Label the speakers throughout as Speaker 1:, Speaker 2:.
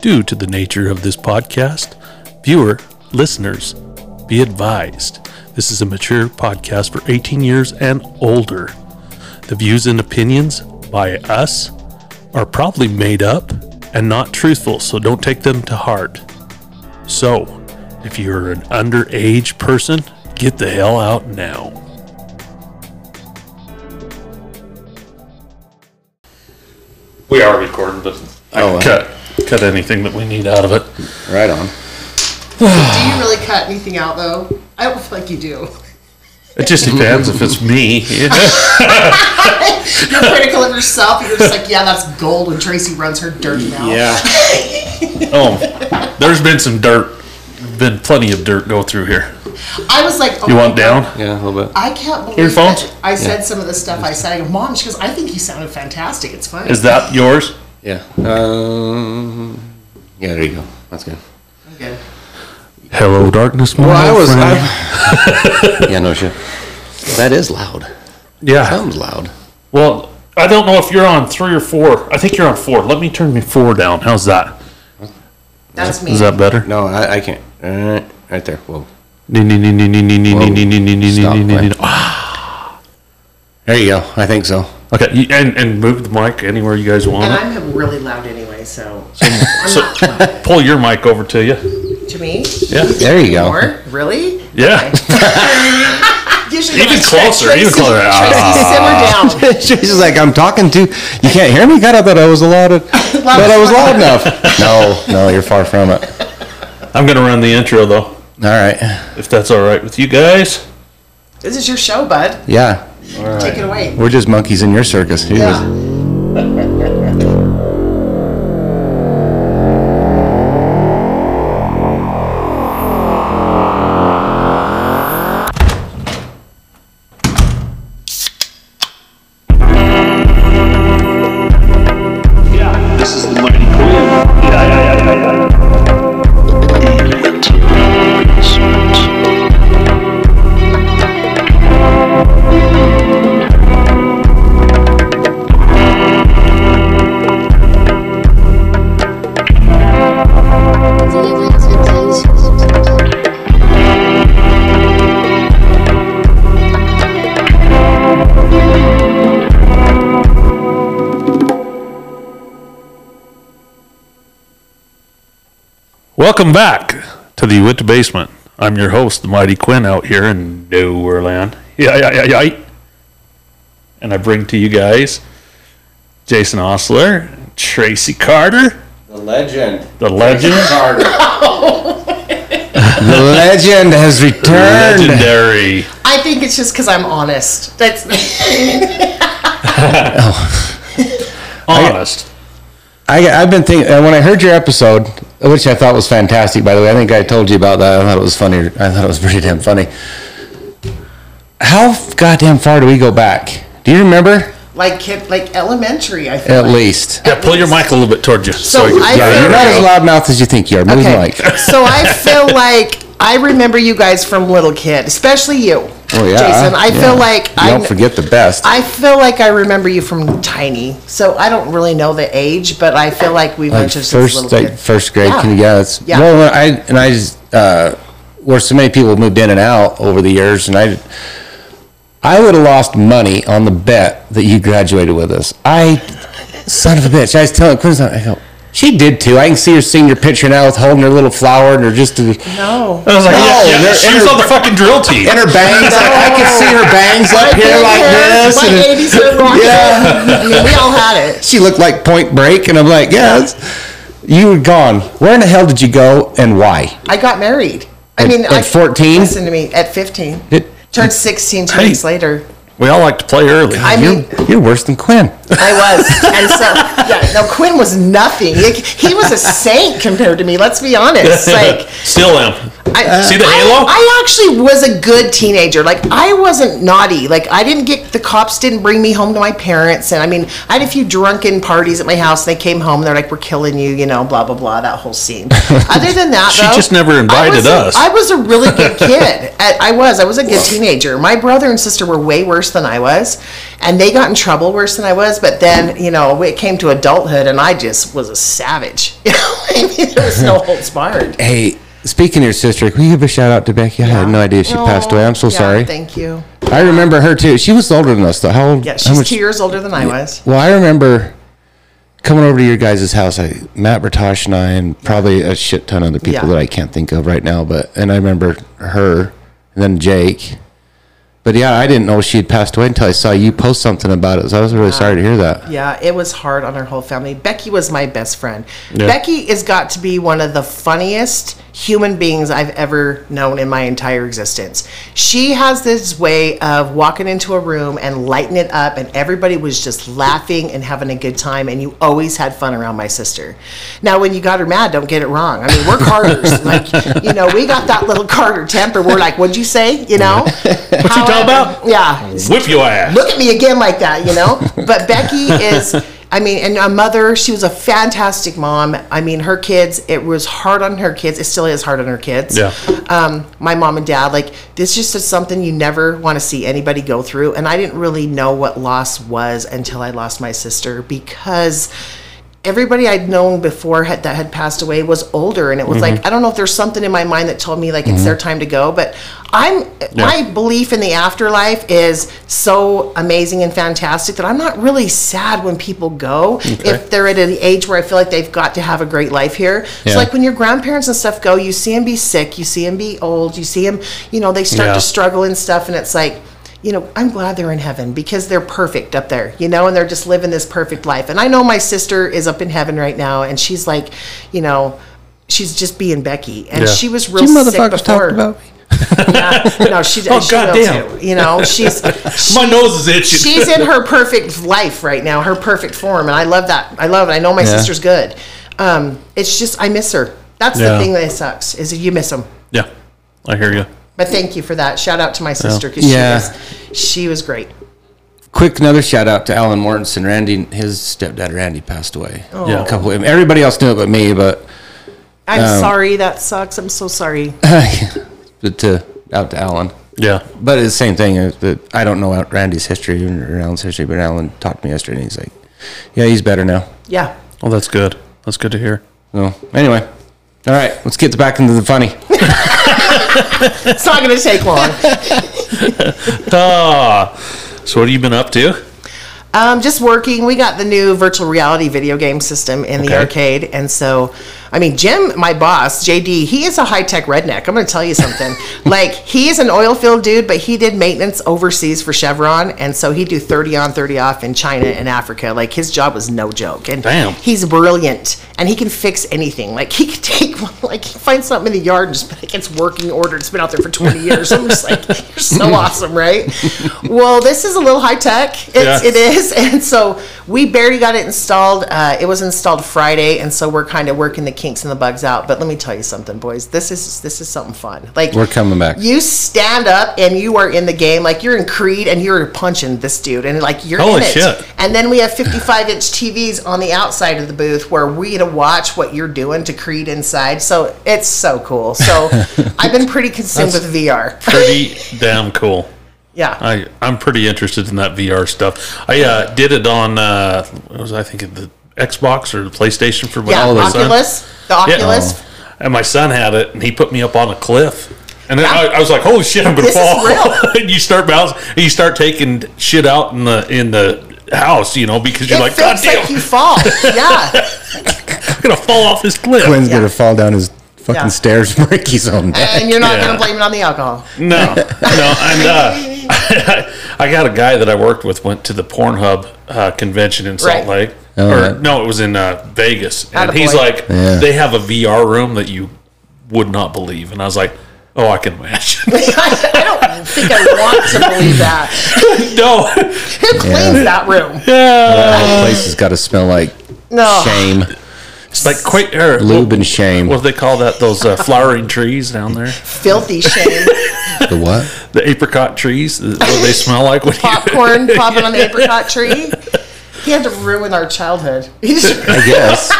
Speaker 1: Due to the nature of this podcast, viewer, listeners, be advised this is a mature podcast for 18 years and older. The views and opinions by us are probably made up and not truthful, so don't take them to heart. So, if you're an underage person, get the hell out now. We are recording, but I
Speaker 2: Oh,
Speaker 1: can cut cut anything that we need out of it.
Speaker 2: Right on.
Speaker 3: Do you really cut anything out though? I don't feel like you do.
Speaker 1: It just depends if it's me.
Speaker 3: You're critical of yourself. You're just like, yeah, that's gold when Tracy runs her dirty mouth.
Speaker 2: Yeah.
Speaker 1: Oh, there's been some dirt. Been plenty of dirt go through here.
Speaker 3: I was like, oh
Speaker 1: You
Speaker 3: my
Speaker 1: want down?
Speaker 2: Yeah, a little bit.
Speaker 3: I can't believe
Speaker 1: Earphones?
Speaker 3: that I said some of the stuff I said. I go, Mom, she goes, I think you sounded fantastic. It's fine.
Speaker 1: Is that yours?
Speaker 2: Yeah. Um, yeah, there you go. That's good.
Speaker 3: Okay.
Speaker 1: Hello, darkness. My
Speaker 2: well, I was. Yeah, no shit. That is loud.
Speaker 1: Yeah.
Speaker 2: Sounds loud.
Speaker 1: Well, I don't know if you're on three or four. I think you're on four. Let me turn me four down. How's that?
Speaker 3: That's me.
Speaker 1: Is that better?
Speaker 2: No, I, I can't. Uh, right there. Whoa. There you go. I think so.
Speaker 1: Okay, and and move the mic anywhere you guys want
Speaker 3: and
Speaker 1: it.
Speaker 3: I'm really loud anyway, so I'm
Speaker 1: So
Speaker 3: not
Speaker 1: pull your mic over to you.
Speaker 3: to me.
Speaker 1: Yeah,
Speaker 2: There you go.
Speaker 3: More? Really?
Speaker 1: yeah.
Speaker 3: Usually
Speaker 1: Even
Speaker 3: when I-
Speaker 1: closer, even closer.
Speaker 3: Tracy, ah. simmer down.
Speaker 2: She's like, I'm talking to. You can't hear me. God, I thought I was loud. I thought I was loud enough. No, no, you're far from it.
Speaker 1: I'm gonna run the intro though,
Speaker 2: All right.
Speaker 1: if that's all right with you guys.
Speaker 3: This is your show, bud.
Speaker 2: Yeah,
Speaker 3: Take it away.
Speaker 2: we're just monkeys in your circus. He
Speaker 3: Yeah.
Speaker 1: Welcome back to the Wit Basement. I'm your host, the Mighty Quinn, out here in Nowhereland. Yeah, yeah, yeah, yeah. And I bring to you guys Jason Osler, Tracy Carter,
Speaker 2: The legend.
Speaker 1: the legend, Carter.
Speaker 2: The legend has returned.
Speaker 1: legendary.
Speaker 3: I think it's just because I'm honest. That's
Speaker 1: Honest.
Speaker 2: I, I've been thinking uh, when I heard your episode, which I thought was fantastic. By the way, I think I told you about that. I thought it was funny. I thought it was pretty damn funny. How goddamn far do we go back? Do you remember?
Speaker 3: like kid, like elementary. I feel
Speaker 2: At
Speaker 3: like.
Speaker 2: least.
Speaker 1: Yeah, pull your mic a little bit towards you.
Speaker 3: So
Speaker 1: we can-
Speaker 3: I
Speaker 2: Yeah,
Speaker 3: feel
Speaker 2: you're not as
Speaker 3: like-
Speaker 2: loudmouth as you think you are. Move the
Speaker 3: Okay.
Speaker 2: mic.
Speaker 3: so I feel like I remember you guys from little kid, especially you.
Speaker 2: Oh yeah.
Speaker 3: Jason. I
Speaker 2: yeah.
Speaker 3: feel like I
Speaker 2: don't forget the best.
Speaker 3: I feel like I remember you from tiny. So I don't really know the age, but I feel like
Speaker 2: like
Speaker 3: mentioned since
Speaker 2: first,
Speaker 3: little
Speaker 2: like first grade.
Speaker 3: Yeah.
Speaker 2: Can you, yeah, well. I and I just uh, where so many people moved in and out over the years, and I. I would have lost money on the bet that you graduated with us. I, son of a bitch. I was telling Quinn, I go, she did too. I can see her senior picture now with holding her little flower and her just
Speaker 3: No.
Speaker 1: I was like,
Speaker 2: No,
Speaker 1: yeah, yeah, she was
Speaker 2: her-
Speaker 1: on the fucking drill team.
Speaker 2: and her bangs. I, I could see her bangs up here like this.
Speaker 3: My
Speaker 2: and-
Speaker 3: 80s hair rock.
Speaker 2: Yeah.
Speaker 3: I mean, we all had it.
Speaker 2: she looked like Point Break, and I'm like, yeah, you were gone. Where in the hell did you go, and why?
Speaker 3: I got married. I
Speaker 2: At-
Speaker 3: mean,
Speaker 2: at
Speaker 3: I-
Speaker 2: 14?
Speaker 3: Listen to me. At 15.
Speaker 2: It-
Speaker 3: Turned 16 two
Speaker 1: Hey.
Speaker 3: weeks later.
Speaker 1: We all like to play early.
Speaker 3: I
Speaker 2: You're,
Speaker 3: mean,
Speaker 2: you're worse than Quinn.
Speaker 3: I was. And so, yeah, no, Quinn was nothing. He, he was a saint compared to me, let's be honest. Like,
Speaker 1: Still am.
Speaker 3: I,
Speaker 1: See the
Speaker 3: I-
Speaker 1: halo?
Speaker 3: I, actually was a good teenager. Like I wasn't naughty. Like I didn't get the cops didn't bring me home to my parents. And I mean, I had a few drunken parties at my house. They came home. They're like, "We're killing you," you know, blah blah blah. That whole scene. Other than that,
Speaker 1: She
Speaker 3: though,
Speaker 1: just never invited
Speaker 3: a-
Speaker 1: us.
Speaker 3: I was a really good kid. I, I was. I was a good teenager. My brother and sister were way worse than I was, and they got in trouble worse than I was. But then, you know, it came to adulthood, and I just was a savage. You know I was no holds barred.
Speaker 2: Hey, speaking of your sister, can you give a shout out to Becky? I had no idea she passed away. I'm so
Speaker 3: Oh, Yeah,
Speaker 2: sorry.
Speaker 3: Thank you.
Speaker 2: I remember her too. She was older than us though. How old?
Speaker 3: Yeah, she's
Speaker 2: much-
Speaker 3: two years older than I was.
Speaker 2: Well, I remember coming over to your guys' house. I, Matt Bertosh and I, and probably a shit ton of other people
Speaker 3: Yeah.
Speaker 2: that I can't think of right now. But and I remember her, and then Jake. But yeah, I didn't know she had passed away until I saw you post something about it. So I was really sorry to hear that.
Speaker 3: Yeah, it was hard on our whole family. Becky was my best friend.
Speaker 1: Yeah.
Speaker 3: Becky has got to be one of the funniest human beings I've ever known in my entire existence. She has this way of walking into a room and lighting it up, and everybody was just laughing and having a good time, and you always had fun around my sister. Now, when you got her mad, don't get it wrong. I mean, we're Carters. like, you know, we got that little Carter temper. We're like, what'd you say? You know?
Speaker 1: What you talking about?
Speaker 3: Yeah
Speaker 1: Whip your ass.
Speaker 3: look at me again like that, you know? But Becky is, I mean, and a mother, she was a fantastic mom. I mean, her kids, it was hard on her kids. It still is hard on her kids.
Speaker 1: Yeah.
Speaker 3: Um, my mom and dad, like, this just is something you never want to see anybody go through. And I didn't really know what loss was until I lost my sister because everybody I'd known before had, that had passed away was older, and it was like mm-hmm. I don't know if there's something in my mind that told me like it's their mm-hmm. time to go. But I'm my belief in the afterlife is so amazing and fantastic that I'm not really sad when people go if they're at an age where I feel like they've got to have a great life here.
Speaker 2: Yeah.
Speaker 3: So like when your grandparents and stuff go, you see them be sick, you see them be old, you see them, you know, they start
Speaker 1: Yeah.
Speaker 3: to struggle and stuff, and it's like you know, I'm glad they're in heaven because they're perfect up there, you know, and they're just living this perfect life. And I know my sister is up in heaven right now, and she's like, you know, she's just being Becky, and
Speaker 1: Yeah.
Speaker 3: she was real
Speaker 2: You
Speaker 3: sick before.
Speaker 2: talked about me.
Speaker 3: Yeah, no, she,
Speaker 1: Oh,
Speaker 3: she will
Speaker 1: goddamn.
Speaker 3: too. You know, she's
Speaker 1: My nose is itching.
Speaker 3: she's in her perfect life right now, her perfect form, and I love that. I love it. I know my
Speaker 2: Yeah.
Speaker 3: sister's good. Um, it's just I miss her. That's
Speaker 1: Yeah.
Speaker 3: the thing that sucks is you miss them.
Speaker 1: yeah, I hear you.
Speaker 3: But thank you for that. Shout out to my sister because
Speaker 2: Yeah.
Speaker 3: she was she was great.
Speaker 2: Quick, another shout out to Alan Mortensen. Randy, his stepdad Randy passed away. Oh.
Speaker 1: Yeah.
Speaker 2: A couple. Of, Everybody else knew it but me, but
Speaker 3: I'm
Speaker 2: Um,
Speaker 3: sorry. That sucks. I'm so sorry.
Speaker 2: but to out to Alan.
Speaker 1: Yeah,
Speaker 2: But it's the same thing. That I don't know Randy's history or Alan's history, but Alan talked to me yesterday, and he's like, "Yeah, he's better now."
Speaker 3: Yeah.
Speaker 1: well, that's good. That's good to hear.
Speaker 2: So anyway, all right, let's get back into the funny.
Speaker 3: It's not going to take long.
Speaker 1: Ah, so what have you been up to?
Speaker 3: Um, just working. We got the new virtual reality video game system in the arcade, and so I mean, Jim, my boss, JD, he is a high tech redneck. I'm going to tell you something. like he is an oil field dude, but he did maintenance overseas for Chevron, and so he'd do 30 on, 30 off in China and Africa. Like his job was no joke, and
Speaker 1: Damn.
Speaker 3: he's brilliant, and he can fix anything. Like he could take like he finds something in the yard and just like it's working order. It's been out there for 20 years. I'm just like you're so awesome, right? well, this is a little high tech. It's,
Speaker 1: Yeah.
Speaker 3: It is, and so we barely got it installed. Uh, it was installed Friday, and so we're kind of working the kinks and the bugs out. But let me tell you something, boys. This is this is something fun. Like
Speaker 2: We're coming back.
Speaker 3: You stand up and you are in the game, like you're in Creed, and you're punching this dude, and like you're
Speaker 1: Holy
Speaker 3: in it.
Speaker 1: shit.
Speaker 3: And then we have 55 inch TVs on the outside of the booth where we get to watch what you're doing to Creed inside. So it's so cool. So I've been pretty consumed with VR.
Speaker 1: Pretty damn cool.
Speaker 3: Yeah.
Speaker 1: I I'm pretty interested in that VR stuff. I uh, did it on uh, what was I thinking the Xbox or the PlayStation for my
Speaker 3: yeah.
Speaker 1: my son.
Speaker 3: Oculus. The
Speaker 1: Yeah.
Speaker 3: Oculus.
Speaker 1: And my son had it, and he put me up on a cliff. And then I, I was like, "Holy shit, I'm gonna
Speaker 3: This is
Speaker 1: fall!"
Speaker 3: real.
Speaker 1: and you start bouncing, and you start taking shit out in the in the house, you know, because you're
Speaker 3: It
Speaker 1: like, "God damn,
Speaker 3: like you fall. Yeah.
Speaker 1: I'm gonna fall off this cliff."
Speaker 2: Quinn's
Speaker 3: Yeah.
Speaker 2: gonna fall down his fucking
Speaker 3: Yeah.
Speaker 2: stairs, break his own neck.
Speaker 3: and you're not
Speaker 1: Yeah.
Speaker 3: going to blame it on the alcohol.
Speaker 1: No, no, and uh, I got a guy that I worked with went to the Pornhub uh, convention in Salt
Speaker 3: Right.
Speaker 1: Lake,
Speaker 2: Oh,
Speaker 1: or
Speaker 2: right.
Speaker 1: no, it was in uh, Vegas, and he's like,
Speaker 2: Yeah.
Speaker 1: they have a VR room that you would not believe, and I was like, oh, I can imagine.
Speaker 3: I don't think I want to believe that.
Speaker 1: no,
Speaker 3: Who cleans that room?
Speaker 2: That place has got to smell like
Speaker 3: No.
Speaker 2: shame,
Speaker 1: it's like quite er,
Speaker 2: lube and shame.
Speaker 1: What do they call that? Those uh, flowering trees down there,
Speaker 3: Filthy shame.
Speaker 2: The what?
Speaker 1: the apricot trees. What do they smell like when you?
Speaker 3: Popcorn popping on the apricot tree. He had to ruin our childhood. He's,
Speaker 2: I guess.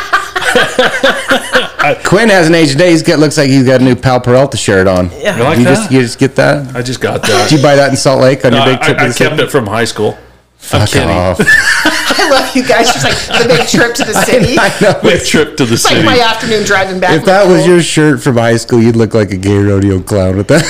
Speaker 2: Quinn hasn't aged a day. He's got looks like he's got a new Pal Peralta shirt on.
Speaker 3: Yeah.
Speaker 1: You like
Speaker 2: you
Speaker 1: that?
Speaker 2: just you just get that.
Speaker 1: I just got that.
Speaker 2: Did you buy that in Salt Lake on your big trip?
Speaker 1: I, I
Speaker 2: to the
Speaker 1: kept
Speaker 2: city?
Speaker 1: it from high school.
Speaker 2: Fuck
Speaker 1: kidding.
Speaker 2: off.
Speaker 3: I love you guys. Just like the big trip to the city.
Speaker 2: I know.
Speaker 1: Big trip to the
Speaker 3: It's like
Speaker 1: city.
Speaker 3: my afternoon driving back.
Speaker 2: If that was
Speaker 3: Cole.
Speaker 2: your shirt from high school, you'd look like a gay rodeo clown with that.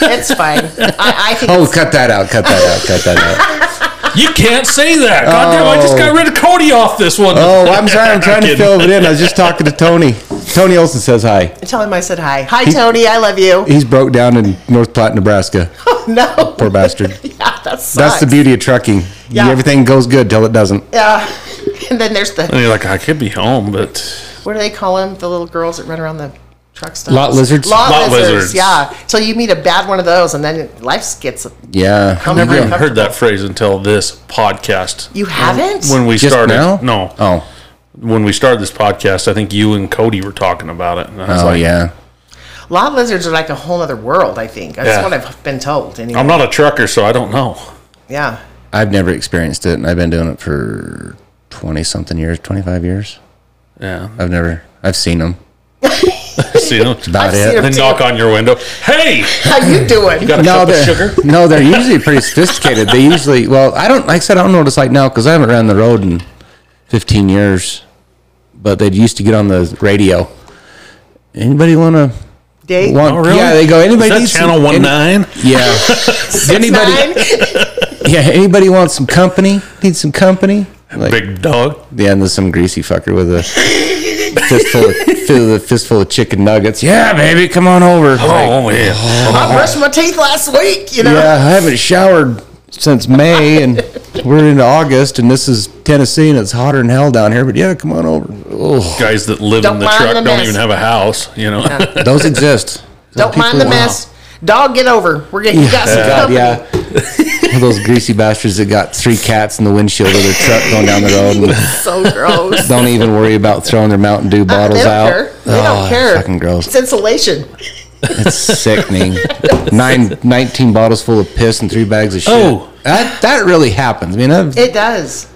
Speaker 3: it's fine. I, I think.
Speaker 2: Oh,
Speaker 3: it's,
Speaker 2: cut that out. Cut that out. Cut that out.
Speaker 1: You can't say that. God damn, I just got oh. rid of Cody off this one.
Speaker 2: Oh, I'm sorry. I'm trying to fill it in. I was just talking to Tony. Tony Olson says hi.
Speaker 3: tell him I said hi. Hi, Tony. I love you.
Speaker 2: He's broke down in North Platte, Nebraska.
Speaker 3: Oh, no.
Speaker 2: Poor bastard.
Speaker 3: Yeah, that sucks.
Speaker 2: That's the beauty of trucking.
Speaker 3: Yeah.
Speaker 2: Everything goes good till it doesn't.
Speaker 3: Yeah. And then there's the
Speaker 1: And you're like, I could be home, but
Speaker 3: what do they call them? The little girls that run around the truck stops.
Speaker 2: Lot lizards?
Speaker 3: Lot,
Speaker 1: Lot
Speaker 3: lizards.
Speaker 1: lizards.
Speaker 3: Yeah. So you meet a bad one of those, and then life gets.
Speaker 2: Yeah.
Speaker 3: I've
Speaker 1: never even heard that phrase until this podcast.
Speaker 3: You haven't.
Speaker 1: When we
Speaker 2: Just
Speaker 1: started,
Speaker 2: now?
Speaker 1: no,
Speaker 2: Oh.
Speaker 1: when we started this podcast, I think you and Cody were talking about it. And I was
Speaker 2: Oh
Speaker 1: like,
Speaker 2: yeah.
Speaker 3: Lot lizards are like a whole other world. I think that's
Speaker 1: Yeah.
Speaker 3: what I've been told. Anyway.
Speaker 1: I'm not a trucker, so I don't know.
Speaker 3: Yeah.
Speaker 2: I've never experienced it, and I've been doing it for twenty something years, twenty five years.
Speaker 1: Yeah,
Speaker 2: I've never. I've seen them.
Speaker 1: See them.
Speaker 2: About
Speaker 3: I've
Speaker 2: it.
Speaker 3: seen 'em
Speaker 1: Then knock on your window. Hey,
Speaker 3: How you doing?
Speaker 1: got a
Speaker 2: No,
Speaker 1: cup of
Speaker 2: they're
Speaker 1: sugar?
Speaker 2: no, they're usually pretty sophisticated. They usually, well, I don't like I said I don't know what it's like now because I haven't ran the road in fifteen years. But they used to get on the radio. Anybody want to
Speaker 3: Date.
Speaker 2: want?
Speaker 1: Oh, really?
Speaker 2: Yeah, they go. Anybody
Speaker 1: Is that
Speaker 2: needs some-
Speaker 1: channel one
Speaker 2: any-
Speaker 1: nine?
Speaker 2: Yeah. anybody?
Speaker 3: Nine?
Speaker 2: Yeah. Anybody want some company? Need some company? Like,
Speaker 1: Big dog.
Speaker 2: Yeah, and there's some greasy fucker with a fistful of, fistful of chicken nuggets. Yeah, baby, come on over. Oh, like,
Speaker 1: Oh yeah.
Speaker 3: Oh, I oh. brushed my teeth last week. You know.
Speaker 2: yeah, I haven't showered since May, and we're into August, and this is Tennessee, and it's hotter than hell down here. But yeah, come on over. Oh,
Speaker 1: Guys that live
Speaker 3: Don't
Speaker 1: in the truck
Speaker 3: the
Speaker 1: don't even have a house. You know.
Speaker 2: those exist.
Speaker 3: Don't mind the mess. Dog, get over. We're getting you got some oh,
Speaker 2: God,
Speaker 3: company.
Speaker 2: yeah. Those greasy bastards that got three cats in the windshield of their truck going down the road
Speaker 3: So gross.
Speaker 2: don't even worry about throwing their Mountain Dew uh, bottles
Speaker 3: they don't
Speaker 2: out.
Speaker 3: care. They
Speaker 2: Oh,
Speaker 3: don't care.
Speaker 2: Fucking gross.
Speaker 3: It's insulation.
Speaker 2: It's sickening. Nine, 19 bottles full of piss and three bags of shit.
Speaker 1: Oh.
Speaker 2: that that really happens. I mean, I've,
Speaker 3: It does.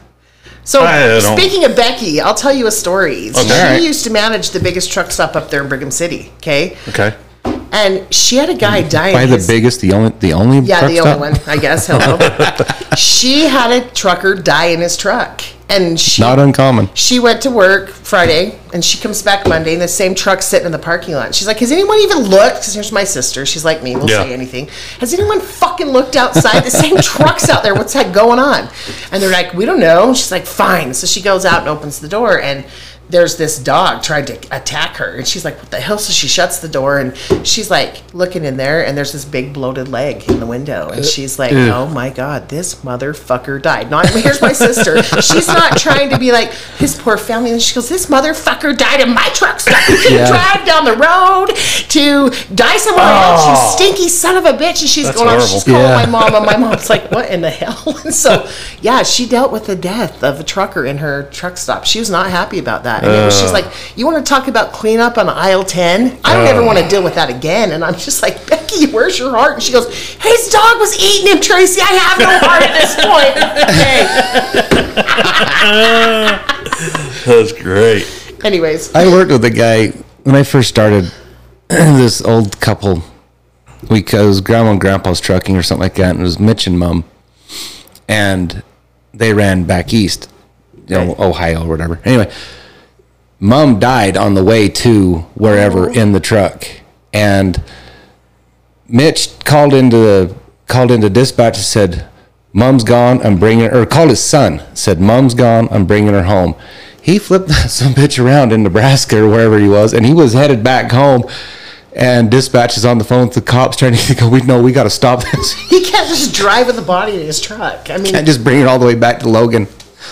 Speaker 3: So speaking of Becky, I'll tell you a story.
Speaker 1: Okay.
Speaker 3: she
Speaker 2: Alright.
Speaker 3: used to manage the biggest truck stop up there in Brigham City. Okay,
Speaker 1: Okay.
Speaker 3: And she had a guy die.
Speaker 2: by the
Speaker 3: his-
Speaker 2: biggest, the only, the only.
Speaker 3: Yeah,
Speaker 2: truck
Speaker 3: the
Speaker 2: stop?
Speaker 3: only one, I guess. Hello. she had a trucker die in his truck, and she
Speaker 2: Not uncommon.
Speaker 3: she went to work Friday, and she comes back Monday, and the same truck sitting in the parking lot. She's like, "Has anyone even looked?" Because here's my sister. She's like me. We'll
Speaker 1: Yeah.
Speaker 3: say anything. Has anyone fucking looked outside? The same truck's out there. What's that going on? And they're like, "We don't know." She's like, "Fine." So she goes out and opens the door, and there's this dog trying to attack her, and she's like, "What the hell?" So she shuts the door, and she's like looking in there, and there's this big bloated leg in the window, and uh, she's like, "Oh my god, this motherfucker died." Not here's my sister. She's not trying to be like his poor family, and she goes, "This motherfucker died in my truck stop. You can
Speaker 2: Yeah.
Speaker 3: drive down the road to die somewhere else, you
Speaker 1: Oh.
Speaker 3: stinky son of a bitch." And she's
Speaker 1: That's
Speaker 3: going,
Speaker 1: horrible.
Speaker 3: she's calling
Speaker 2: Yeah.
Speaker 3: my mom, and my mom's like, "What in the hell?" And so, yeah, she dealt with the death of a trucker in her truck stop. She was not happy about that. And it was, she's uh. like, "You want to talk about cleanup on aisle 10? I don't ever uh. want to deal with that again." And I'm just like, "Becky, where's your heart?" And she goes, "His dog was eating him, Tracy. I have no heart at this point." Okay.
Speaker 1: That's great.
Speaker 3: Anyways,
Speaker 2: I worked with a guy when I first started. this old couple, because grandma and grandpa's trucking or something like that, and it was Mitch and mom, and they ran back east, you know, Ohio or whatever. Anyway, mom died on the way to wherever in the truck, and Mitch called into the called into dispatch and said, "Mom's gone. I'm bringing her." Or called his son. Said, "Mom's gone. I'm bringing her home." He flipped some bitch around in Nebraska or wherever he was, and he was headed back home. And dispatch is on the phone with the cops trying to go. We know we got to stop this.
Speaker 3: he can't just drive with the body in his truck. I mean,
Speaker 2: and just bring it all the way back to Logan.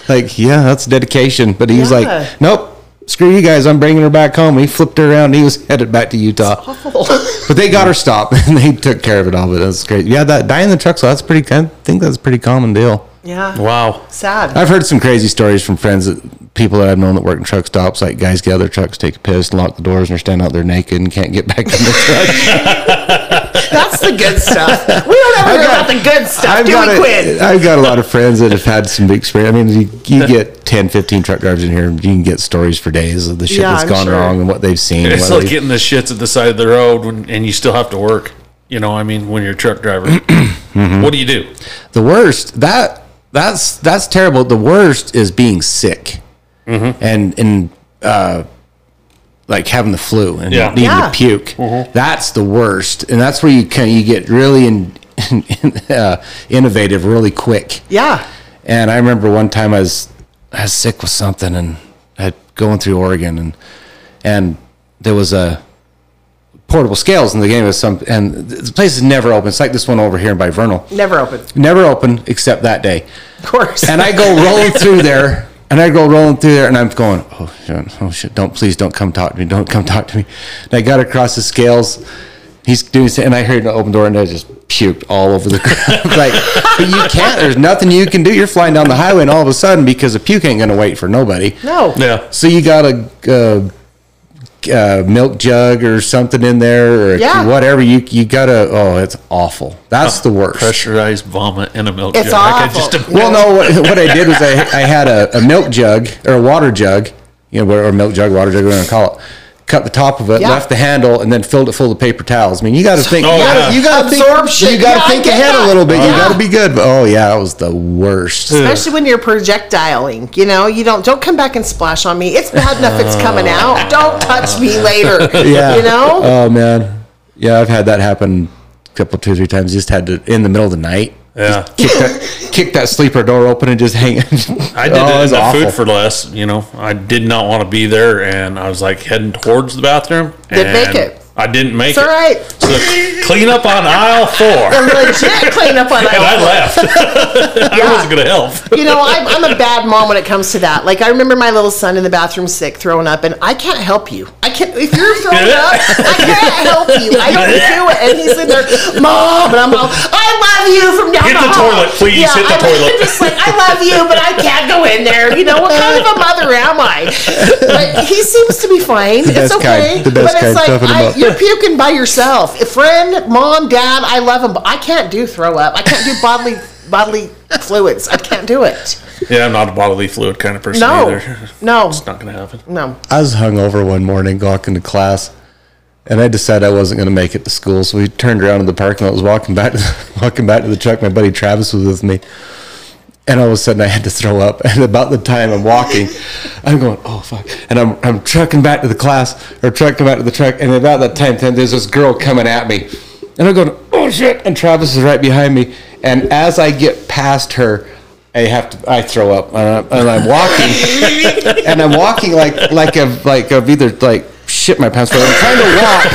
Speaker 2: Like, yeah, that's dedication. But he was
Speaker 3: Yeah.
Speaker 2: like, nope. Screw you guys! I'm bringing her back home. He flipped her around. And he was headed back to Utah. Oh. But they got her stopped and they took care of it all. But that's great. Yeah, that dying in the truck. So that's pretty. I think that's a pretty common deal.
Speaker 3: Yeah,
Speaker 1: Wow.
Speaker 3: sad.
Speaker 2: I've heard some crazy stories from friends that people that I've known that work in truck stops. Like guys get out their trucks, take a piss, lock the doors, and they're standing out there naked and can't get back in the truck.
Speaker 3: That's the good stuff. We don't ever hear about the good stuff, do
Speaker 2: got
Speaker 3: we,
Speaker 2: a,
Speaker 3: Quinn?
Speaker 2: I've got a lot of friends that have had some big experience. I mean, you, you get 10, 15 truck drivers in here, and you can get stories for days of the shit
Speaker 3: Yeah,
Speaker 2: that's
Speaker 3: I'm
Speaker 2: gone
Speaker 3: sure.
Speaker 2: wrong and what they've seen. and
Speaker 1: It's
Speaker 2: what
Speaker 1: like
Speaker 2: they-
Speaker 1: getting the shits at the side of the road when, and you still have to work. You know, I mean, when you're a truck driver, mm-hmm. what do you do?
Speaker 2: the worst that that's that's terrible. The worst is being sick, and and uh, like having the flu and
Speaker 1: Yeah.
Speaker 2: needing
Speaker 3: Yeah.
Speaker 2: to puke. That's the worst, and that's where you can you get really in, uh, innovative really quick.
Speaker 3: Yeah.
Speaker 2: And I remember one time I was I was sick with something and I going through Oregon and and there was a portable scales in the game of some and the place is never open. It's like this one over here by Vernal.
Speaker 3: Never open.
Speaker 2: Never open except that day.
Speaker 3: Of course.
Speaker 2: And I go rolling through there and I go rolling through there and I'm going, oh shit, oh shit, don't please don't come talk to me, don't come talk to me. And I got across the scales. He's doing and I heard an open door and I just puked all over the ground. like, but you can't. There's nothing you can do. You're flying down the highway and all of a sudden because the puke ain't gonna wait for nobody.
Speaker 3: no.
Speaker 1: Yeah.
Speaker 2: So you got a, uh uh milk jug or something in there or
Speaker 3: Yeah.
Speaker 2: whatever. You you gotta. Oh, it's awful. That's the worst.
Speaker 1: Pressurized vomit in a milk
Speaker 3: It's
Speaker 1: jug. I
Speaker 3: awful.
Speaker 1: could just
Speaker 2: Well, no. What, what I did was I, I had a, a milk jug or a water jug, you know, or milk jug, water jug, whatever you call it. Cut the top of it,
Speaker 3: Yeah.
Speaker 2: left the handle, and then filled it full of paper towels. I mean, you got to think.
Speaker 1: Oh,
Speaker 2: you gotta,
Speaker 1: yeah.
Speaker 2: you gotta think.
Speaker 3: Absorption.
Speaker 2: You got to
Speaker 3: Yeah,
Speaker 2: think ahead
Speaker 3: that.
Speaker 2: a little bit. You
Speaker 3: Yeah.
Speaker 2: got to be good. But, oh yeah, it was the worst.
Speaker 3: Especially when you're projectiling, you know, you don't don't come back and splash on me. It's bad enough it's coming out. Uh. Don't touch me later.
Speaker 2: Yeah.
Speaker 3: You know?
Speaker 2: Oh man. Yeah, I've had that happen a couple, two, three times. Just had to in the middle of the night.
Speaker 1: Yeah.
Speaker 2: Kick that, kick that sleeper door open and just hang. it.
Speaker 1: I did
Speaker 2: oh,
Speaker 1: it
Speaker 2: was
Speaker 1: in the
Speaker 2: awful.
Speaker 1: food for less. You know, I did not want to be there, and I was like heading towards the bathroom.
Speaker 3: Didn't make it.
Speaker 1: I didn't make
Speaker 3: It's
Speaker 1: it.
Speaker 3: All right.
Speaker 1: So clean up on aisle four,
Speaker 3: The legit cleanup on
Speaker 1: and I
Speaker 3: aisle.
Speaker 1: left. I
Speaker 3: Yeah.
Speaker 1: wasn't gonna help.
Speaker 3: You know, I'm, I'm a bad mom when it comes to that. Like, I remember my little son in the bathroom sick, throwing up, and I can't help you. I can't, if you're throwing up, I can't help you. I don't do it. And he's in there, Mom, and I'm all, I love you from down
Speaker 1: Hit the
Speaker 3: hall."
Speaker 1: toilet, please, hit the
Speaker 3: I'm,
Speaker 1: toilet.
Speaker 3: I'm just like, I love you, but I can't go in there. You know, what kind of a mother am I? But he seems to be fine.
Speaker 2: best
Speaker 3: it's okay.
Speaker 2: kind, the best
Speaker 3: but
Speaker 2: kind,
Speaker 3: it's like,
Speaker 2: toughen him
Speaker 3: I,
Speaker 2: up.
Speaker 3: You're puking by yourself. A friend, mom, dad, I love them, but I can't do throw up. I can't do bodily bodily fluids. I can't do it.
Speaker 1: Yeah, I'm not a bodily fluid kind of person
Speaker 3: No,
Speaker 1: either.
Speaker 3: no,
Speaker 1: It's not gonna happen.
Speaker 3: no.
Speaker 2: I was hungover one morning, walking to class, and I decided I wasn't going to make it to school. So we turned around in the parking lot. Was walking back, to, walking back to the truck. My buddy Travis was with me, and all of a sudden I had to throw up. And about the time I'm walking, I'm going, oh fuck! And I'm I'm trucking back to the class or trucking back to the truck. And about that time, then there's this girl coming at me, and I'm going, oh shit! And Travis is right behind me. And as I get past her. I have to. I throw up, and I'm, and I'm walking, and I'm walking like like I've like I've either like shit my pants, but I'm trying to walk,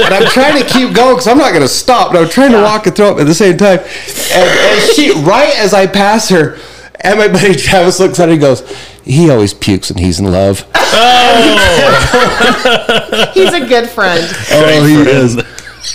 Speaker 2: and I'm trying to keep going because I'm not going to stop. But I'm trying to walk and throw up at the same time, and, and she right as I pass her, and my buddy Travis looks at her and goes, "He always pukes when he's in love."
Speaker 3: Oh, he's a good friend.
Speaker 2: Oh, he is.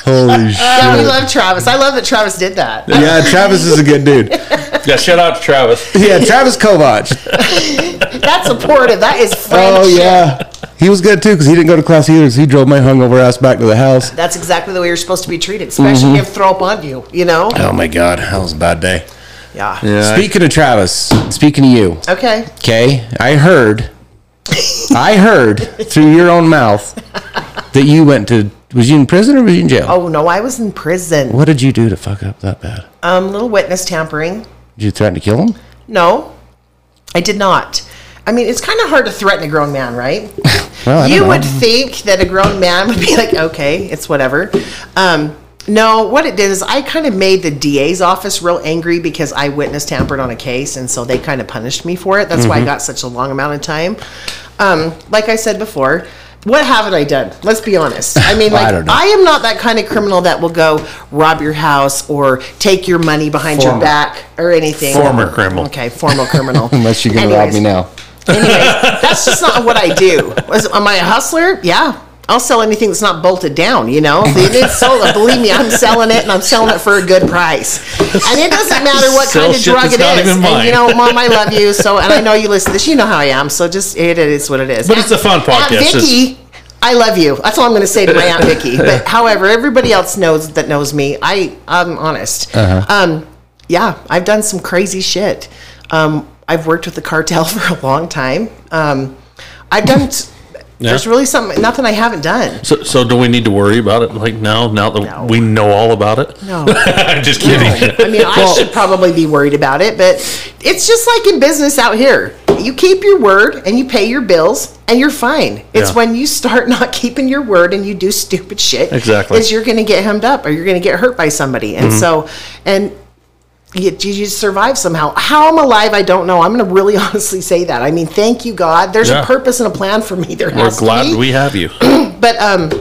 Speaker 2: Holy shit!
Speaker 3: Yeah, we love Travis. I love that Travis did that.
Speaker 2: Yeah, Travis is a good dude.
Speaker 1: Yeah, shout out to Travis.
Speaker 2: Yeah, Travis Kovach.
Speaker 3: That's supportive. That is friendship.
Speaker 2: Oh yeah, he was good too because he didn't go to class either. So he drove my hungover ass back to the house.
Speaker 3: That's exactly the way you're supposed to be treated, especially
Speaker 2: Mm-hmm.
Speaker 3: if throw up on you. You know?
Speaker 2: Oh my god, that was a bad day.
Speaker 3: Yeah.
Speaker 2: Speaking of Travis, speaking of you,
Speaker 3: Okay.
Speaker 2: okay, I heard, I heard through your own mouth that you went to. Was you in prison or was you in jail?
Speaker 3: Oh no, I was in prison.
Speaker 2: What did you do to fuck up that bad?
Speaker 3: Um, little witness tampering.
Speaker 2: Did you threaten to kill him?
Speaker 3: No, I did not. I mean, it's kind of hard to threaten a grown man, right?
Speaker 2: Well,
Speaker 3: you
Speaker 2: know.
Speaker 3: would think that a grown man would be like, okay, it's whatever. Um, no, what it did is I kind of made the DA's office real angry because I witness tampered on a case, and so they kind of punished me for it. That's
Speaker 2: Mm-hmm.
Speaker 3: why I got such a long amount of time. Um, like I said before, what haven't I done? Let's be honest. I mean,
Speaker 2: I
Speaker 3: like
Speaker 2: don't.
Speaker 3: I am not that kind of criminal that will go rob your house or take your money behind your back or anything.
Speaker 1: Former criminal.
Speaker 3: Okay, formal criminal.
Speaker 2: Unless you're gonna rob me now.
Speaker 3: Anyways, that's just not what I do. Was, am I a hustler? Yeah. I'll sell anything that's not bolted down, you know? It's sold, believe me, I'm selling it and I'm selling it for a good price. And it doesn't matter what
Speaker 1: Sell
Speaker 3: kind of drug
Speaker 1: that's
Speaker 3: it
Speaker 1: not
Speaker 3: is.
Speaker 1: even
Speaker 3: And you know, mom, I love you. So, and I know you listen to this. You know how I am. So just, it is what it is.
Speaker 1: But it's a fun
Speaker 3: Aunt
Speaker 1: podcast.
Speaker 3: Vicky, I love you. That's all I'm going to say to my Aunt Vicky. But however, everybody else knows that knows me. I, I'm honest. Um, yeah, I've done some crazy shit. Um, I've worked with the cartel for a long time. Um, I've done.
Speaker 1: Yeah.
Speaker 3: There's really something, nothing I haven't done.
Speaker 1: So, so do we need to worry about it like now? Now that
Speaker 3: No.
Speaker 1: we know all about it?
Speaker 3: No.
Speaker 1: I'm just
Speaker 3: No.
Speaker 1: kidding.
Speaker 3: I mean, I should probably be worried about it, but it's just like in business out here. You keep your word and you pay your bills and you're fine. It's
Speaker 1: Yeah.
Speaker 3: when you start not keeping your word and you do stupid shit.
Speaker 1: Exactly.
Speaker 3: Is you're going to get hemmed up or you're going to get hurt by somebody. And
Speaker 1: Mm-hmm.
Speaker 3: so, and you, you just survive somehow. How I'm alive, I don't know. I'm going to really honestly say that. I mean, thank you, God. There's
Speaker 1: Yeah.
Speaker 3: a purpose and a plan for me. There
Speaker 1: We're
Speaker 3: has to
Speaker 1: glad
Speaker 3: be.
Speaker 1: we have you.
Speaker 3: But um,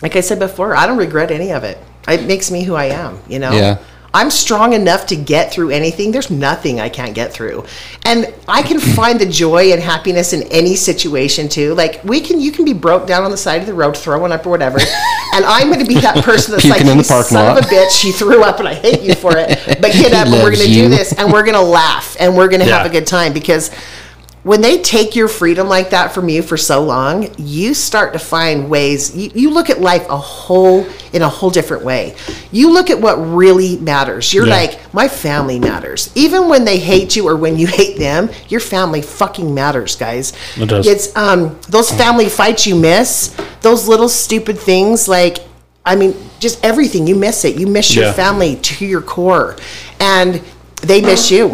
Speaker 3: like I said before, I don't regret any of it. It makes me who I am. You know.
Speaker 2: Yeah.
Speaker 3: I'm strong enough to get through anything. There's nothing I can't get through. And I can find the joy and happiness in any situation too. Like we can you can be broke down on the side of the road throwing up or whatever. And I'm gonna be that person that's like
Speaker 2: in the parking
Speaker 3: son
Speaker 2: lot."
Speaker 3: of a bitch, you threw up and I hate you for it. But get up and we're gonna
Speaker 2: you.
Speaker 3: do this and we're gonna laugh and we're gonna have a good time because when they take your freedom like that from you for so long, you start to find ways. You, you look at life a whole in a whole different way. You look at what really matters. You're
Speaker 1: Yeah.
Speaker 3: like, my family matters. Even when they hate you or when you hate them, your family fucking matters, guys.
Speaker 1: It does.
Speaker 3: It's um those family fights you miss, those little stupid things like I mean, just everything. You miss it. You miss your family to your core. And they miss you.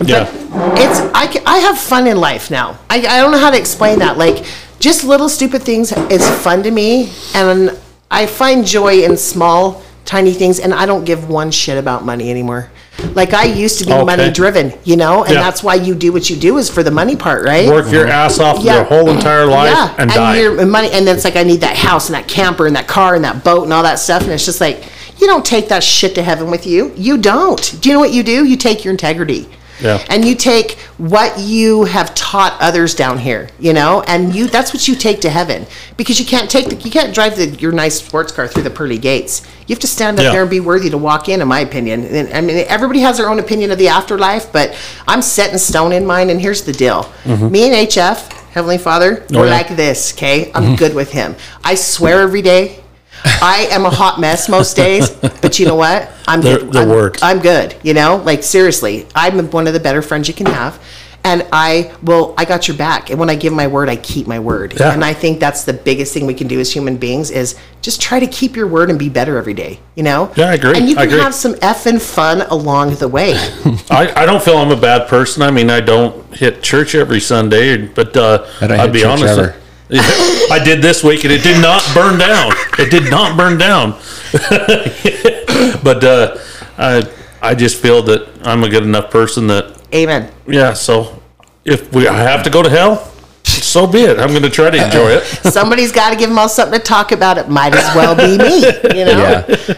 Speaker 1: Yeah.
Speaker 3: It's I, I have fun in life now. I, I don't know how to explain that. Like just little stupid things is fun to me, and I find joy in small, tiny things. And I don't give one shit about money anymore. Like I used to be
Speaker 1: Okay.
Speaker 3: money driven, you know, and
Speaker 1: Yeah.
Speaker 3: that's why you do what you do is for the money part, right?
Speaker 1: Work your mm-hmm. ass off
Speaker 3: Yeah.
Speaker 1: your whole entire life
Speaker 3: yeah,
Speaker 1: and, die.
Speaker 3: your money, and then it's like I need that house and that camper and that car and that boat and all that stuff, and it's just like you don't take that shit to heaven with you. You don't. Do you know what you do? You take your integrity.
Speaker 1: Yeah.
Speaker 3: And you take what you have taught others down here, you know, and you that's what you take to heaven because you can't take the, you can't drive the, your nice sports car through the pearly gates. You have to stand up
Speaker 1: Yeah.
Speaker 3: there and be worthy to walk in, in my opinion. And I mean, everybody has their own opinion of the afterlife, but I'm set in stone in mine. And here's the deal: mm-hmm. me and HF, Heavenly Father.
Speaker 1: Oh,
Speaker 3: we're
Speaker 1: yeah.
Speaker 3: like this. Okay, I'm mm-hmm. good with Him. I swear every day. I am a hot mess most days, but you know what? I'm
Speaker 1: They're-
Speaker 3: good.
Speaker 1: they're
Speaker 3: I'm,
Speaker 1: work.
Speaker 3: I'm good. You know, like seriously, I'm one of the better friends you can have, and I will. I got your back, and when I give my word, I keep my word.
Speaker 1: Yeah.
Speaker 3: And I think that's the biggest thing we can do as human beings is just try to keep your word and be better every day. You know?
Speaker 1: Yeah, I agree.
Speaker 3: And you
Speaker 1: I
Speaker 3: can
Speaker 1: agree.
Speaker 3: have some effing fun along the way.
Speaker 1: I, I don't feel I'm a bad person. I mean, I don't hit church every Sunday, but uh,
Speaker 2: I don't
Speaker 1: I'd be
Speaker 2: church
Speaker 1: honest.
Speaker 2: Ever.
Speaker 1: I did this week, and it did not burn down. It did not burn down. but uh, I I just feel that I'm a good enough person that
Speaker 3: Amen.
Speaker 1: yeah. So if we I have to go to hell, so be it. I'm going to try to enjoy it.
Speaker 3: Somebody's got to give them all something to talk about. It might as well be me. You know?
Speaker 2: Yeah.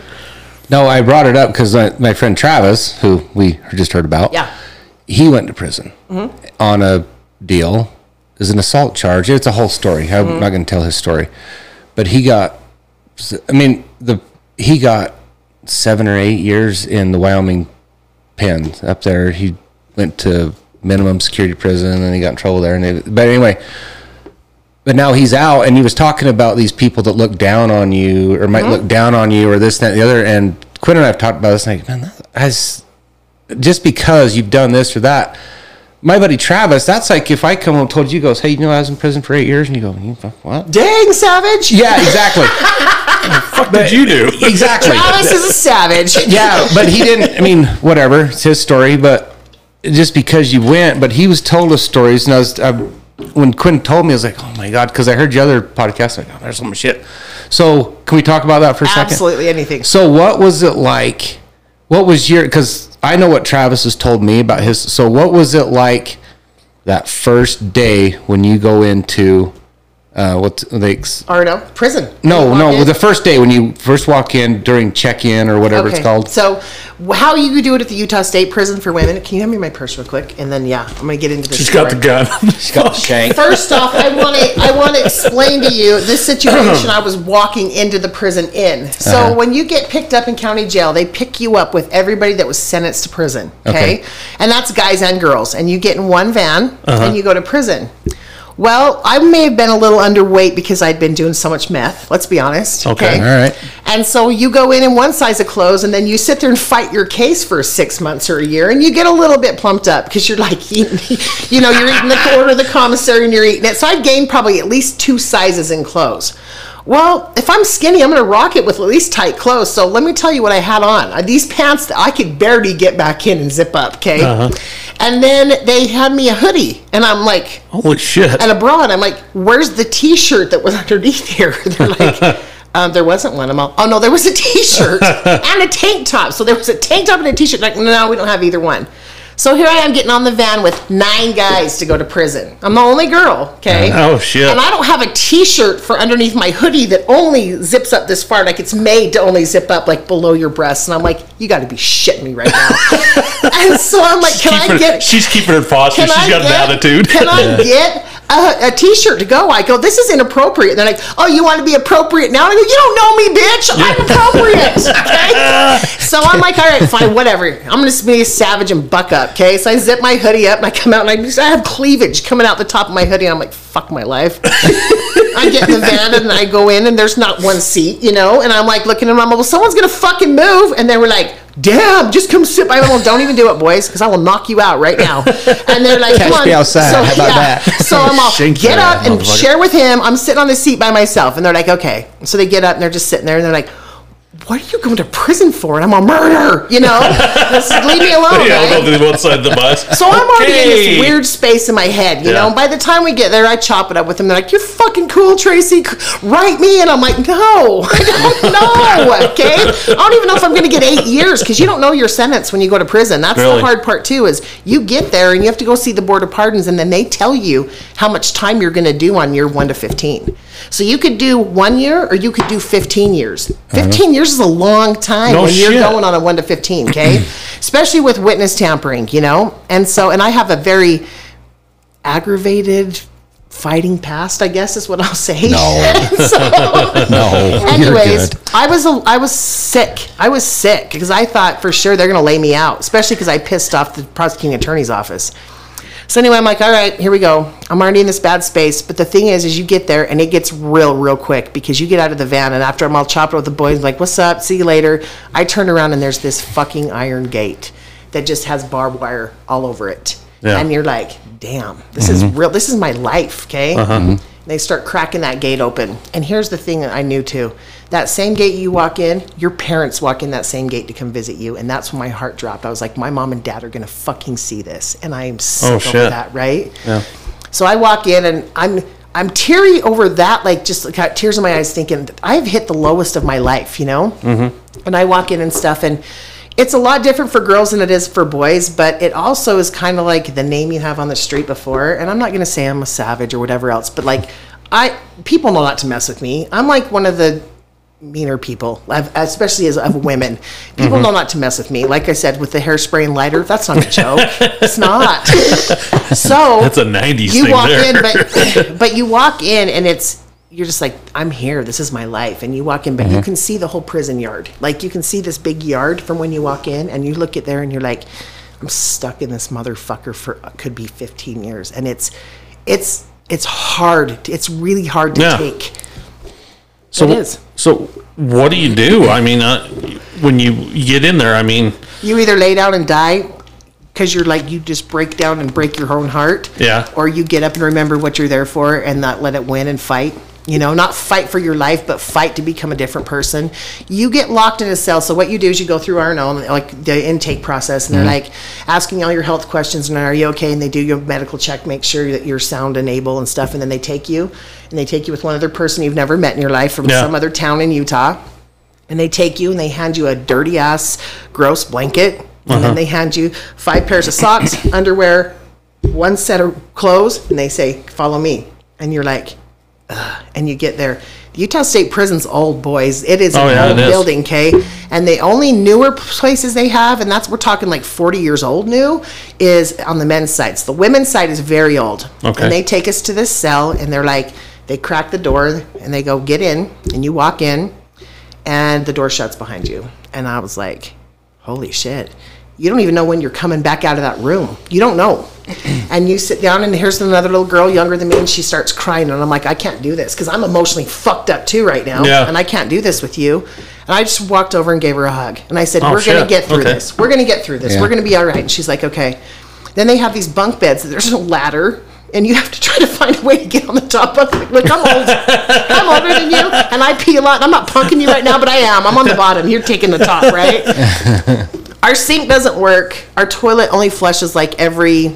Speaker 2: No, I brought it up because my, my friend Travis, who we just heard about,
Speaker 3: Yeah.
Speaker 2: he went to prison on a deal. Is an assault charge. It's a whole story. I'm mm-hmm. not going to tell his story, but he got. I mean, the he got seven or eight years in the Wyoming pen up there. He went to minimum security prison and he got in trouble there. And it, but anyway, but now he's out and he was talking about these people that look down on you or might mm-hmm. look down on you or this, that, and the other. And Quinn and I have talked about this. And like, man, that, as just because you've done this or that. My buddy Travis, that's like if I come and told you, goes, hey, you know, I was in prison for eight years, and you go, you fuck what?
Speaker 3: Dang, savage.
Speaker 2: Yeah, exactly,
Speaker 1: What did you do?
Speaker 2: exactly.
Speaker 3: Travis is a savage.
Speaker 2: yeah, but he didn't. I mean, whatever. It's his story. But just because you went, but he was told us stories, and I was I, when Quinn told me, I was like, oh my god, because I heard your other podcast. Like, oh, there's so much shit. So can we talk about that for a second?
Speaker 3: Absolutely anything.
Speaker 2: So what was it like? What was your? Because I know what Travis has told me about his. So what was it like that first day when you go into uh, what they?
Speaker 3: Or no, prison.
Speaker 2: No, no.
Speaker 3: in.
Speaker 2: The first day when you first walk in during check-in or whatever it's called.
Speaker 3: So, how you do it at the Utah State Prison for Women? Can you hand me my purse real quick? And then, yeah, I'm gonna get into this.
Speaker 1: She's got the gun.
Speaker 2: She's got the shank.
Speaker 3: First off, I want to I want to explain to you this situation. I was walking into the prison in. So
Speaker 2: Uh-huh.
Speaker 3: when you get picked up in county jail, they pick you up with everybody that was sentenced to prison. Okay,
Speaker 2: Okay.
Speaker 3: and that's guys and girls, and you get in one van
Speaker 2: Uh-huh.
Speaker 3: and you go to prison. Well, I may have been a little underweight because I'd been doing so much meth. Let's be honest.
Speaker 1: Okay.
Speaker 2: All right.
Speaker 3: And so you go in in one size of clothes, and then you sit there and fight your case for six months or a year, and you get a little bit plumped up because you're like eating, you know, you're eating the quarter of the commissary and you're eating it. So I've gained probably at least two sizes in clothes. Well, if I'm skinny, I'm going to rock it with at least tight clothes. So let me tell you what I had on. Uh, These pants that I could barely get back in and zip up, okay? And then they had me a hoodie, and I'm like,
Speaker 1: Holy shit.
Speaker 3: and a bra, and I'm like, "Where's the T-shirt that was underneath here?" They're like, um, "There wasn't one." I'm all, "Oh no, there was a T-shirt and a tank top." So there was a tank top and a T-shirt. Like, no, we don't have either one. So here I am getting on the van with nine guys to go to prison. I'm the only girl, okay?
Speaker 1: Oh, shit.
Speaker 3: And I don't have a T-shirt for underneath my hoodie that only zips up this far. Like it's made to only zip up like below your breasts. And I'm like, you got to be shitting me right now. and so I'm like, can I get?
Speaker 1: she's keeping it foster. She's
Speaker 3: I
Speaker 1: got an attitude.
Speaker 3: Can I get a, a T-shirt to go? I go, this is inappropriate. They're like, oh, you want to be appropriate now? I go, you don't know me, bitch. I'm appropriate. Okay. so I'm like, all right, fine, whatever. I'm gonna be a savage and buck up. Okay. So I zip my hoodie up and I come out and I, just, I have cleavage coming out the top of my hoodie. And I'm like, fuck my life. I get in the van and I go in and there's not one seat, you know, and I'm like looking at like, well, someone's gonna fucking move. And they were like, damn, just come sit by me. Well, don't even do it, boys, because I will knock you out right now. And they're like,
Speaker 2: Catch
Speaker 3: come on.
Speaker 2: me outside. How about that?
Speaker 3: So I'm all,
Speaker 1: Shank
Speaker 3: get up and share with him. I'm sitting on the seat by myself. And they're like, okay. So they get up and they're just sitting there and they're like, what are you going to prison for? And I'm a murderer, you know? Just leave me alone,
Speaker 1: yeah,
Speaker 3: right?
Speaker 1: I'll go to the one side of the bus.
Speaker 3: So I'm already in this weird space in my head, you
Speaker 1: Yeah.
Speaker 3: know. By the time we get there, I chop it up with them. They're like, "You're fucking cool, Tracy. Write me," and I'm like, "No, I don't know." Okay, I don't even know if I'm going to get eight years because you don't know your sentence when you go to prison. That's
Speaker 1: Really?
Speaker 3: the hard part too. Is you get there and you have to go see the board of pardons, and then they tell you how much time you're going to do on year one to fifteen. So you could do one year or you could do 15 years. Uh-huh. 15 years is a long time
Speaker 1: No
Speaker 3: when you're going on a 1 to 15, okay? Especially with witness tampering, you know? And so, and I have a very aggravated fighting past, I guess is what I'll say.
Speaker 2: No.
Speaker 3: so,
Speaker 2: No,
Speaker 3: anyways. I was a, I was sick. I was sick because I thought for sure they're going to lay me out, especially because I pissed off the prosecuting attorney's office. So anyway, I'm like, all right, here we go. I'm already in this bad space. But the thing is, is you get there and it gets real, real quick because you get out of the van and after I'm all chopped with the boys, like, what's up? See you later. I turn around and there's this fucking iron gate that just has barbed wire all over it.
Speaker 1: Yeah.
Speaker 3: And you're like, damn, this is mm-hmm. real. This is my life, okay? And They start cracking that gate open. And here's the thing that I knew too. That same gate you walk in, your parents walk in that same gate to come visit you. And that's when my heart dropped. I was like, my mom and dad are going to fucking see this. And I am sick
Speaker 1: Oh,
Speaker 3: over that, right?
Speaker 1: Yeah.
Speaker 3: So I walk in and I'm I'm teary over that, like just got tears in my eyes, thinking I've hit the lowest of my life, you know. Mm-hmm. And I walk in and stuff, and it's a lot different for girls than it is for boys, but it also is kind of like the name you have on the street before. And I'm not gonna say I'm a savage or whatever else, but like I people know not to mess with me. I'm like one of the meaner people, I've- especially as of women. People know not to mess with me. Like I said, with the hairspray and lighter, that's not a joke. it's not. so
Speaker 1: That's a 90s
Speaker 3: you walk
Speaker 1: there.
Speaker 3: in, but but you walk in and it's you're just like I'm here. This is my life. And you walk in, but you can see the whole prison yard. Like you can see this big yard from when you walk in, and you look at there and you're like, I'm stuck in this motherfucker for uh, could be 15 years, and it's it's it's hard. It's really hard to
Speaker 1: Yeah.
Speaker 3: take.
Speaker 1: So,
Speaker 3: it is.
Speaker 1: so what do you do? I mean, uh, when you get in there, I mean,
Speaker 3: You either lay down and die because you're like you just break down and break your own heart.
Speaker 1: Yeah.
Speaker 3: Or you get up and remember what you're there for and not let it win and fight. You know, not fight for your life, but fight to become a different person. You get locked in a cell. So what you do is you go through R&O, like the intake process, and they're mm-hmm. like asking all your health questions and are you okay? And they do your medical check, make sure that you're sound and able and stuff, and then they take you and they take you with one other person you've never met in your life from
Speaker 1: Yeah.
Speaker 3: some other town in Utah and they take you and they hand you a dirty ass gross blanket and then uh-huh. they hand you five pairs of socks underwear one set of clothes and they say follow me and you're like Ugh. and you get there the utah state prison's old boys it is
Speaker 1: Oh,
Speaker 3: an
Speaker 1: yeah,
Speaker 3: old building okay and the only newer places they have and that's we're talking like 40 years old new is on the men's side so the women's side is very old
Speaker 1: Okay.
Speaker 3: and they take us to this cell and they're like they crack the door and they go get in and you walk in and the door shuts behind you. And I was like, holy shit. You don't even know when you're coming back out of that room. You don't know. and you sit down, and here's another little girl younger than me, and she starts crying. And I'm like, I can't do this because I'm emotionally fucked up too right now.
Speaker 1: Yeah.
Speaker 3: And I can't do this with you. And I just walked over and gave her a hug. And I said,
Speaker 1: Oh,
Speaker 3: We're going to get through
Speaker 1: Okay.
Speaker 3: this. We're going to get through this.
Speaker 2: Yeah.
Speaker 3: We're going to be all right. And she's like, Okay. Then they have these bunk beds. There's a ladder. And you have to try to find a way to get on the top bunk. Like, Look, I'm old. I'm older than you. And I pee a lot. I'm not punking you right now, but I am. I'm on the bottom. You're taking the top, right? Our sink doesn't work. Our toilet only flushes like every
Speaker 1: Is,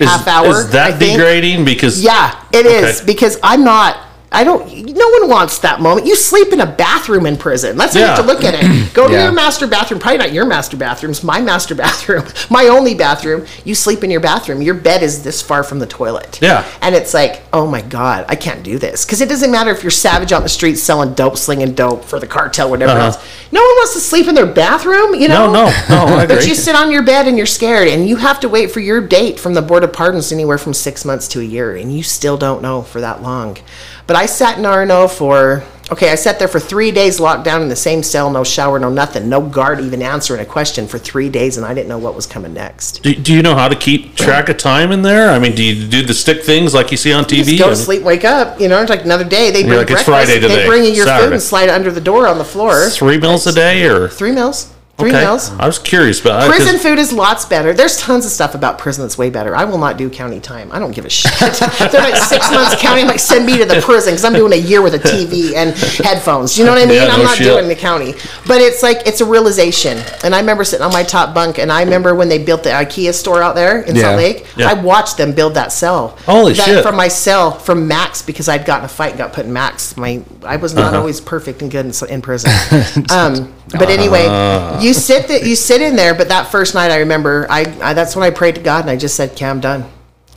Speaker 3: half hour,
Speaker 1: Is that degrading? Because
Speaker 3: yeah, it is
Speaker 1: Okay.
Speaker 3: because I'm not. I don't. No one wants that moment. You sleep in a bathroom in prison. That's how you have to look at it. Go to
Speaker 2: Yeah.
Speaker 3: your master bathroom. Probably not your master bathrooms. My master bathroom. My only bathroom. You sleep in your bathroom. Your bed is this far from the toilet.
Speaker 1: Yeah.
Speaker 3: And it's like, oh my god, I can't do this because it doesn't matter if you're savage on the street selling dope, slinging dope for the cartel, whatever
Speaker 1: Uh-huh.
Speaker 3: else. No one wants to sleep in their bathroom. You know.
Speaker 1: No, no, no, I
Speaker 3: But you sit on your bed and you're scared, and you have to wait for your date from the Board of Pardons anywhere from six months to a year, and you still don't know for that long. But I sat in RNO for okay, I sat there for three days, locked down in the same cell, no shower, no nothing, no guard even answering a question for three days, and I didn't know what was coming next.
Speaker 1: do, do you know how to keep track of time in there? I mean, do you do the stick things like you see on TV?
Speaker 3: Just go to sleep, wake up. You know, it's like another day. They bring
Speaker 1: like, it's
Speaker 3: breakfast.
Speaker 1: Friday
Speaker 3: They bring you your food and slide it under the door on the floor.
Speaker 1: Three meals a day, or
Speaker 3: Three meals. Three
Speaker 1: okay?
Speaker 3: meals.
Speaker 1: I was curious, but I-
Speaker 3: Prison food is lots better. There's tons of stuff about prison that's way better. I will not do county time. I don't give a shit. They're like six months county. I'm like, send me to the prison because I'm doing a year with a TV and headphones. You know what I mean?
Speaker 1: Yeah,
Speaker 3: I'm not
Speaker 1: shit.
Speaker 3: doing the county. But it's like, it's a realization. And I remember sitting on my top bunk and I remember when they built the IKEA store out there in
Speaker 2: Yeah.
Speaker 3: Salt Lake.
Speaker 1: Yeah.
Speaker 3: I watched them build that cell.
Speaker 1: Holy
Speaker 3: that,
Speaker 1: shit.
Speaker 3: From my cell, from Max, because I'd gotten a fight and got put in Max. My I was
Speaker 1: Uh-huh.
Speaker 3: not always perfect and good in, in prison. um, but anyway,
Speaker 1: Uh.
Speaker 3: you sit that you sit in there. But that first night, I remember I, I that's when I prayed to God and I just said, "Okay, I'm done."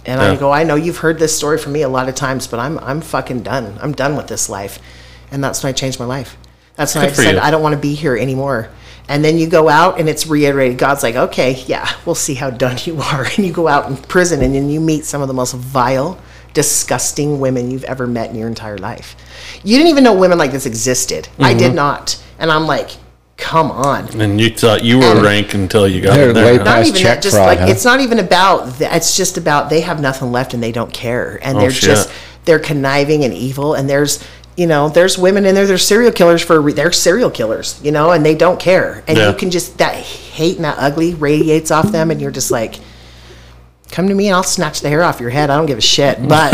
Speaker 3: And I go, I know you've heard this story from me a lot of times, but I'm I'm fucking done. I'm done with this life. And that's when I changed my life. That's when
Speaker 1: Good
Speaker 3: I said
Speaker 1: you.
Speaker 3: I don't want to be here anymore. And then you go out and it's reiterated. God's like, okay, yeah, we'll see how done you are. And you go out in prison and then you meet some of the most vile, disgusting women you've ever met in your entire life. You didn't even know women like this existed. I
Speaker 1: Mm-hmm.
Speaker 3: did not. And I'm like, come on.
Speaker 1: and you thought you were
Speaker 3: And-
Speaker 1: rank until you got
Speaker 2: They're
Speaker 1: in there.
Speaker 2: way
Speaker 1: huh?
Speaker 3: not even
Speaker 2: check
Speaker 3: that, just
Speaker 2: fraud,
Speaker 3: like
Speaker 2: huh?
Speaker 3: it's not even about that. It's just about they have nothing left and they don't care, and
Speaker 1: Oh,
Speaker 3: they're
Speaker 1: shit.
Speaker 3: just they're conniving and evil. And there's you know there's women in there. They're serial killers for re- they're serial killers, you know, and they don't care. And
Speaker 1: Yeah.
Speaker 3: you can just that hate and that ugly radiates off them, and you're just like. Come to me and I'll snatch the hair off your head. I don't give a shit. But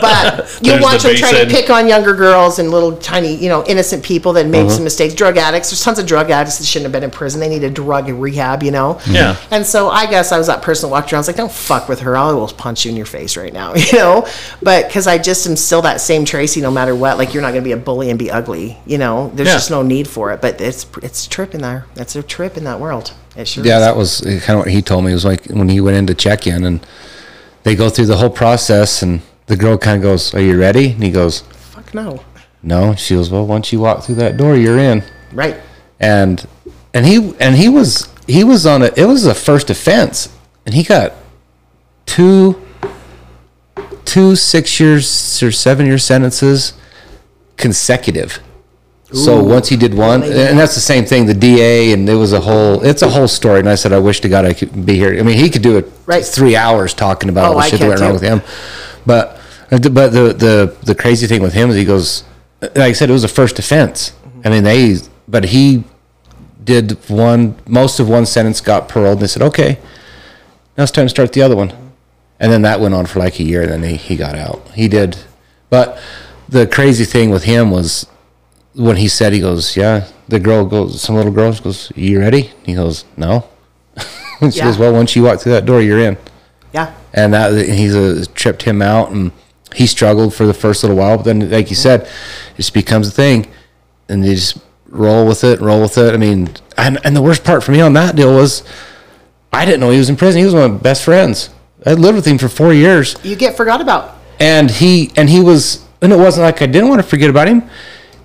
Speaker 3: but you'll watch
Speaker 1: the
Speaker 3: them try to pick on younger girls and little tiny, you know, innocent people that
Speaker 1: Uh-huh.
Speaker 3: made some mistakes. Drug addicts. There's tons of drug addicts that shouldn't have been in prison. They need a drug rehab, you know.
Speaker 1: Yeah.
Speaker 3: And so I guess I was that person that walked around. I was like, don't fuck with her. I will punch you in your face right now, you know? But because I just am still that same Tracy no matter what. Like, you're not going to be a bully and be ugly, you know? There's
Speaker 1: Yeah.
Speaker 3: just no need for it. But it's it's a trip in there. It's a trip in that world. It sure
Speaker 2: Yeah,
Speaker 3: is.
Speaker 2: that was kind of what he told me. It was like when he went in to check in and they go through the whole process and the girl kind of goes, Are you ready? And he goes,
Speaker 3: Fuck no.
Speaker 2: No. She goes, Well, once you walk through that door, you're in.
Speaker 3: Right.
Speaker 2: And and he and he was he was on a it was a first offense and he got two two six years or seven year sentences consecutive. So once he did one, and that's the same thing. The DA and it was a whole. It's a whole story. And I said, I wish to God I could be here. I mean, he could do it
Speaker 3: Right.
Speaker 2: three hours talking about
Speaker 3: Oh,
Speaker 2: all the
Speaker 3: I
Speaker 2: shit that went wrong with him. But uh, but the the the crazy thing with him is he goes, like I said, it was a first offense. I mean, they but he did one most of one sentence, got paroled, and they said, okay, now it's time to start the other one. And then that went on for like a year, and then he, he got out. He did. But the crazy thing with him was when he said, he goes, yeah, the girl goes, some little girl goes, you ready? He goes, no. and she
Speaker 3: Yeah.
Speaker 2: goes, well, once you walk through that door, you're in.
Speaker 3: Yeah.
Speaker 2: And that he's uh, tripped him out, and he struggled for the first little while. But then, like you said, it just becomes a thing, and you just roll with it, roll with it. I mean, and and the worst part for me on that deal was, I didn't know he was in prison. He was one of my best friends. I lived with him for four years,
Speaker 3: You get forgot about.
Speaker 2: and he and he was, and it wasn't like I didn't want to forget about him.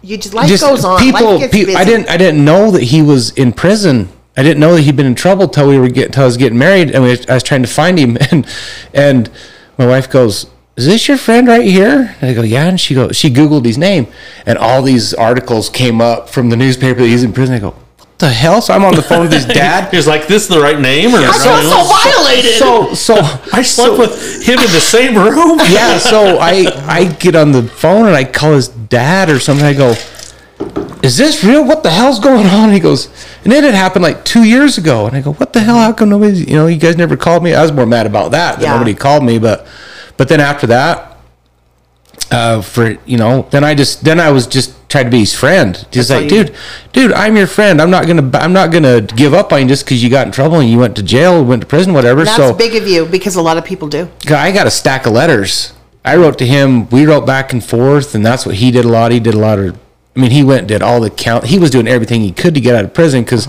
Speaker 3: You just life
Speaker 2: Just
Speaker 3: goes on.
Speaker 2: people,
Speaker 3: life gets
Speaker 2: pe-
Speaker 3: busy.
Speaker 2: I didn't, I didn't know that he was in prison. I didn't know that he'd been in trouble till we were get, till I was getting married, and we, I was trying to find him, and and my wife goes, "Is this your friend right here?" And I go, "Yeah," and she goes, she googled his name, and all these articles came up from the newspaper that he's in prison. I go, "What the hell?" So I'm on the phone with his dad.
Speaker 1: He's like, "This is the right name?" Or
Speaker 3: I feel so violated.
Speaker 2: So so
Speaker 1: I slept
Speaker 2: so-
Speaker 1: with him in the same room.
Speaker 2: yeah, so I I get on the phone and I call his dad or something. I go, is this real? What the hell's going on? He goes, and it had happened like two years ago. And I go, what the hell? How come nobody, you know, you guys never called me? I was more mad about that. That
Speaker 3: Yeah.
Speaker 2: nobody called me. But, but then after that, uh, for, you know, then I just, then I was just trying to be his friend. Just like, dude, dude, I'm your friend. I'm not going to, I'm not to give up on you just because you got in trouble and you went to jail, went to prison, whatever.
Speaker 3: That's
Speaker 2: so
Speaker 3: big of you because a lot of people do.
Speaker 2: I got a stack of letters. I wrote to him. We wrote back and forth, and that's what he did a lot. He did a lot of. I mean, he went and did all the count. He was doing everything he could to get out of prison because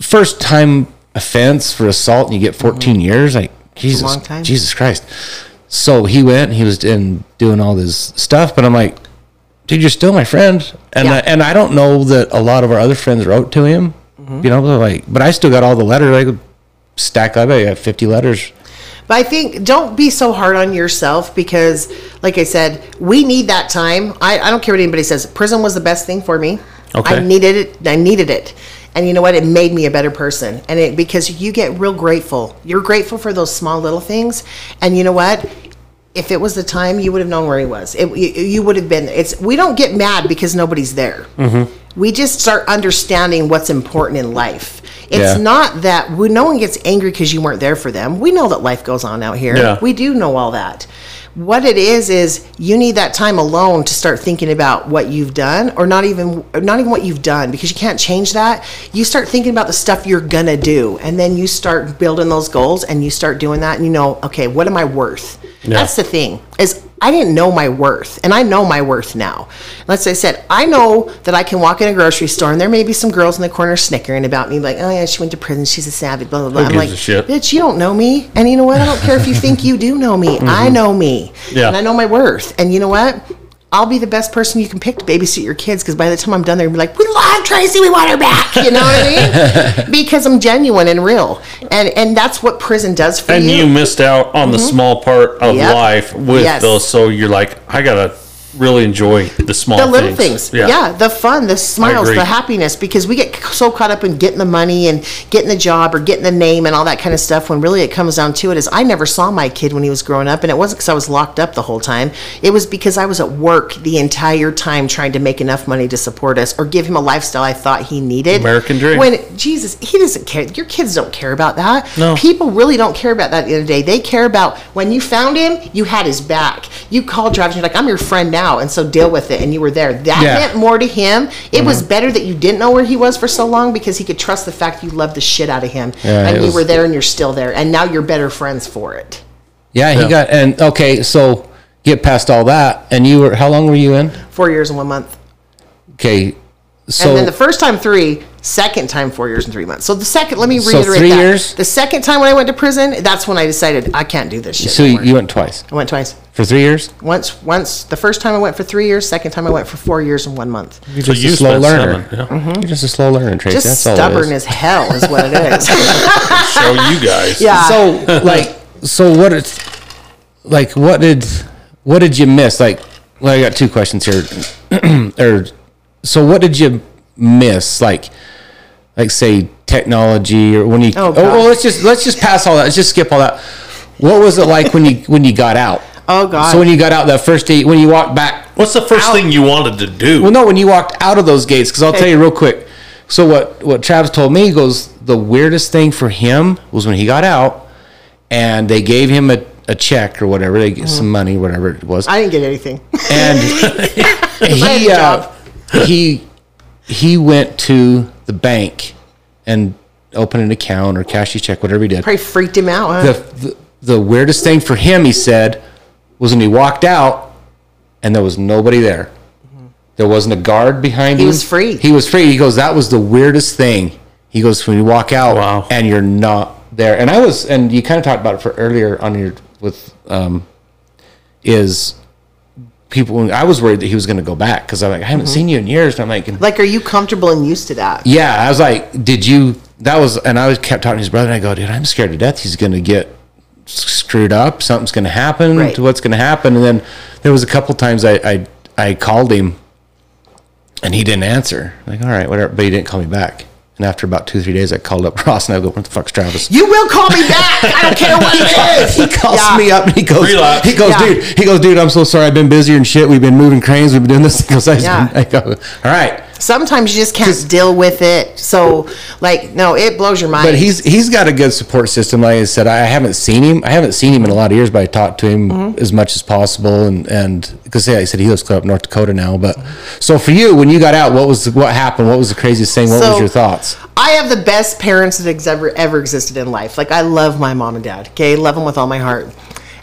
Speaker 2: first time offense for assault, and you get 14 years. Like Jesus,
Speaker 3: long time.
Speaker 2: Jesus Christ. So he went. and He was in doing all this stuff, but I'm like, dude, you're still my friend, and
Speaker 3: Yeah.
Speaker 2: I, and I don't know that a lot of our other friends wrote to him.
Speaker 3: Mm-hmm.
Speaker 2: You know, like, but I still got all the letters. I could stack up. I got 50 letters.
Speaker 3: But I think don't be so hard on yourself because, like I said, we need that time. I, I don't care what anybody says. Prison was the best thing for me.
Speaker 1: Okay.
Speaker 3: I needed it. I needed it. And you know what? It made me a better person. And it because you get real grateful. You're grateful for those small little things. And you know what? If it was the time, you would have known where he was. It, you, you would have been. It's we don't get mad because nobody's there. Mm-hmm. We just start understanding what's important in life. It's
Speaker 2: Yeah.
Speaker 3: not that we, no one gets angry because you weren't there for them. We know that life goes on out here.
Speaker 1: Yeah.
Speaker 3: We do know all that. What it is is you need that time alone to start thinking about what you've done, or not even or not even what you've done because you can't change that. You start thinking about the stuff you're gonna do, and then you start building those goals, and you start doing that, and you know, okay, what am I worth? That's the thing is I didn't know my worth, and I know my worth now. Let's say I said I know that I can walk in a grocery store, and there may be some girls in the corner snickering about me, like, oh yeah, she went to prison, she's a savage, blah blah blah. I'm like, bitch, you don't know me, and you know what? I don't care if you think you do know me. I know me,
Speaker 1: Yeah.
Speaker 3: and I know my worth. And you know what? I'll be the best person you can pick to babysit your kids because by the time I'm done, they're gonna be like, "We love Tracy, we want her back." You know what I mean? Because I'm genuine and real, and and that's what prison does for
Speaker 1: And
Speaker 3: you.
Speaker 1: And you missed out on the small part of
Speaker 3: Mm-hmm. Yep.
Speaker 1: life with
Speaker 3: Yes.
Speaker 1: those. So you're like, I gotta really enjoy the small
Speaker 3: the little things, yeah. the fun, the smiles, the happiness, because we get so caught up in getting the money and getting the job or getting the name and all that kind of stuff. When really it comes down to it, is I never saw my kid when he was growing up, and it wasn't because I was locked up the whole time. It was because I was at work the entire time trying to make enough money to support us or give him a lifestyle I thought he needed.
Speaker 1: American dream.
Speaker 3: When Jesus, he doesn't care. Your kids don't care about that.
Speaker 1: No.
Speaker 3: People really don't care about that at the end of the day. They care about when you found him, you had his back. You called Travis, you're like, I'm your friend now, and so deal with it. And you were there. That
Speaker 2: Yeah.
Speaker 3: meant more to him. It
Speaker 1: Mm-hmm.
Speaker 3: was better that you didn't know where he was for so long because he could trust the fact you loved the shit out of him.
Speaker 2: Yeah,
Speaker 3: and you
Speaker 2: was-
Speaker 3: were there and you're still there. And now you're better friends for it.
Speaker 2: Yeah, he
Speaker 1: Yeah.
Speaker 2: got and okay, so get past all that, and you were how long were you in?
Speaker 3: Four years and one month.
Speaker 2: Okay, so
Speaker 3: and then the first time three, second time four years and three months. So the second, let me
Speaker 2: So
Speaker 3: reiterate
Speaker 2: three
Speaker 3: that.
Speaker 2: years?
Speaker 3: The second time when I went to prison, that's when I decided I can't do this shit.
Speaker 2: so
Speaker 3: anymore.
Speaker 2: you went twice
Speaker 3: I went twice.
Speaker 2: for three years.
Speaker 3: Once, once the first time I went for three years. Second time I went for four years and one month.
Speaker 2: You're
Speaker 1: So
Speaker 2: just
Speaker 1: you
Speaker 2: a slow
Speaker 1: spent
Speaker 2: learner.
Speaker 1: seven, yeah.
Speaker 3: Mm-hmm.
Speaker 2: You're just a slow learner, Tracy.
Speaker 3: Just
Speaker 2: That's all it
Speaker 3: stubborn as hell is what it is.
Speaker 1: Show you guys.
Speaker 3: Yeah.
Speaker 2: so like so what it's like what did what did you miss like well i got two questions here or so what did you miss like like say technology or when you
Speaker 3: Oh,
Speaker 2: oh,
Speaker 3: God.
Speaker 2: well let's just let's just pass all that let's just skip all that what was it like when you when you got out
Speaker 3: Oh, God.
Speaker 2: so when you got out that first day when you walked back
Speaker 1: What's the first thing you wanted to do?
Speaker 2: well, no, when you walked out of those gates, because I'll tell you real quick. So what what Travis told me he goes the weirdest thing for him was when he got out, and they gave him a, a check or whatever, they get some money, whatever it was,
Speaker 3: I didn't get anything.
Speaker 2: and he uh,
Speaker 3: job.
Speaker 2: he he went to the bank and opened an account or cashed his check, whatever he did.
Speaker 3: Probably freaked him out. Huh?
Speaker 2: The, the the weirdest thing for him, he said, was when he walked out and there was nobody there. There wasn't a guard behind
Speaker 3: He
Speaker 2: him.
Speaker 3: was free.
Speaker 2: He was free. He goes, that was the weirdest thing. He goes, when you walk out
Speaker 1: Wow.
Speaker 2: and you're not there. And I was, and you kind of talked about it for earlier on your with um, is people. I was worried that he was going to go back because I'm like, I haven't
Speaker 3: Mm-hmm.
Speaker 2: seen you in years. And I'm like,
Speaker 3: like, are you comfortable and used to that?
Speaker 2: yeah, I was like, did you? That was, and I was kept talking to his brother, and I go, dude, I'm scared to death. He's going to get screwed up. Something's going to happen.
Speaker 3: Right.
Speaker 2: To what's going to happen? And then there was a couple times I, I I called him, and he didn't answer. Like, all right, whatever. But he didn't call me back. And after about two three days, I called up Ross, and I go, what the fuck's Travis?
Speaker 3: You will call me back. I don't care what it is.
Speaker 2: he calls
Speaker 3: Yeah.
Speaker 2: me up and he goes,
Speaker 1: Relapse.
Speaker 2: he goes,
Speaker 3: Yeah.
Speaker 2: dude, he goes, dude, I'm so sorry. I've been busier and shit. We've been moving cranes. We've been doing this. He goes, I,
Speaker 3: Yeah.
Speaker 2: I go, all right.
Speaker 3: Sometimes you just can't deal with it. So, like, no, it blows your mind.
Speaker 2: But he's he's got a good support system. Like I said, I haven't seen him. I haven't seen him in a lot of years, but I talked to him
Speaker 3: Mm-hmm.
Speaker 2: as much as possible. And and because yeah, I said he lives up North Dakota now. But so for you, when you got out, what was what happened? What was the craziest thing? What was your thoughts?
Speaker 3: I have the best parents that ever ever existed in life. Like I love my mom and dad. Okay, love them with all my heart.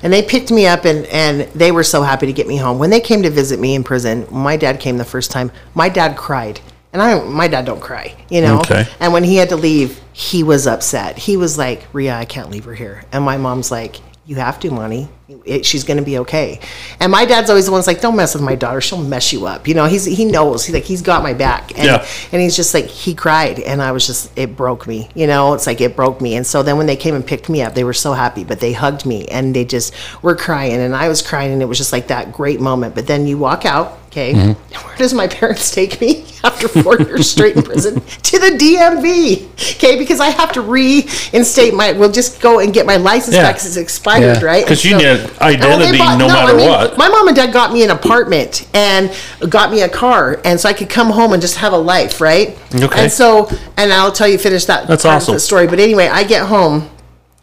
Speaker 3: And they picked me up and and they were so happy to get me home. When they came to visit me in prison, my dad came the first time. My dad cried. And I my dad don't cry, you know.
Speaker 1: Okay.
Speaker 3: And when he had to leave, he was upset. He was like, "Ria, I can't leave her here." And my mom's like, "You have to, Monty. It, she's going to be okay." And my dad's always the one's like, "Don't mess with my daughter. She'll mess you up." You know, he's he knows. He's like, he's got my back. And,
Speaker 1: Yeah.
Speaker 3: and he's just like he cried and i was just it broke me you know it's like it broke me and so then when they came and picked me up they were so happy but they hugged me and they just were crying and i was crying and it was just like that great moment but then you walk out okay mm-hmm. where does my parents take me after four years straight in prison to the dmv okay because i have to reinstate my we'll just go and get my license
Speaker 1: Yeah.
Speaker 3: back because it's expired
Speaker 2: Yeah.
Speaker 3: right
Speaker 1: 'Cause
Speaker 3: And
Speaker 1: you need identity no matter what.
Speaker 3: my mom and dad got me an apartment and got me a car, and so I could come home and just have a life, right?
Speaker 1: Okay.
Speaker 3: And so, and I'll tell you, finish that.
Speaker 1: That's awesome.
Speaker 3: The story, but anyway, I get home.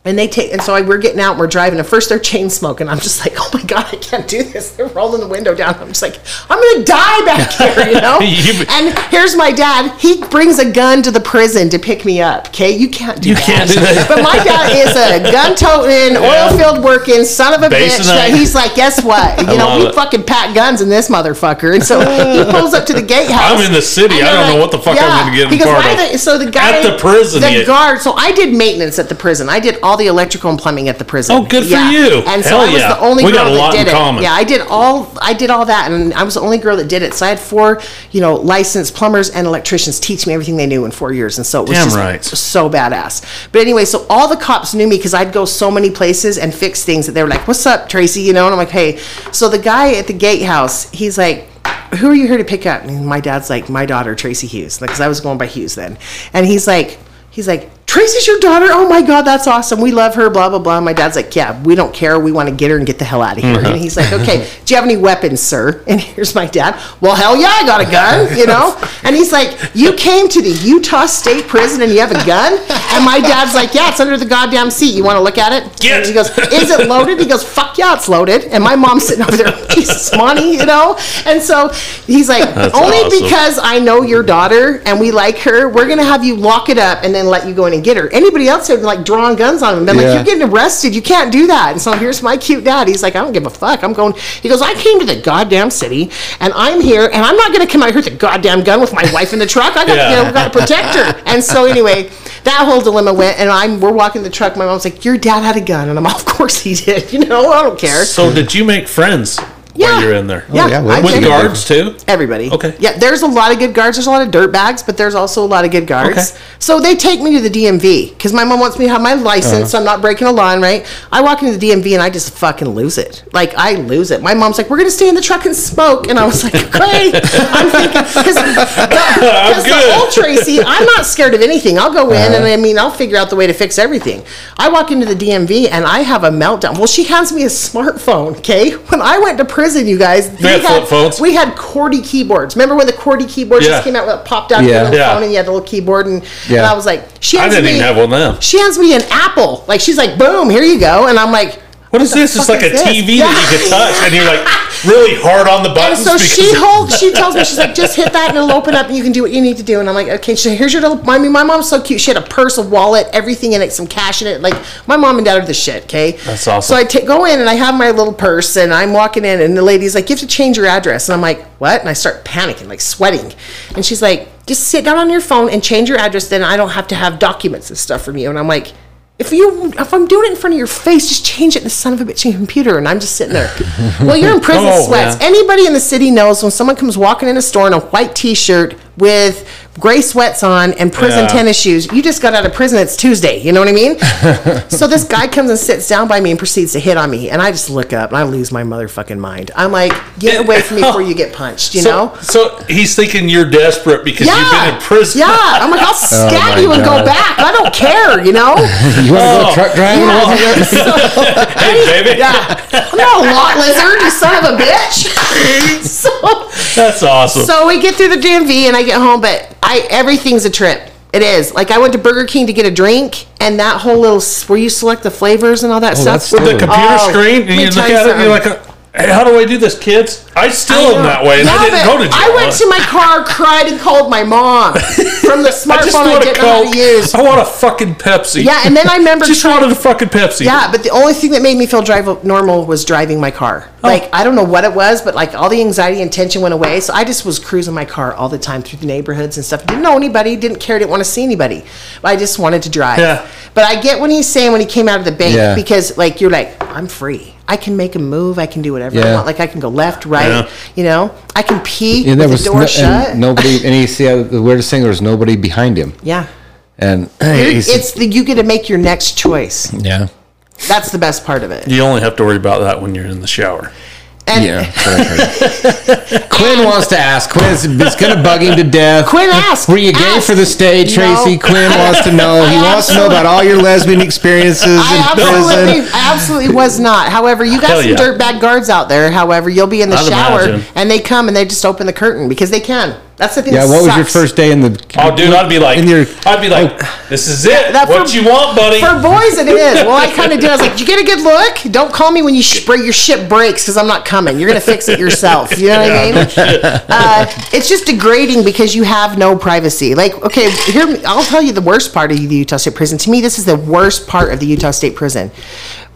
Speaker 3: And they take, and so I, we're getting out, and we're driving. And first, they're chain smoking. I'm just like, oh my god, I can't do this. They're rolling the window down. I'm just like, I'm gonna die back here, you know.
Speaker 1: You-
Speaker 3: and here's my dad. He brings a gun to the prison to pick me up. Okay, you can't do
Speaker 1: You
Speaker 3: that.
Speaker 1: can't do that.
Speaker 3: But my dad is a gun toting,
Speaker 1: Yeah.
Speaker 3: oil field working son of a
Speaker 1: Base
Speaker 3: bitch. That he's like, guess what? You know,
Speaker 1: love
Speaker 3: we
Speaker 1: it.
Speaker 3: fucking pack guns in this motherfucker. And so he pulls up to the gatehouse.
Speaker 1: I'm in the city. I don't know what the fuck I'm gonna get
Speaker 3: goes,
Speaker 1: part of."
Speaker 3: the, so the guy
Speaker 1: At the prison,
Speaker 3: the guard. So I did maintenance at the prison. I did all the electrical and plumbing at the prison.
Speaker 1: Oh, good for you.
Speaker 3: And so
Speaker 1: Hell
Speaker 3: I was
Speaker 1: yeah.
Speaker 3: the only
Speaker 1: We
Speaker 3: girl that
Speaker 1: lot
Speaker 3: did
Speaker 1: in
Speaker 3: it.
Speaker 1: common.
Speaker 3: Yeah, I did all. I did all that, and I was the only girl that did it. So I had four, you know, licensed plumbers and electricians teach me everything they knew in four years, and so it was
Speaker 1: Damn
Speaker 3: just
Speaker 1: right.
Speaker 3: so badass. But anyway, so all the cops knew me because I'd go so many places and fix things that they were like, "What's up, Tracy?" You know, and I'm like, "Hey." So the guy at the gatehouse, he's like, "Who are you here to pick up?" And my dad's like, "My daughter, Tracy Hughes," because I was going by Hughes then, and he's like, he's like. Tracy's your daughter. Oh my God, that's awesome. We love her. Blah blah blah. My dad's like, yeah, we don't care. We want to get her and get the hell out of here. Mm-hmm. And he's like, okay, do you have any weapons, sir? And here's my dad. Well, hell yeah, I got a gun. You know. And he's like, you came to the Utah State Prison and you have a gun? And my dad's like, yeah, it's under the goddamn seat. You want to look at it?
Speaker 1: Get.
Speaker 3: And he goes, is it loaded? He goes, fuck yeah, it's loaded. And my mom's sitting over there, Jesus, Monty, you know. And so he's like,
Speaker 1: That's
Speaker 3: only
Speaker 1: awesome.
Speaker 3: because I know your daughter and we like her, we're gonna have you lock it up and then let you go in and get her. Anybody else had like drawn guns on him and been
Speaker 2: Yeah.
Speaker 3: like, You're getting arrested, you can't do that. And so here's my cute dad. He's like, I don't give a fuck. I'm going he goes, I came to the goddamn city and I'm here and I'm not gonna come out here with a goddamn gun with my wife in the truck. I got
Speaker 1: Yeah.
Speaker 3: you know, gotta protect her. And so anyway, that whole dilemma went and I'm we're walking the truck. My mom's like, Your dad had a gun and I'm of course he did, you know, I don't care.
Speaker 1: So did you make friends
Speaker 3: Yeah.
Speaker 1: while you're in there?
Speaker 3: Yeah, oh,
Speaker 2: yeah, well,
Speaker 3: I
Speaker 1: With guards too?
Speaker 3: Everybody.
Speaker 1: Okay.
Speaker 3: Yeah, there's a lot of good guards. There's a lot of dirt bags, but there's also a lot of good guards.
Speaker 1: Okay.
Speaker 3: So they take me to the DMV because my mom wants me to have my license, uh-huh. so I'm not breaking a law, right? I walk into the DMV and I just fucking lose it. Like I lose it. My mom's like, "We're gonna stay in the truck and smoke," and I was like, "Great." I'm thinking because the
Speaker 1: good.
Speaker 3: old Tracy, I'm not scared of anything. I'll go in and uh-huh. I mean I'll figure out the way to fix everything. I walk into the DMV and I have a meltdown. Well, she hands me a smartphone. Okay, when I went to prison, you guys,
Speaker 1: They had flip phones?
Speaker 3: we had QWERTY keyboards. Remember when the QWERTY keyboards
Speaker 1: Yeah.
Speaker 3: just came out with popped out
Speaker 2: Yeah.
Speaker 3: your little
Speaker 1: Yeah.
Speaker 3: phone and you had a little keyboard and, and
Speaker 2: Yeah.
Speaker 3: I was like, she
Speaker 1: I
Speaker 3: hands
Speaker 1: didn't
Speaker 3: me,
Speaker 1: even have one then.
Speaker 3: She hands me an apple. Like she's like, boom, here you go. And I'm like,
Speaker 1: What is this? It's like a
Speaker 3: this?
Speaker 1: TV
Speaker 3: Yeah.
Speaker 1: that you can touch, and you're like really hard on the buttons.
Speaker 3: And
Speaker 1: so
Speaker 3: she holds, she tells me, she's like, just hit that and it'll open up and you can do what you need to do. And I'm like, okay, so here's your little, I mean, my mom's so cute. She had a purse, a wallet, everything in it, some cash in it. Like, my mom and dad are the shit, okay?
Speaker 1: That's awesome.
Speaker 3: So I go in and I have my little purse and I'm walking in and the lady's like, you have to change your address. And I'm like, what? And I start panicking, like sweating. And she's like, just sit down on your phone and change your address. Then I don't have to have documents and stuff from you. And I'm like, if you if I'm doing it in front of your face, just change it in the son of a bitch computer. And I'm just sitting there. well, you're in prison
Speaker 1: Oh,
Speaker 3: sweats.
Speaker 1: yeah.
Speaker 3: Anybody in the city knows when someone comes walking in a store in a white T-shirt with gray sweats on and prison
Speaker 1: Yeah.
Speaker 3: tennis shoes, you just got out of prison. It's Tuesday. You know what I mean? so this guy comes and sits down by me and proceeds to hit on me, and I just look up and I lose my motherfucking mind. I'm like, get away from me before you get punched. You
Speaker 1: so,
Speaker 3: know?
Speaker 1: So he's thinking you're desperate because you've been in prison.
Speaker 3: Yeah, I'm like, I'll oh scat
Speaker 2: my
Speaker 3: you and go back. I don't care, you know?
Speaker 2: You want to
Speaker 1: Oh.
Speaker 2: go truck driving?
Speaker 3: Yeah. So-
Speaker 1: Hey, baby.
Speaker 3: yeah. I'm not a lot lizard, you son of a bitch. so,
Speaker 1: That's awesome.
Speaker 3: so we get through the DMV and I get home, but I everything's a trip. It is. Like I went to Burger King to get a drink, and that whole little where you select the flavors and all that oh,
Speaker 2: stuff.
Speaker 1: With the
Speaker 2: Oh.
Speaker 1: computer
Speaker 3: Oh,
Speaker 1: screen, and you look at it, and you're like. Hey, how do I do this, kids? I still
Speaker 3: I
Speaker 1: am that way, and I didn't go to jail.
Speaker 3: I went to my car, cried, and called my mom from the
Speaker 1: I
Speaker 3: smartphone I,
Speaker 1: want a
Speaker 3: didn't know how to use.
Speaker 1: I want a fucking Pepsi.
Speaker 3: Yeah, and then I remember
Speaker 1: just
Speaker 3: trying-
Speaker 1: wanted a fucking Pepsi.
Speaker 3: Yeah, but the only thing that made me feel drive normal was driving my car.
Speaker 1: Oh.
Speaker 3: Like I don't know what it was, but like all the anxiety and tension went away. So I just was cruising my car all the time through the neighborhoods and stuff. Didn't know anybody, didn't care, didn't want to see anybody. But I just wanted to drive.
Speaker 1: Yeah.
Speaker 3: But I get what he's saying when he came out of the bank
Speaker 2: Yeah.
Speaker 3: because like you're like I'm free. I can make a move. I can do whatever I want. Like I can go left, right.
Speaker 1: Yeah.
Speaker 3: You know, I can pee
Speaker 2: And there
Speaker 3: with
Speaker 2: was
Speaker 3: the door
Speaker 2: no,
Speaker 3: shut.
Speaker 2: and nobody. And you see how the weirdest thing there was nobody behind him.
Speaker 3: yeah.
Speaker 2: And
Speaker 3: You're- It's the you get to make your next choice.
Speaker 2: yeah,
Speaker 3: That's the best part of it.
Speaker 1: You only have to worry about that when you're in the shower.
Speaker 3: And
Speaker 2: yeah. that's what I heard. Quinn wants to ask. Quinn's it's gonna bug him to death.
Speaker 3: Quinn, ask.
Speaker 2: Were you gay
Speaker 3: Ask.
Speaker 2: for the stage, Tracy?
Speaker 3: No.
Speaker 2: Quinn wants to know. He
Speaker 3: I
Speaker 2: wants to know about all your lesbian experiences
Speaker 3: I
Speaker 2: in
Speaker 3: absolutely,
Speaker 2: prison.
Speaker 3: I absolutely was not. However, you got
Speaker 1: Hell
Speaker 3: some
Speaker 1: yeah.
Speaker 3: dirtbag guards out there. However, you'll be in the
Speaker 1: I'd
Speaker 3: shower
Speaker 1: imagine.
Speaker 3: and they come and they just open the curtain because they can. That's the thing.
Speaker 2: Yeah.
Speaker 3: that
Speaker 2: What was your first day in the?
Speaker 1: Oh, dude, I'd be like,
Speaker 2: in your.
Speaker 1: I'd be like, this is it.
Speaker 3: that
Speaker 1: what
Speaker 3: for-
Speaker 1: you want, buddy?
Speaker 3: For boys, it is. Well, I kind of did. I was like, "You get a good look. Don't call me when you spray your ship breaks because I'm not coming. You're gonna fix it yourself. You know what I mean? Uh, it's just degrading because you have no privacy. Like, okay, here I'll tell you the worst part of the Utah State Prison. To me, this is the worst part of the Utah State Prison.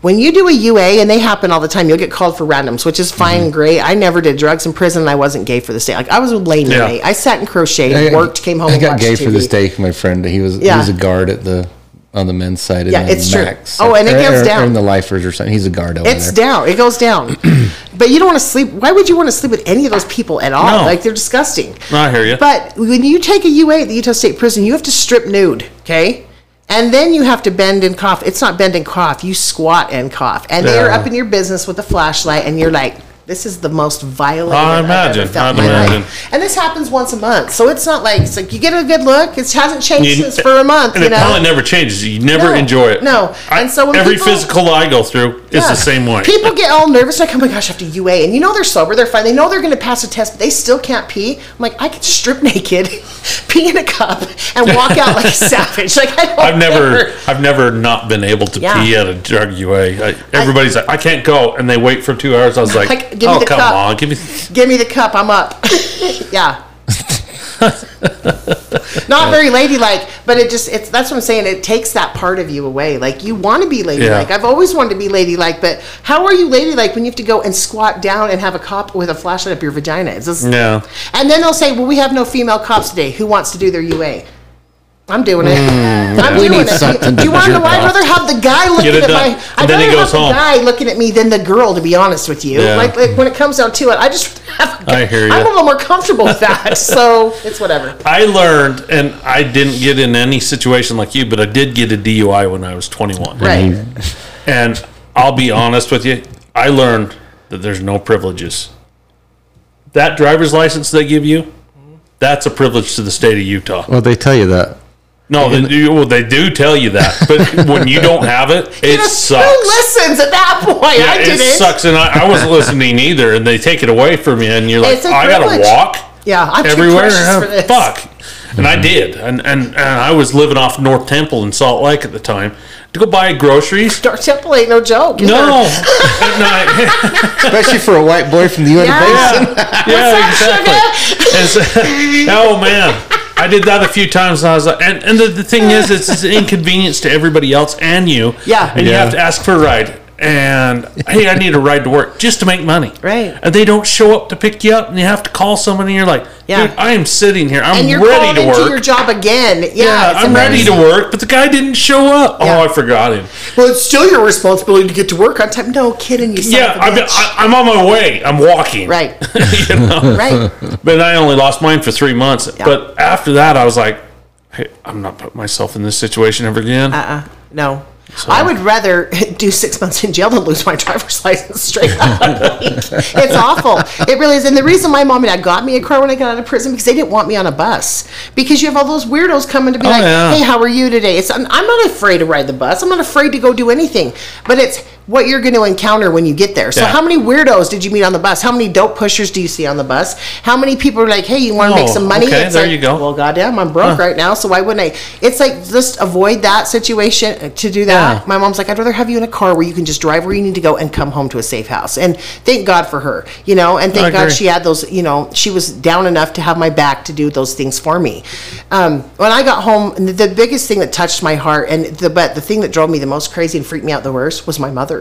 Speaker 3: When you do a UA, and they happen all the time, you'll get called for randoms, which is fine, and great. I never did drugs in prison, and I wasn't gay for the state. Like I was a lane
Speaker 1: Yeah.
Speaker 3: inmate. I sat and crocheted, I, worked, came home.
Speaker 2: I got gay for
Speaker 3: TV.
Speaker 2: this day. My friend, he was he was a guard at the on the men's side.
Speaker 3: Yeah, it's true.
Speaker 2: Max.
Speaker 3: Oh, and it
Speaker 2: Or-
Speaker 3: goes down.
Speaker 2: Or in the lifers or something. He's a guard over
Speaker 3: It's
Speaker 2: there.
Speaker 3: down. It goes down. but you don't want to sleep. Why would you want to sleep with any of those people at all?
Speaker 1: No.
Speaker 3: Like they're disgusting.
Speaker 1: No, I hear you.
Speaker 3: But when you take a UA at the Utah State Prison, you have to strip nude. Okay. And then you have to bend and cough. It's not bend and cough. You squat and cough. And they're up in your business with a flashlight, and you're like, "This is the most violent
Speaker 1: I
Speaker 3: I've
Speaker 1: imagine.
Speaker 3: ever felt
Speaker 1: I'd
Speaker 3: my
Speaker 1: imagine.
Speaker 3: life." And this happens once a month, so it's not like it's like you get a good look. It hasn't changed
Speaker 1: You-
Speaker 3: since for a month.
Speaker 1: and
Speaker 3: you
Speaker 1: it
Speaker 3: know.
Speaker 1: never changes. You never
Speaker 3: No,
Speaker 1: enjoy it.
Speaker 3: no.
Speaker 1: I-
Speaker 3: And so when
Speaker 1: every
Speaker 3: people-
Speaker 1: physical I go through is
Speaker 3: Yeah.
Speaker 1: the same way.
Speaker 3: People get all nervous, like, oh my gosh, I have to UA. And you know they're sober, they're fine. They know they're going to pass a test, but they still can't pee. I'm like, I could strip naked, pee in a cup, and walk out like a savage. Like, I don't
Speaker 1: I've never,
Speaker 3: care.
Speaker 1: I've never not been able to
Speaker 3: Yeah.
Speaker 1: pee at a drug UA. I, everybody's like, I can't go, and they wait for two hours. I was like,
Speaker 3: Like, give me
Speaker 1: oh
Speaker 3: the
Speaker 1: come
Speaker 3: cup.
Speaker 1: on, give me.
Speaker 3: Give me the cup, I'm up. yeah. Not very ladylike, but it just, it's, that's what I'm saying. It takes that part of you away. Like, you want to be ladylike.
Speaker 1: Yeah.
Speaker 3: I've always wanted to be ladylike, but how are you ladylike when you have to go and squat down and have a cop with a flashlight up your vagina? It's just,
Speaker 1: Yeah.
Speaker 3: And then they'll say, "Well, we have no female cops today. Who wants to do their UA?" I'm doing it. Mm,
Speaker 2: I'm
Speaker 3: doing it. Do you want to know?
Speaker 2: jerk
Speaker 3: I'd rather have the guy looking at my.
Speaker 1: done.
Speaker 3: I'd
Speaker 1: And then he
Speaker 3: rather
Speaker 1: goes
Speaker 3: have the guy looking at me than the girl. To be honest with you,
Speaker 1: Yeah.
Speaker 3: like, like when it comes down to it, I just have.
Speaker 1: I hear
Speaker 3: you.
Speaker 1: I'm
Speaker 3: a little more comfortable with that, so it's whatever.
Speaker 1: I learned, and I didn't get in any situation like you, but I did get a DUI when I was 21.
Speaker 3: Right.
Speaker 1: And I'll be honest with you, I learned that there's no privileges. That driver's license they give you, that's a privilege to the state of Utah.
Speaker 2: Well, they tell you that.
Speaker 1: No, they do, well, they do tell you that, but when you don't have it, it
Speaker 3: You know,
Speaker 1: sucks.
Speaker 3: Who listens at that point?
Speaker 1: Yeah,
Speaker 3: I
Speaker 1: it
Speaker 3: didn't.
Speaker 1: sucks, and I, I wasn't listening either. And they take it away from you, and you're like, I gotta walk
Speaker 3: Yeah, I'm
Speaker 1: everywhere.
Speaker 3: precious for this.
Speaker 1: Fuck, and I mm-hmm. did, and, and and I was living off North Temple in Salt Lake at the time to go buy groceries.
Speaker 3: Dark Temple ain't no joke. either.
Speaker 1: No, And I-
Speaker 2: Especially for a white boy from the Uinta
Speaker 3: Yeah.
Speaker 2: Basin.
Speaker 1: yeah, exactly. So- oh man, I did that a few times, and I was like, and, and the, the thing is, it's, it's an inconvenience to everybody else and you.
Speaker 3: Yeah.
Speaker 1: and you
Speaker 2: Yeah.
Speaker 1: have to ask for a ride. And hey, I need a ride to work just to make money.
Speaker 3: Right.
Speaker 1: And they don't show up to pick you up, and you have to call somebody. And you're like,
Speaker 3: Yeah.
Speaker 1: dude, I am sitting here. I'm
Speaker 3: And you're
Speaker 1: ready
Speaker 3: called
Speaker 1: to
Speaker 3: into
Speaker 1: work.
Speaker 3: your job again. Yeah,
Speaker 1: yeah, I'm ready to work, but the guy didn't show up.
Speaker 3: Yeah.
Speaker 1: Oh, I forgot him.
Speaker 3: Well, it's still your responsibility to get to work on time. No kidding, you
Speaker 1: Yeah,
Speaker 3: of a
Speaker 1: I'm. I, I'm on my way. I'm walking.
Speaker 3: right,
Speaker 1: you know?
Speaker 3: right.
Speaker 1: But I only lost mine for three months. But after that, I was like, hey, I'm not putting myself in this situation ever again.
Speaker 3: Uh-uh. No. I would rather do six months in jail than lose my driver's license straight up. it's awful. It really is. And the reason my mom and dad got me a car when I got out of prison because they didn't want me on a bus. Because you have all those weirdos coming to be
Speaker 1: Oh,
Speaker 3: like,
Speaker 1: yeah.
Speaker 3: hey, how are you today? It's I'm not afraid to ride the bus. I'm not afraid to go do anything. But it's what you're going to encounter when you get there. So
Speaker 1: Yeah.
Speaker 3: how many weirdos did you meet on the bus? How many dope pushers do you see on the bus? How many people are like, "Hey, you want to make
Speaker 1: Oh,
Speaker 3: some money?"
Speaker 1: okay,
Speaker 3: It's
Speaker 1: there
Speaker 3: like,
Speaker 1: you go.
Speaker 3: Well, goddamn, I'm broke right now, so why wouldn't I? It's like just avoid that situation uh, to do that.
Speaker 1: Yeah.
Speaker 3: My mom's like, I'd rather have you in a car where you can just drive where you need to go and come home to a safe house. And thank God for her, you know, and thank God she had those, you know, she was down enough to have my back to do those things for me. Um, when I got home, the biggest thing that touched my heart and the but the thing that drove me the most crazy and freaked me out the worst was my mother.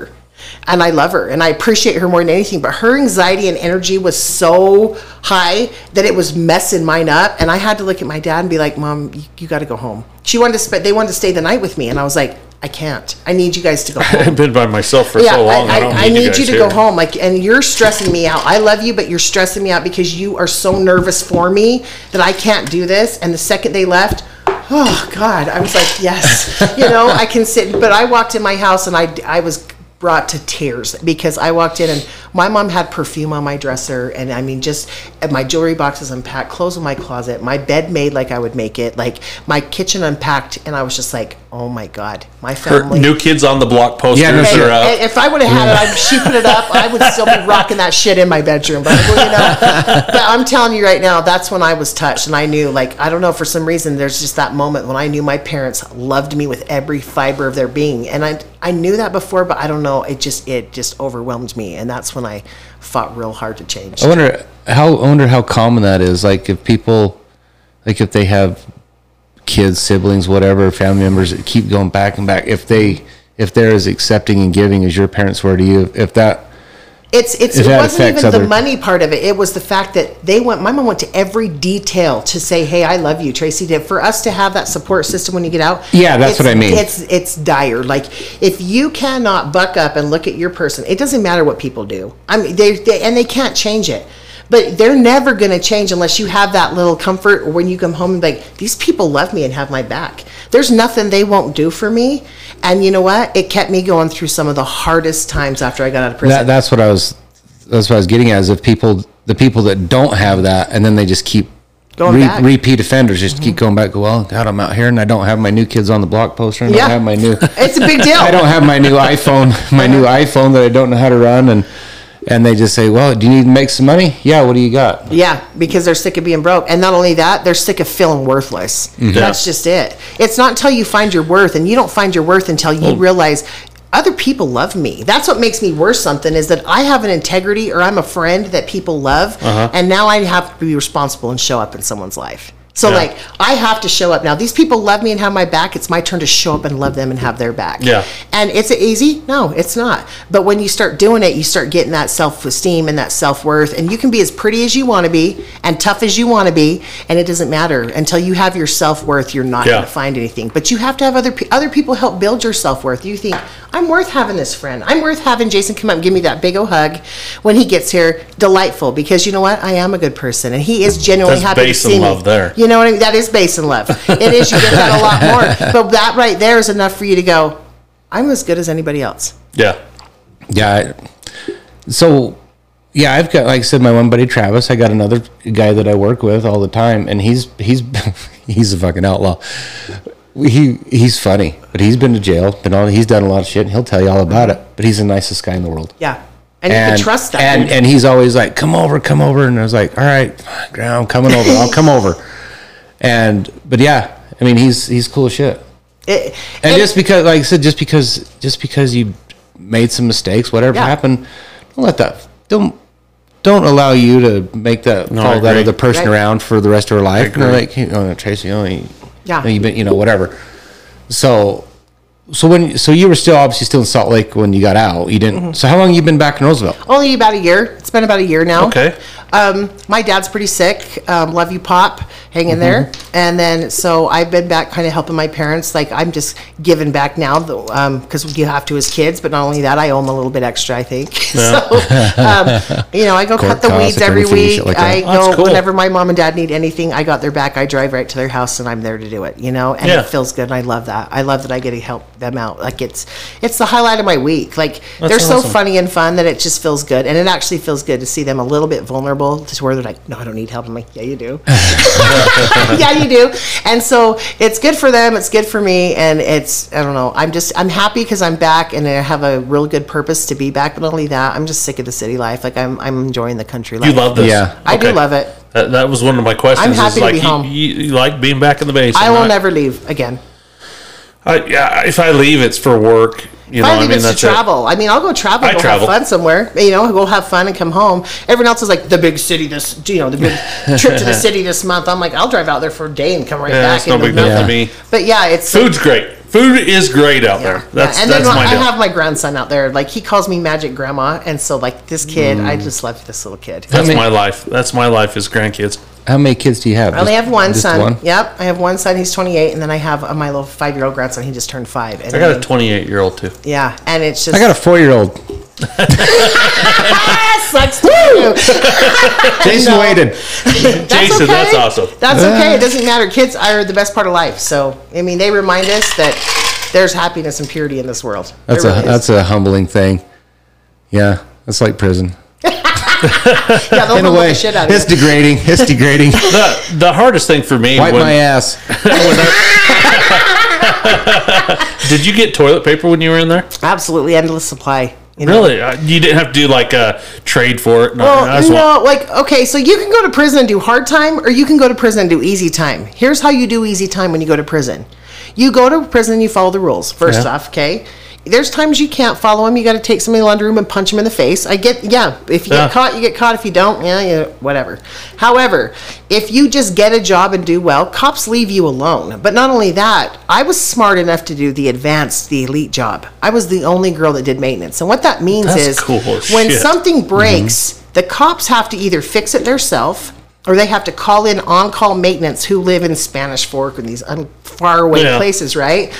Speaker 3: And I love her and I appreciate her more than anything. But her anxiety and energy was so high that it was messing mine up. And I had to look at my dad and be like, Mom, you, you got to go home. She wanted to spend, they wanted to stay the night with me. And I was like, I can't. I need you guys to go home
Speaker 1: I've been by myself for
Speaker 3: yeah,
Speaker 1: so long. I,
Speaker 3: I, I, I need you
Speaker 1: guys
Speaker 3: to
Speaker 1: here.
Speaker 3: go home. Like, and you're stressing me out. I love you, but you're stressing me out because you are so nervous for me that I can't do this. And the second they left, oh God, I was like, yes, you know, I can sit. But I walked in my house and I, I was brought to tears because I walked in and my mom had perfume on my dresser and I mean just my jewelry boxes unpacked, clothes in my closet, my bed made like I would make it, like my kitchen unpacked, and I was just like, oh my God, my
Speaker 1: Her
Speaker 3: family.
Speaker 1: new kids on the block posters
Speaker 2: Yeah, no,
Speaker 3: Hey,
Speaker 2: sure.
Speaker 1: are up.
Speaker 3: i- If I would have had it, I, she put it up, I would still be rocking that shit in my bedroom. But, well, you know, but I'm telling you right now, that's when I was touched, and I knew, like, I don't know, for some reason, there's just that moment when I knew my parents loved me with every fiber of their being, and I, I knew that before, but I don't know, it just, it just overwhelmed me, and that's when I fought real hard to change.
Speaker 2: I wonder how I wonder how common that is. Like if people, like if they have kids, siblings, whatever, family members that keep going back and back. If they if they're as accepting and giving as your parents were to you, if that
Speaker 3: It's it's it wasn't even the money part of it. It was the fact that they went. My mom went to every detail to say, "Hey, I love you, Tracy." Did for us to have that support system when you get out.
Speaker 2: Yeah, that's what I mean.
Speaker 3: It's it's dire. Like if you cannot buck up and look at your person, it doesn't matter what people do. I mean, they, they and they can't change it. But they're never going to change unless you have that little comfort or when you come home and be like, these people love me and have my back. There's nothing they won't do for me. And you know what? It kept me going through some of the hardest times after I got out of prison.
Speaker 2: that that's what I was that's what I was getting at is if people the people that don't have that and then they just keep
Speaker 3: Going back. Mm-hmm.
Speaker 2: repeat offenders just keep going back. Go well, God, I'm out here and I don't have my new kids on the block poster. And I don't have my new.
Speaker 3: It's a big deal.
Speaker 2: I don't have my new iPhone, my new
Speaker 3: Uh-huh.
Speaker 2: iPhone that I don't know how to run, and and they just say, "Well, do you need to make some money? Yeah, what do you got?"
Speaker 3: Yeah, because they're sick of being broke. And not only that, they're sick of feeling worthless. Mm-hmm. That's just it. It's not until you find your worth, and you don't find your worth until you realize other people love me. That's what makes me worth something is that I have an integrity or I'm a friend that people love, uh-huh. and now I have to be responsible and show up in someone's life. So
Speaker 1: Yeah.
Speaker 3: like I have to show up now. These people love me and have my back. It's my turn to show up and love them and have their back.
Speaker 1: Yeah.
Speaker 3: And it's easy? No, it's not. But when you start doing it, you start getting that self esteem and that self worth. And you can be as pretty as you want to be and tough as you want to be. And it doesn't matter until you have your self worth. You're not
Speaker 1: Yeah.
Speaker 3: going to find anything. But you have to have other pe- other people help build your self worth. You think I'm worth having this friend. I'm worth having Jason come up and give me that big old hug when he gets here. Delightful because you know what? I am a good person, and he is genuinely
Speaker 1: That's
Speaker 3: happy to see
Speaker 1: love
Speaker 3: me.
Speaker 1: there.
Speaker 3: You know what I mean? That is base and love. It is. You get that a lot more. But that right there is enough for you to go. I'm as good as anybody else.
Speaker 1: Yeah.
Speaker 2: Yeah. So, yeah, I've got like I said, my one buddy Travis. I got another guy that I work with all the time, and he's he's he's a fucking outlaw. He he's funny, but he's been to jail. Been on. He's done a lot of shit, and he'll tell you all about it. But he's the nicest guy in the world.
Speaker 3: Yeah. And, you can trust that.
Speaker 2: And and he's always like, "Come over, come over," and I was like, "All right, fine, I'm coming over. I'll come over." And but yeah, I mean, he's he's cool as shit.
Speaker 3: It-
Speaker 2: And,
Speaker 3: and-
Speaker 2: just because, like I said, just because just because you made some mistakes, whatever
Speaker 3: Yeah.
Speaker 2: happened, don't let that don't don't allow you to make that
Speaker 1: No,
Speaker 2: follow that other person
Speaker 3: Right.
Speaker 2: around for the rest of her life. And they're
Speaker 1: agree.
Speaker 2: like, hey, oh, Tracy, you,
Speaker 3: Yeah.
Speaker 2: you been, you know, whatever. So, so when so you were still obviously still in Salt Lake when you got out. You didn't.
Speaker 3: Mm-hmm.
Speaker 2: So how long you been back in Roosevelt?
Speaker 3: Only about a year. It's been about a year now.
Speaker 1: Okay.
Speaker 3: Um, my dad's pretty sick. Um, love you, Pop. Hang in there. And then, so I've been back kind of helping my parents. Like, I'm just giving back now because you have to as kids. But not only that, I owe them a little bit extra, I think. so, um, you know, I go
Speaker 2: Court
Speaker 3: cut the weeds every week.
Speaker 2: like.
Speaker 3: I
Speaker 1: Oh,
Speaker 3: go
Speaker 1: cool.
Speaker 3: whenever my mom and dad need anything. I got their back. I drive right to their house and I'm there to do it, you know? And
Speaker 1: Yeah.
Speaker 3: it feels good. And I love that. I love that I get to help them out. Like, it's, it's the highlight of my week. Like,
Speaker 1: That's
Speaker 3: they're so funny and fun that it just feels good. And it actually feels good to see them a little bit vulnerable vulnerable to where they're like, no, I don't need help. I'm like, yeah, you do. yeah, you do. And so it's good for them. It's good for me. And it's, I don't know, I'm just, I'm happy because I'm back and I have a real good purpose to be back. But not only that, I'm just sick of the city life. Like I'm, I'm enjoying the country life.
Speaker 1: You love this.
Speaker 2: Yeah.
Speaker 3: I do love it.
Speaker 1: That, that was one of my questions.
Speaker 3: I'm
Speaker 1: is
Speaker 3: happy to
Speaker 1: like,
Speaker 3: be
Speaker 1: you-
Speaker 3: home.
Speaker 1: You, you like being back in the base.
Speaker 3: I will
Speaker 1: not-
Speaker 3: never leave again.
Speaker 1: I, yeah, if I leave, it's for work. You
Speaker 3: If
Speaker 1: know,
Speaker 3: I
Speaker 1: I
Speaker 3: leave,
Speaker 1: mean,
Speaker 3: it's to
Speaker 1: that's it.
Speaker 3: travel. I mean, I'll go travel,
Speaker 1: I
Speaker 3: go
Speaker 1: travel.
Speaker 3: have fun somewhere. You know, go have fun and come home. Everyone else is like the big city. This, you know, the big trip to the city this month. I'm like, I'll drive out there for a day and come right
Speaker 1: Yeah,
Speaker 3: back.
Speaker 1: it's no big deal
Speaker 3: nothing.
Speaker 1: to me.
Speaker 3: But yeah, it's
Speaker 1: Food's great. Food is great out
Speaker 3: Yeah,
Speaker 1: there. That's
Speaker 3: yeah. and
Speaker 1: that's
Speaker 3: then
Speaker 1: my
Speaker 3: I
Speaker 1: deal.
Speaker 3: have my grandson out there. Like he calls me Magic Grandma, and so like this kid, I mm. just love this little kid.
Speaker 1: that's
Speaker 2: many-
Speaker 1: my life. That's my life is grandkids.
Speaker 2: How many kids do you have?
Speaker 3: I only
Speaker 2: Just-
Speaker 3: have one
Speaker 2: just
Speaker 3: son.
Speaker 2: one?
Speaker 3: Yep, I have one son. He's 28, and then I have uh, my little five-year-old grandson. He just turned five. And
Speaker 1: I got a
Speaker 3: mean,
Speaker 1: 28 year old too.
Speaker 3: yeah, and it's just
Speaker 2: I got a four-year-old.
Speaker 3: ah, sucks to you.
Speaker 2: Jason
Speaker 3: No.
Speaker 2: waited.
Speaker 1: Jason, that's awesome.
Speaker 3: That's okay. It doesn't matter. Kids are the best part of life. So I mean, they remind us that there's happiness and purity in this world.
Speaker 2: That's
Speaker 3: There
Speaker 2: a
Speaker 3: really is.
Speaker 2: that's a humbling thing. Yeah, that's like prison.
Speaker 3: yeah, they'll
Speaker 2: In a way,
Speaker 3: the shit out of
Speaker 2: it's
Speaker 3: you.
Speaker 2: degrading. It's degrading.
Speaker 1: The the hardest thing for me
Speaker 2: Wipe
Speaker 1: when,
Speaker 2: my ass.
Speaker 1: did you get toilet paper when you were in there?
Speaker 3: Absolutely endless supply. You know?
Speaker 1: Really? Uh, You didn't have to do like a trade for it. No,
Speaker 3: Well,
Speaker 1: I just
Speaker 3: no, like okay, so you can go to prison and do hard time, or you can go to prison and do easy time. Here's how you do easy time when you go to prison. You go to prison and you follow the rules. First
Speaker 2: Yeah.
Speaker 3: off, okay. There's times you can't follow them. You got to take somebody in the laundry room and punch them in the face. I get, yeah. If you
Speaker 1: Yeah.
Speaker 3: get caught, you get caught. If you don't, yeah, yeah, whatever. However, if you just get a job and do well, cops leave you alone. But not only that, I was smart enough to do the advanced, the elite job. I was the only girl that did maintenance. And what that means
Speaker 1: That's
Speaker 3: is
Speaker 1: cool
Speaker 3: when
Speaker 1: shit.
Speaker 3: something mm-hmm. breaks, the cops have to either fix it themselves or they have to call in on-call maintenance who live in Spanish Fork and these un- faraway
Speaker 1: Yeah.
Speaker 3: places, right?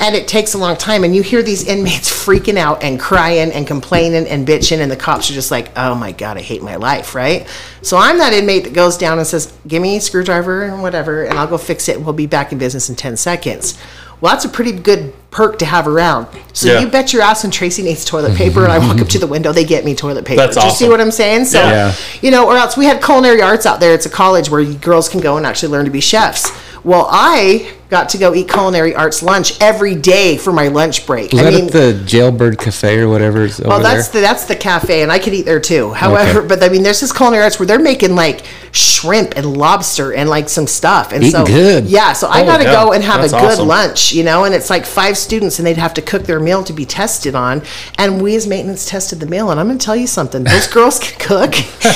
Speaker 3: And it takes a long time, and you hear these inmates freaking out and crying and complaining and bitching, and the cops are just like, "Oh my god, I hate my life," right? So I'm that inmate that goes down and says, "Give me a screwdriver and whatever, and I'll go fix it, and we'll be back in business in ten seconds." Well, that's a pretty good perk to have around. So
Speaker 1: Yeah.
Speaker 3: you bet your ass when Tracy needs toilet paper, and I walk up to the window, they get me toilet paper.
Speaker 1: That's
Speaker 3: Do you see what I'm saying? So.
Speaker 1: Yeah.
Speaker 3: you know, or else we had culinary arts out there. It's a college where girls can go and actually learn to be chefs. Well, I got to go eat culinary arts lunch every day for my lunch break.
Speaker 2: Was
Speaker 3: I
Speaker 2: that
Speaker 3: mean,
Speaker 2: at the Jailbird Cafe or whatever? It's over
Speaker 3: well, that's
Speaker 2: there?
Speaker 3: the that's the cafe, and I could eat there too. However,
Speaker 2: Okay.
Speaker 3: but I mean, there's this culinary arts where they're making like shrimp and lobster and like some stuff, and
Speaker 2: Eating
Speaker 3: so
Speaker 2: good.
Speaker 3: yeah. So I got to
Speaker 1: cow,
Speaker 3: go and have
Speaker 1: that's
Speaker 3: a good
Speaker 1: awesome.
Speaker 3: lunch, you know. And it's like five students, and they'd have to cook their meal to be tested on. And we as maintenance tested the meal, and I'm going to tell you something: those girls can cook,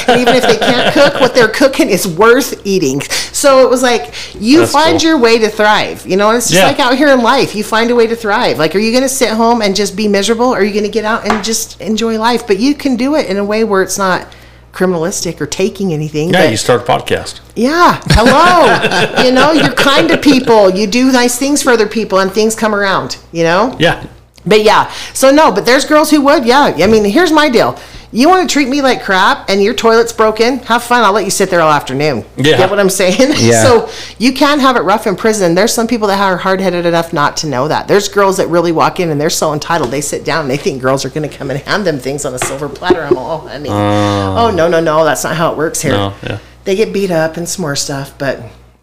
Speaker 3: and even if they can't cook, what they're cooking is worth eating. So it was like you
Speaker 1: That's
Speaker 3: find
Speaker 1: cool.
Speaker 3: your way to thrive, you know. It's just
Speaker 1: Yeah.
Speaker 3: like out here in life, you find a way to thrive. Like, are you going to sit home and just be miserable? Or are you going to get out and just enjoy life? But you can do it in a way where it's not criminalistic or taking anything.
Speaker 1: yeah,
Speaker 3: but-
Speaker 1: you start a podcast.
Speaker 3: yeah. Hello. you know, you're kind to people. You do nice things for other people, and things come around. You know.
Speaker 1: Yeah.
Speaker 3: But yeah, so no, but there's girls who would, yeah. I mean, here's my deal. You want to treat me like crap and your toilet's broken? Have fun. I'll let you sit there all afternoon.
Speaker 1: Yeah.
Speaker 3: Get what I'm saying?
Speaker 2: Yeah.
Speaker 3: so you can have it rough in prison. There's some people that are hard headed enough not to know that. There's girls that really walk in and they're so entitled. They sit down and they think girls are going to come and hand them things on a silver platter. I'm all, I mean, oh, no, no, no. That's not how it works here.
Speaker 1: No, yeah.
Speaker 3: They get beat up and some more stuff, but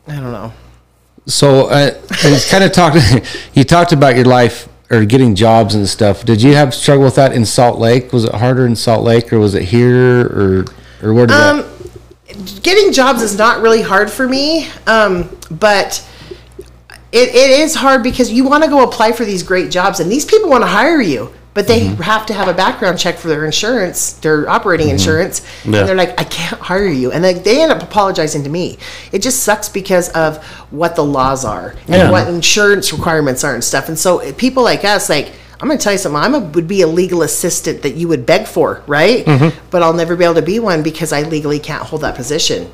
Speaker 3: I don't know.
Speaker 2: So, uh, it's kind of talked. you talked about your life or getting jobs and stuff. Did you have struggle with that in Salt Lake? Was it harder in Salt Lake, or was it here, or or where did
Speaker 3: Um,
Speaker 2: that?
Speaker 3: getting jobs is not really hard for me, um, but it, it is hard because you want to go apply for these great jobs, and these people want to hire you, but they
Speaker 1: Mm-hmm.
Speaker 3: have to have a background check for their insurance, their operating insurance,
Speaker 1: Yeah.
Speaker 3: and they're like, I can't hire you, and they, they end up apologizing to me. It just sucks because of what the laws are and
Speaker 1: Yeah.
Speaker 3: what insurance requirements are and stuff, and so uh, people like us, like. I'm gonna tell you something. I'm a would be a legal assistant that you would beg for, right?
Speaker 1: Mm-hmm.
Speaker 3: But I'll never be able to be one because I legally can't hold that position.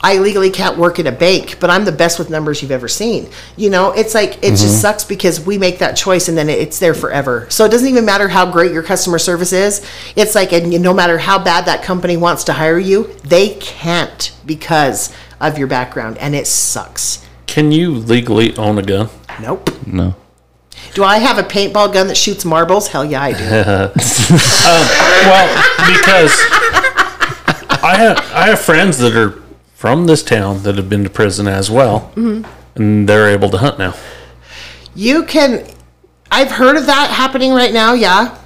Speaker 3: I legally can't work at a bank, but I'm the best with numbers you've ever seen. You know, it's like it just sucks because we make that choice and then it's there forever. So it doesn't even matter how great your customer service is. It's like, and no matter how bad that company wants to hire you, they can't because of your background, and it sucks.
Speaker 1: Can you legally own a gun?
Speaker 3: Nope.
Speaker 2: No.
Speaker 3: Do I have a paintball gun that shoots marbles? Hell yeah, I do.
Speaker 1: Well, because I have I have friends that are from this town that have been to prison as well,
Speaker 3: Mm-hmm.
Speaker 1: and they're able to hunt now.
Speaker 3: You can. I've heard of that happening right now. Yeah.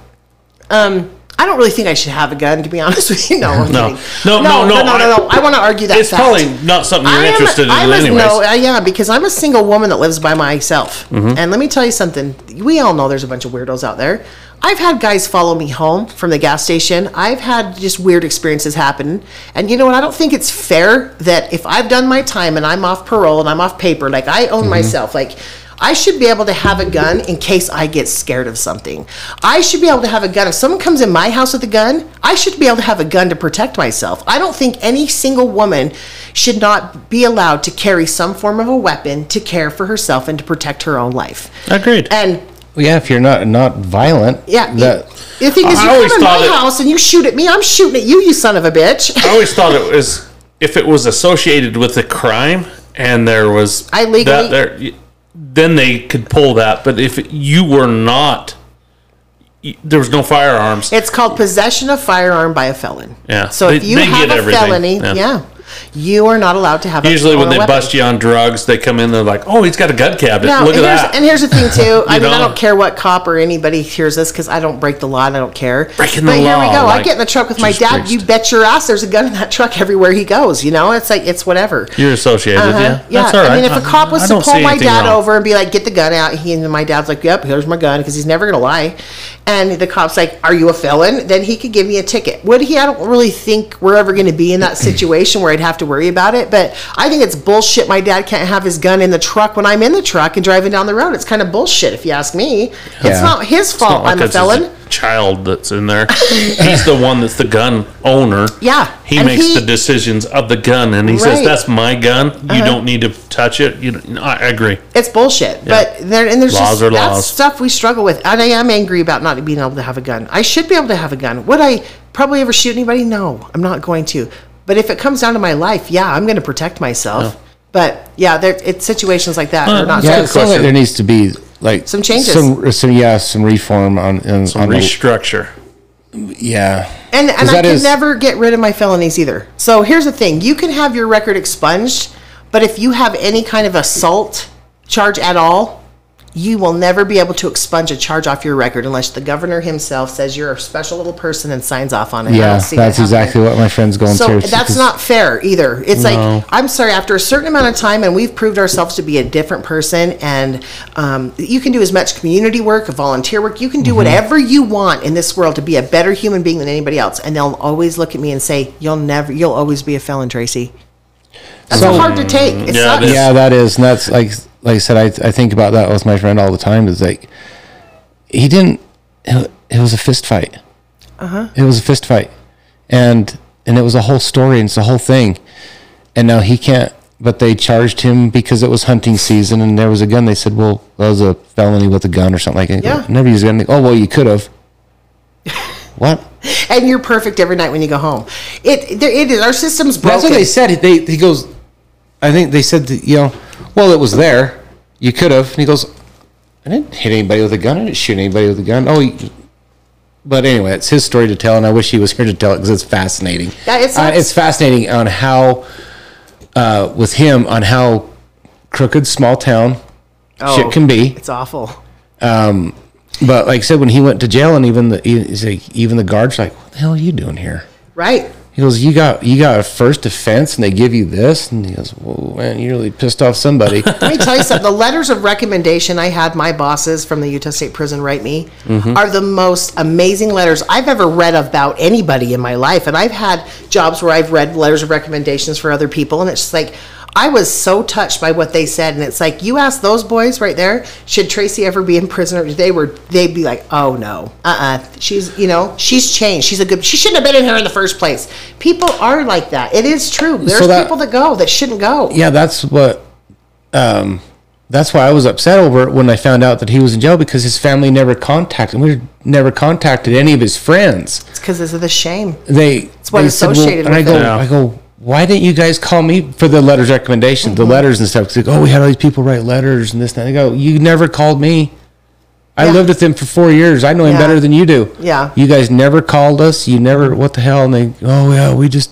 Speaker 3: Um, I don't really think I should have a gun, to be honest with you. No, I'm
Speaker 1: No.
Speaker 3: kidding.
Speaker 1: No, no, no,
Speaker 3: no, no,
Speaker 1: I-
Speaker 3: no. I want to argue that.
Speaker 1: It's
Speaker 3: fact.
Speaker 1: probably not something you're
Speaker 3: I
Speaker 1: interested in,
Speaker 3: I'm
Speaker 1: anyways.
Speaker 3: No, I am because I'm a single woman that lives by myself.
Speaker 1: Mm-hmm.
Speaker 3: And let me tell you something. We all know there's a bunch of weirdos out there. I've had guys follow me home from the gas station. I've had just weird experiences happen. And you know what? I don't think it's fair that if I've done my time and I'm off parole and I'm off paper, like I own myself, like I should be able to have a gun in case I get scared of something. I should be able to have a gun. If someone comes in my house with a gun, I should be able to have a gun to protect myself. I don't think any single woman should not be allowed to carry some form of a weapon to care for herself and to protect her own life.
Speaker 1: Agreed.
Speaker 3: And
Speaker 2: yeah, if you're not not violent,
Speaker 3: yeah,
Speaker 2: that
Speaker 3: the thing is,
Speaker 1: I
Speaker 3: you
Speaker 1: always
Speaker 3: come in my
Speaker 1: it-
Speaker 3: house and you shoot at me, I'm shooting at you, you son of a bitch.
Speaker 1: I always thought it was if it was associated with a crime and there was
Speaker 3: I legally-
Speaker 1: that there, then they could pull that. But if you were not, there was no firearms.
Speaker 3: It's called possession of firearm by a felon.
Speaker 1: Yeah,
Speaker 3: So if you have a
Speaker 1: everything.
Speaker 3: felony,
Speaker 1: Yeah.
Speaker 3: yeah. You are not allowed to have.
Speaker 1: Usually, when they
Speaker 3: weapon.
Speaker 1: bust you on drugs, they come in. They're like, "Oh, he's got a gun cabinet.
Speaker 3: No,
Speaker 1: Look at that."
Speaker 3: and here's the thing too. I mean, I don't care what cop or anybody hears this because I don't break the law and I don't care.
Speaker 1: Breaking
Speaker 3: but
Speaker 1: the
Speaker 3: here we
Speaker 1: law,
Speaker 3: go. I get in the truck with my dad.
Speaker 1: Christ.
Speaker 3: You bet your ass there's a gun in that truck everywhere he goes. You know, it's like it's whatever.
Speaker 1: You're associated,
Speaker 3: Uh-huh.
Speaker 1: yeah.
Speaker 3: Yeah,
Speaker 1: That's all right.
Speaker 3: I mean, if a cop was
Speaker 1: I
Speaker 3: to pull my dad
Speaker 1: wrong.
Speaker 3: over and be like, "Get the gun out," he and my dad's like, "Yep, here's my gun," because he's never gonna lie. And the cop's like, "Are you a felon?" Then he could give me a ticket. Would he? I don't really think we're ever going to be in that situation where I'd have to worry about it. But I think it's bullshit. My dad can't have his gun in the truck when I'm in the truck and driving down the road. It's kind of bullshit, if you ask me. It's not his
Speaker 1: It's not
Speaker 3: fault.
Speaker 1: like
Speaker 3: I'm a
Speaker 1: it's his
Speaker 3: felon.
Speaker 1: child that's in there. He's the one that's the gun owner.
Speaker 3: Yeah,
Speaker 1: He
Speaker 3: and
Speaker 1: makes
Speaker 3: he-
Speaker 1: the decisions of the gun, and he says,
Speaker 3: Right. Uh-huh.
Speaker 1: "That's my gun. You don't need to touch it." You, know, I I agree.
Speaker 3: It's bullshit. But there and there's
Speaker 1: Laws
Speaker 3: just
Speaker 1: are
Speaker 3: that's
Speaker 1: laws.
Speaker 3: stuff we struggle with. And I am angry about not being able to have a gun. I should be able to have a gun. Would I probably ever shoot anybody? No, I'm not going to. But if it comes down to my life, yeah, I'm going to protect myself. But yeah, there it's situations like that are uh, not
Speaker 2: yeah,
Speaker 1: Good
Speaker 2: it like there needs to be like
Speaker 3: Some changes.
Speaker 2: some, some yeah, some reform on, on, on the,
Speaker 1: Restructure.
Speaker 2: yeah.
Speaker 3: And and
Speaker 2: 'Cause
Speaker 3: I can
Speaker 2: is-
Speaker 3: never get rid of my felonies either. So here's the thing: you can have your record expunged, but if you have any kind of assault charge at all, you will never be able to expunge a charge off your record unless the governor himself says you're a special little person and signs off on it.
Speaker 2: Yeah,
Speaker 3: don't see that
Speaker 2: that's
Speaker 3: happening.
Speaker 2: exactly what my friend's going
Speaker 3: So
Speaker 2: through.
Speaker 3: that's not fair either. It's like I'm sorry. After a certain amount of time, and we've proved ourselves to be a different person, and um, you can do as much community work, volunteer work. You can
Speaker 2: Mm-hmm.
Speaker 3: do whatever you want in this world to be a better human being than anybody else, and they'll always look at me and say, "You'll never. You'll always be a felon, Tracy." That's
Speaker 2: So-
Speaker 3: hard to take. It
Speaker 1: Yeah,
Speaker 3: sucks.
Speaker 2: Yeah, that is, and that's like like I said, I I think about that with my friend all the time. Is like he didn't. It was a fist fight. Uh huh. It was a fist fight, and and it was a whole story and it's a whole thing, and now he can't. But they charged him because it was hunting season and there was a gun. They said, "Well, that was a felony with a gun or something like that."
Speaker 3: Yeah.
Speaker 2: Never used a gun. Oh well, you could have. what?
Speaker 3: And you're perfect every night when you go home. It there, it is. Our system's broken.
Speaker 2: That's what they said. They he goes. I think they said that, you know. Well, it was there. You could have. And he goes. I didn't hit anybody with a gun. I didn't shoot anybody with a gun. Oh, he, but anyway, it's his story to tell, and I wish he was here to tell it because it's fascinating.
Speaker 3: Yeah, it
Speaker 2: uh, it's fascinating on how, uh, with him, on how crooked small town shit can be.
Speaker 3: It's awful.
Speaker 2: Um, But like I said, when he went to jail, and even the he's like, even the guards like, what the hell are you doing here?
Speaker 3: Right.
Speaker 2: He goes, you got you got a first offense, and they give you this, and he goes, whoa, man, you really pissed off somebody.
Speaker 3: Let me tell you something. The letters of recommendation I had my bosses from the Utah State Prison write me are the most amazing letters I've ever read about anybody in my life. And I've had jobs where I've read letters of recommendations for other people, and it's just like I was so touched by what they said. And it's like you ask those boys right there, should Tracy ever be in prison? Or they were, they'd be like, oh no, uh, uh she's, you know, she's changed. She's a good. She shouldn't have been in here in the first place. People are like that. It is true. There's
Speaker 2: that-
Speaker 3: people that go that shouldn't go.
Speaker 2: yeah, that's what. Um, that's why I was upset over it when I found out that he was in jail because his family never contacted. We never contacted any of his friends.
Speaker 3: It's because of the shame.
Speaker 2: They. It's
Speaker 3: what associated
Speaker 2: and I
Speaker 3: with
Speaker 2: go,
Speaker 3: it.
Speaker 2: I go. Why didn't you guys call me for the letters recommendations,
Speaker 3: Mm-hmm.
Speaker 2: the letters and stuff? 'Cause they go, oh, we had all these people write letters and this and that. They go, you never called me. I lived with him for four years. I know him better than you do.
Speaker 3: Yeah.
Speaker 2: You guys never called us. You never. What the hell? And they. Oh yeah, we just.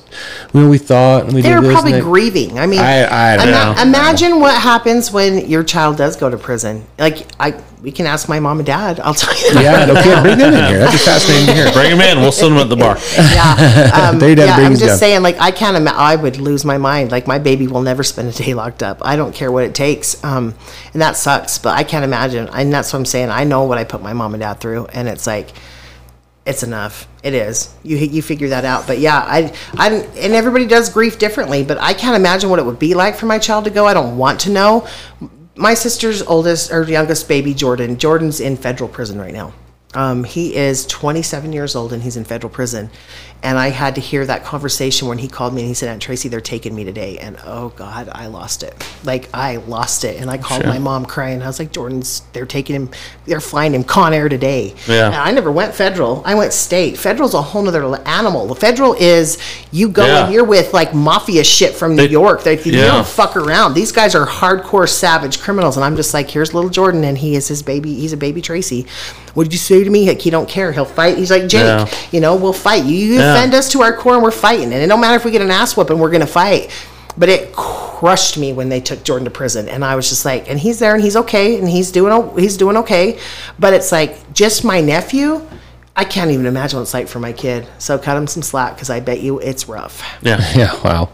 Speaker 2: We we thought and we
Speaker 3: They
Speaker 2: did
Speaker 3: were probably
Speaker 2: they-
Speaker 3: grieving. I mean,
Speaker 2: I- I don't
Speaker 3: ima-
Speaker 2: know.
Speaker 3: imagine what happens when your child does go to prison. Like I, we can ask my mom and dad. I'll tell you.
Speaker 2: Yeah. Okay. Bring them in here. That'd be fascinating to hear.
Speaker 1: Bring them in. We'll send them at the bar.
Speaker 3: yeah, um,
Speaker 2: They'd have
Speaker 3: yeah. I'm just
Speaker 2: down.
Speaker 3: saying, like, I can't imagine. I would lose my mind. Like, my baby will never spend a day locked up. I don't care what it takes, um, and that sucks. But I can't imagine. And that's what I'm saying. I know what I put my mom and dad through, and it's like, it's enough. It is. You you figure that out. But yeah, I I and everybody does grief differently. But I can't imagine what it would be like for my child to go. I don't want to know. My sister's oldest or youngest baby, Jordan. Jordan's in federal prison right now. Um, he is 27 years old and he's in federal prison. And I had to hear that conversation when he called me and he said, Aunt Tracy, they're taking me today. And oh God, I lost it. Like I lost it. And I called my mom crying. I was like, Jordan's, they're taking him, they're flying him Con Air today.
Speaker 1: Yeah.
Speaker 3: And I never went federal. I went state. Federal's a whole nother animal. The federal is you go
Speaker 1: Yeah.
Speaker 3: and you're with like mafia shit from New
Speaker 1: They-
Speaker 3: York. They, You
Speaker 1: yeah.
Speaker 3: don't fuck around. These guys are hardcore savage criminals. And I'm just like, here's little Jordan and he is his baby. He's a baby Tracy. What did you say to me? Like, he don't care. He'll fight. He's like, Jake,
Speaker 1: Yeah.
Speaker 3: you know, we'll fight. You, you
Speaker 1: Yeah.
Speaker 3: offend us to our core and we're fighting. And it don't matter if we get an ass whooping, we're going to fight. But it crushed me when they took Jordan to prison, and I was just like, and he's there, and he's okay, and he's doing he's doing okay. But it's like just my nephew. I can't even imagine what it's like for my kid. So cut him some slack because I bet you it's rough.
Speaker 1: Yeah.
Speaker 2: Yeah. Wow.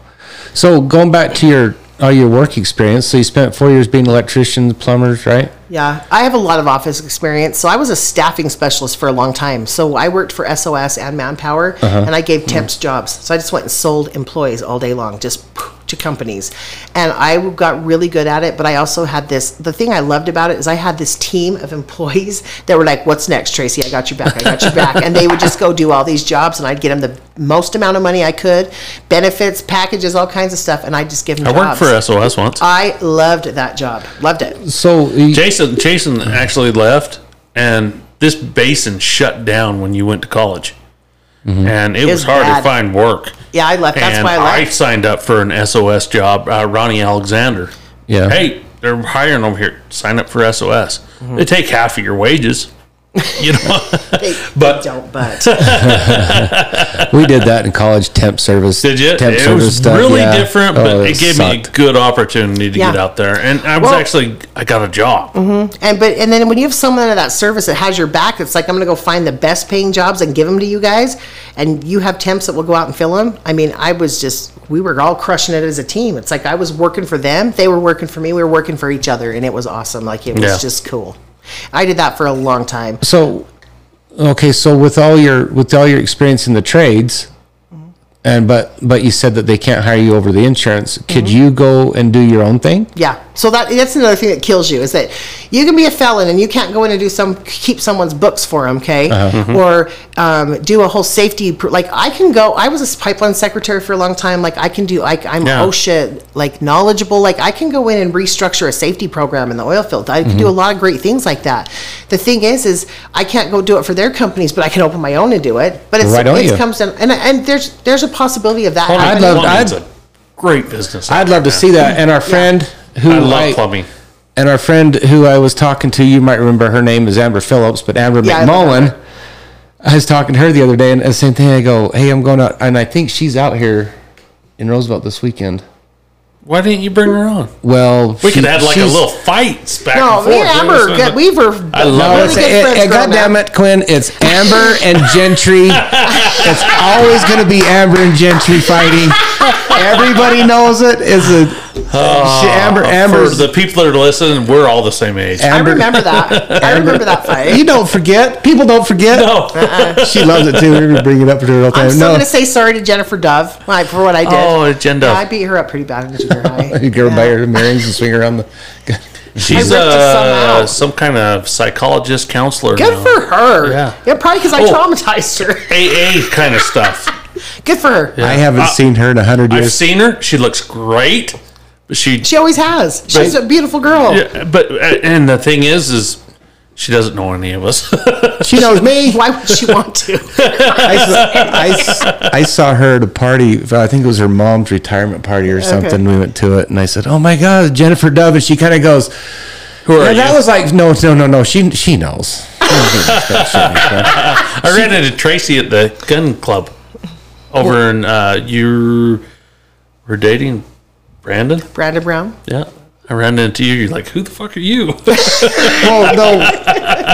Speaker 2: So going back to your all your work experience, so you spent four years being electricians, plumbers, right?
Speaker 3: Yeah, I have a lot of office experience. So I was a staffing specialist for a long time. So I worked for SOS and Manpower, uh-huh. and I gave mm-hmm. temps jobs. So I just went and sold employees all day long, just to companies. And I got really good at it. But I also had this. The thing I loved about it is I had this team of employees that were like, "What's next, Tracy? I got you back. I got you back." and they would just go do all these jobs, and I'd get them the most amount of money I could, benefits, packages, all kinds of stuff, and I'd just give them.
Speaker 1: I worked for SOS once.
Speaker 3: I loved that job. Loved it.
Speaker 2: So you-
Speaker 1: Jason Jason actually left, and this basin shut down when you went to college, mm-hmm. and it was
Speaker 3: It's
Speaker 1: hard
Speaker 3: bad.
Speaker 1: to find work.
Speaker 3: Yeah, I left. That's
Speaker 1: and
Speaker 3: why I left.
Speaker 1: signed up for an SOS job. Uh, Ronnie Alexander.
Speaker 2: Yeah.
Speaker 1: Hey, they're hiring over here. Sign up for SOS.
Speaker 3: Mm-hmm.
Speaker 1: They take half of your wages. You know,
Speaker 3: They,
Speaker 1: But-
Speaker 3: they don't. But
Speaker 2: we did that in college, temp service.
Speaker 1: did you?
Speaker 2: Temp
Speaker 1: it
Speaker 2: service
Speaker 1: was
Speaker 2: stuff,
Speaker 1: really
Speaker 2: yeah.
Speaker 1: different, but
Speaker 2: Oh,
Speaker 1: it gave me a good opportunity to
Speaker 3: Yeah.
Speaker 1: get out there, and I was
Speaker 3: Well-
Speaker 1: actually I got a job. Mm-hmm.
Speaker 3: and but and then when you have someone in that service that has your back, it's like I'm gonna go find the best paying jobs and give them to you guys, and you have temps that will go out and fill them. I mean, I was just we were all crushing it as a team. It's like I was working for them, they were working for me, we were working for each other, and it was awesome. Like it was
Speaker 1: Yeah.
Speaker 3: just cool. I did that for a long time.
Speaker 2: So, okay, so with all your with all your experience in the trades, and but but you said that they can't hire you over the insurance. Could
Speaker 3: Mm-hmm.
Speaker 2: you go and do your own thing?
Speaker 3: Yeah. So that that's another thing that kills you is that you can be a felon and you can't go in and do some keep someone's books for them, okay? Uh-huh. Mm-hmm. Or um, do a whole safety pr- like I can go. I was a pipeline secretary for a long time. Like I can do. Like I'm
Speaker 1: Yeah.
Speaker 3: OSHA like knowledgeable. Like I can go in and restructure a safety program in the oil field. I can do mm-hmm. a lot of great things like that. The thing is, is I can't go do it for their companies, but I can open my own and do it. But it's
Speaker 2: Why don't
Speaker 3: it
Speaker 2: you?
Speaker 3: comes in and and there's there's a possibility of that.
Speaker 1: Plumbing-
Speaker 2: I'd love-
Speaker 1: plumbing's
Speaker 2: I'd-
Speaker 1: a great business.
Speaker 2: I'd love to see that. And our friend who
Speaker 1: I love plumbing.
Speaker 2: and our friend who I was talking to, you might remember her name is Amber Phillips, but Amber
Speaker 3: Yeah,
Speaker 2: McMullen.
Speaker 3: her.
Speaker 2: I was talking to her the other day, and the same thing. I go, "Hey, I'm going out," and I think she's out here in Roosevelt this weekend.
Speaker 1: Why didn't you bring her on?
Speaker 2: Well,
Speaker 1: We
Speaker 2: she-
Speaker 1: could have like a little fights back
Speaker 3: No,
Speaker 1: and
Speaker 3: me
Speaker 1: forth.
Speaker 3: and Amber, get, we were
Speaker 1: I love
Speaker 2: No,
Speaker 1: it.
Speaker 3: really
Speaker 2: it, it,
Speaker 3: growing
Speaker 2: God damn it, Quinn! It's Amber and Gentry. it's always going to be Amber and Gentry fighting. Everybody knows it. It's a ah, she, Amber.
Speaker 1: For the people that are listening, we're all the same age.
Speaker 3: I
Speaker 2: Amber.
Speaker 3: remember that. I remember that fight.
Speaker 2: You don't forget. People don't forget.
Speaker 1: no. Uh-uh.
Speaker 2: She loves it too. We bring it up to her all the time.
Speaker 3: I'm still
Speaker 2: No,
Speaker 3: going to say sorry to Jennifer Dove like, for what I did.
Speaker 1: Oh, agenda.
Speaker 3: Yeah, I beat her up pretty bad in junior high.
Speaker 2: you go
Speaker 3: Yeah.
Speaker 2: by her earrings and swing around the.
Speaker 1: She's
Speaker 3: I ripped her son
Speaker 1: uh,
Speaker 3: out.
Speaker 1: some kind of psychologist counselor.
Speaker 3: Good
Speaker 1: now.
Speaker 3: for her.
Speaker 1: Yeah.
Speaker 3: Yeah, probably because I
Speaker 1: Oh.
Speaker 3: traumatized her.
Speaker 1: AA kind of stuff.
Speaker 3: Good for her.
Speaker 2: I haven't
Speaker 1: Uh,
Speaker 2: seen her in a hundred years.
Speaker 1: I've
Speaker 2: years.
Speaker 1: seen her. She looks great, but she.
Speaker 3: She always has. She's a beautiful girl.
Speaker 1: Yeah, but uh, and the thing is, is she doesn't know any of us.
Speaker 2: She knows me.
Speaker 3: Why would she want to?
Speaker 2: I saw, I, s- I saw her at a party. I think it was her mom's retirement party or something. We went to it, and I said, "Oh my God, Jennifer Dove!" And she kind of goes,
Speaker 1: Who are
Speaker 2: Yeah,
Speaker 1: you?
Speaker 2: that was like no, no, no, no. She she knows. She doesn't do that shit like that.
Speaker 1: I ran into Tracy at the gun club over in uh you were dating Brandon?
Speaker 3: Brandon Brown.
Speaker 1: Yeah. I ran into you, you're like, Who the fuck are you?
Speaker 2: Well, no,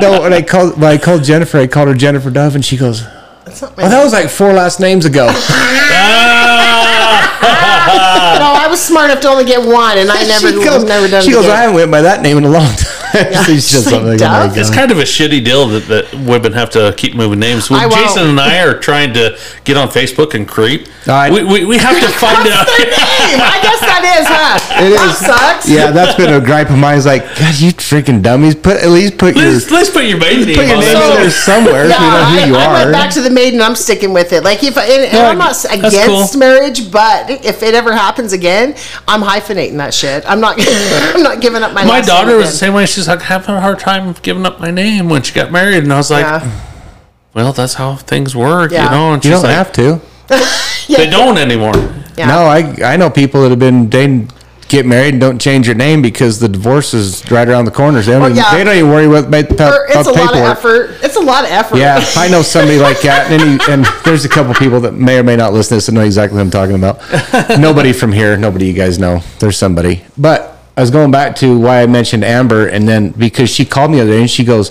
Speaker 2: no. When I called, when I called Jennifer, I called her Jennifer Dove, and she goes,
Speaker 3: That's not my
Speaker 2: "Oh, that was like four last names ago." Ah!
Speaker 3: no, I was smart enough to only get one, and I never,
Speaker 2: she goes,
Speaker 3: never done.
Speaker 2: She
Speaker 3: it
Speaker 2: goes,
Speaker 3: again.
Speaker 2: "I haven't went by that name in a long time." So she's just
Speaker 3: like,
Speaker 2: like, "Oh my
Speaker 3: Dove?
Speaker 1: It's
Speaker 2: God."
Speaker 1: kind of a shitty deal that, that women have to keep moving names. When
Speaker 3: I won't.
Speaker 1: Jason and I are trying to get on Facebook and creep,
Speaker 2: I-
Speaker 1: we, we, we have to find
Speaker 3: What's
Speaker 1: out.
Speaker 3: their name? I guess that is, huh?
Speaker 2: It
Speaker 3: that
Speaker 2: is.
Speaker 3: sucks.
Speaker 2: Yeah, that's been a gripe of mine. Is like, God, you freaking dummies! Put at least put your
Speaker 1: Let's, let's put your maiden name
Speaker 2: put your
Speaker 1: on
Speaker 2: name
Speaker 1: there.
Speaker 2: in there somewhere.
Speaker 3: Yeah,
Speaker 2: so we know who
Speaker 3: I,
Speaker 2: you
Speaker 3: I
Speaker 2: are.
Speaker 3: went back to the maiden. I'm sticking with it. Like if I, and, and
Speaker 2: Yeah,
Speaker 3: I'm not against
Speaker 1: cool.
Speaker 3: marriage, but if it ever happens again, I'm hyphenating that shit. I'm not. I'm not giving up my.
Speaker 1: My daughter was the same way. She's like having a hard time giving up my name when she got married, and I was like,
Speaker 3: Yeah.
Speaker 1: Mm, "Well, that's how things work,
Speaker 3: Yeah.
Speaker 1: you know." And
Speaker 2: you don't
Speaker 1: like,
Speaker 2: have to.
Speaker 1: "They don't anymore."
Speaker 3: Yeah.
Speaker 2: No, I I know people that have been dating, get married, and don't change your name because the divorce is right around the corners. They don't,
Speaker 3: Well,
Speaker 2: even,
Speaker 3: yeah.
Speaker 2: they don't even worry about, about, about
Speaker 3: it's a lot of effort. It's a lot of effort.
Speaker 2: Yeah, I know somebody like that, and, he, and there's a couple people that may or may not listen to this and know exactly what I'm talking about. nobody from here, nobody you guys know. There's somebody, but I was going back to why I mentioned Amber, and then because she called me the other day and she goes,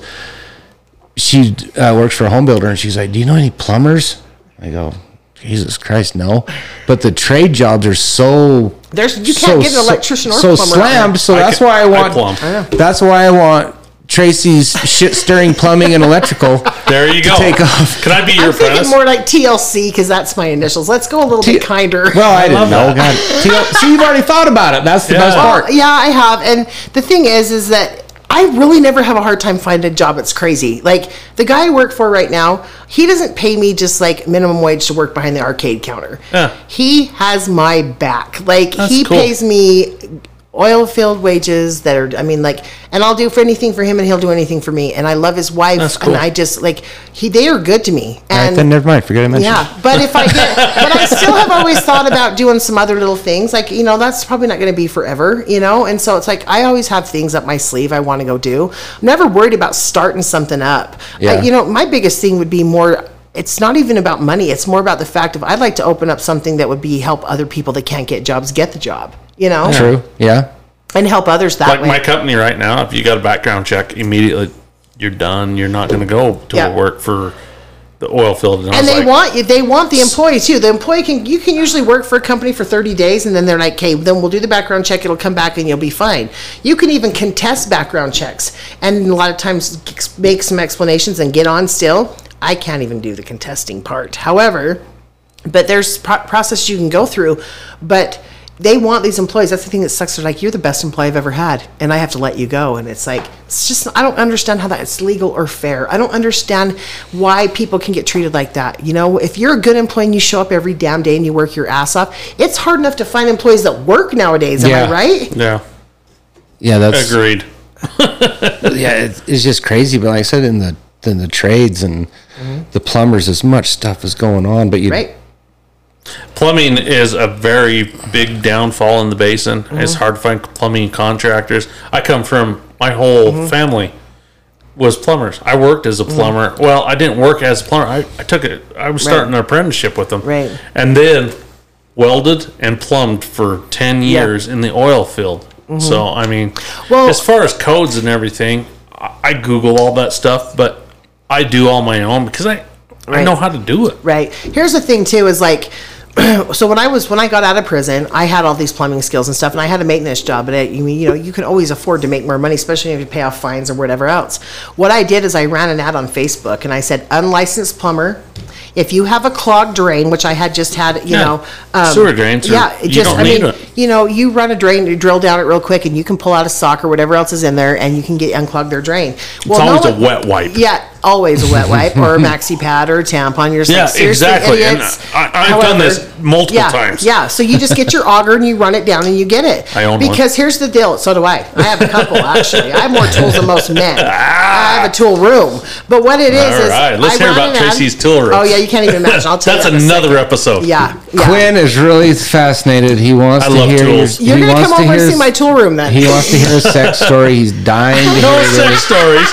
Speaker 2: she uh, works for a home builder, and she's like, "Do you know any plumbers?" I go, "Jesus Christ, no!" But the trade jobs are so
Speaker 3: There's you can't get an electrician or
Speaker 2: so
Speaker 3: plumber.
Speaker 2: slammed. So
Speaker 1: I
Speaker 2: that's
Speaker 1: ca-
Speaker 2: why I
Speaker 1: I
Speaker 2: want.
Speaker 1: plumb.
Speaker 2: That's why I want Tracy's shit stirring plumbing and electrical.
Speaker 1: There you go.
Speaker 2: take off.
Speaker 1: Can I be your
Speaker 3: I'm thinking more like TLC because that's my initials. Let's go a little bit kinder.
Speaker 2: Well, I, didn't know.
Speaker 1: that.
Speaker 2: God, TL see, you've already thought about it. That's the
Speaker 1: Yeah.
Speaker 2: best
Speaker 1: Well,
Speaker 2: part.
Speaker 3: Yeah, I have. And the thing is, is that I really never have a hard time finding a job. It's crazy. Like the guy I work for right now, he doesn't pay me just like minimum wage to work behind the arcade counter.
Speaker 1: Yeah.
Speaker 3: He has my back. Like
Speaker 1: That's
Speaker 3: he
Speaker 1: cool.
Speaker 3: pays me oil filled wages that are I mean like and I'll do for anything for him and he'll do anything for me. And I love his wife
Speaker 1: That's cool.
Speaker 3: and I just like he they are good to me.
Speaker 2: All right,
Speaker 3: And
Speaker 2: then never mind. Forget I mentioned.
Speaker 3: yeah, but if I get, but I still have always thought about doing some other little things. Like you know, that's probably not going to be forever. You know, and so it's like I always have things up my sleeve I want to go do. I'm never worried about starting something up.
Speaker 2: Yeah.
Speaker 3: I, you know, my biggest thing would be more. It's not even about money. It's more about the fact of I'd like to open up something that would be help other people that can't get jobs get the job. You know,
Speaker 2: True. Yeah.
Speaker 3: and help others that
Speaker 1: like
Speaker 3: way.
Speaker 1: my company right now, if you got a background check, immediately you're done. You're not going to go to
Speaker 3: Yeah.
Speaker 1: work for the oil field. I
Speaker 3: and they
Speaker 1: like,
Speaker 3: want you. They want the employee too. The employee can you can usually work for a company for thirty days, and then they're like, "Okay, then we'll do the background check. It'll come back, and you'll be fine." You can even contest background checks, and a lot of times make some explanations and get on. Still, I can't even do the contesting part. However, but there's pro- process you can go through, but. They want these employees. That's the thing that sucks. They're like, you're the best employee I've ever had, and I have to let you go. And it's like, it's just, I don't understand how that's legal or fair. I don't understand why people can get treated like that. You know, if you're a good employee and you show up every damn day and you work your ass off, it's hard enough to find employees that work nowadays. Am
Speaker 2: Yeah.
Speaker 3: I right?
Speaker 1: Yeah,
Speaker 2: Yeah. That's
Speaker 1: agreed.
Speaker 2: yeah. It's, it's just crazy. But like I said, in the in the trades and the plumbers, as much stuff is going on. But you
Speaker 3: Right.
Speaker 1: Plumbing is a very big downfall in the basin. It's
Speaker 3: Mm-hmm.
Speaker 1: hard to find plumbing contractors. I come from my whole
Speaker 3: Mm-hmm.
Speaker 1: family was plumbers. I worked as a plumber. Well, I didn't work as a plumber. I, I took it. I was starting an apprenticeship with them.
Speaker 3: Right.
Speaker 1: And then welded and plumbed for 10 years in the oil field. So, I mean,
Speaker 3: Mm-hmm. Well-
Speaker 1: as far as codes and everything, I, I Google all that stuff, but I do all my own because I, I know how to do it.
Speaker 3: Right. Here's the thing too is like so when I was when I got out of prison, I had all these plumbing skills and stuff, and I had a maintenance job. But it, you mean you know you can always afford to make more money, especially if you pay off fines or whatever else. What I did is I ran an ad on Facebook and I said unlicensed plumber. If you have a clogged drain, which I had just had, you
Speaker 1: Yeah.
Speaker 3: know, um,
Speaker 1: Sewer drains
Speaker 3: yeah, just
Speaker 1: don't
Speaker 3: I
Speaker 1: need
Speaker 3: mean,
Speaker 1: it.
Speaker 3: you know, you run a drain, you drill down it real quick, and you can pull out a sock or whatever else is in there, and you can get unclog their drain.
Speaker 1: It's always a wet wipe.
Speaker 3: Yeah, always a wet wipe or a maxi pad or a tampon. You're just
Speaker 1: Yeah,
Speaker 3: like,
Speaker 1: exactly. And
Speaker 3: idiots.
Speaker 1: Uh, I- I've done this multiple
Speaker 3: yeah,
Speaker 1: times.
Speaker 3: Yeah, so you just get your auger and you run it down and you get it.
Speaker 1: I own one.
Speaker 3: because here's the deal. So do I. I have a couple actually. I have more tools than most men. I have a tool room. But what it is
Speaker 1: All
Speaker 3: is
Speaker 1: right, let's
Speaker 3: I
Speaker 1: hear about
Speaker 3: an ad-
Speaker 1: Tracy's tool room.
Speaker 3: Oh yeah, you can't even imagine. I'll tell
Speaker 1: That's
Speaker 3: you. in a
Speaker 1: another
Speaker 3: second.
Speaker 1: episode.
Speaker 3: Yeah, yeah.
Speaker 2: Quinn is really fascinated. He wants
Speaker 1: I
Speaker 2: to
Speaker 1: love
Speaker 2: hear
Speaker 1: tools.
Speaker 2: Your,
Speaker 3: You're
Speaker 2: he
Speaker 3: gonna come
Speaker 2: to
Speaker 3: over and see my tool room then.
Speaker 2: He wants to hear a sex story. He's dying to
Speaker 1: No
Speaker 2: hear
Speaker 1: sex stories.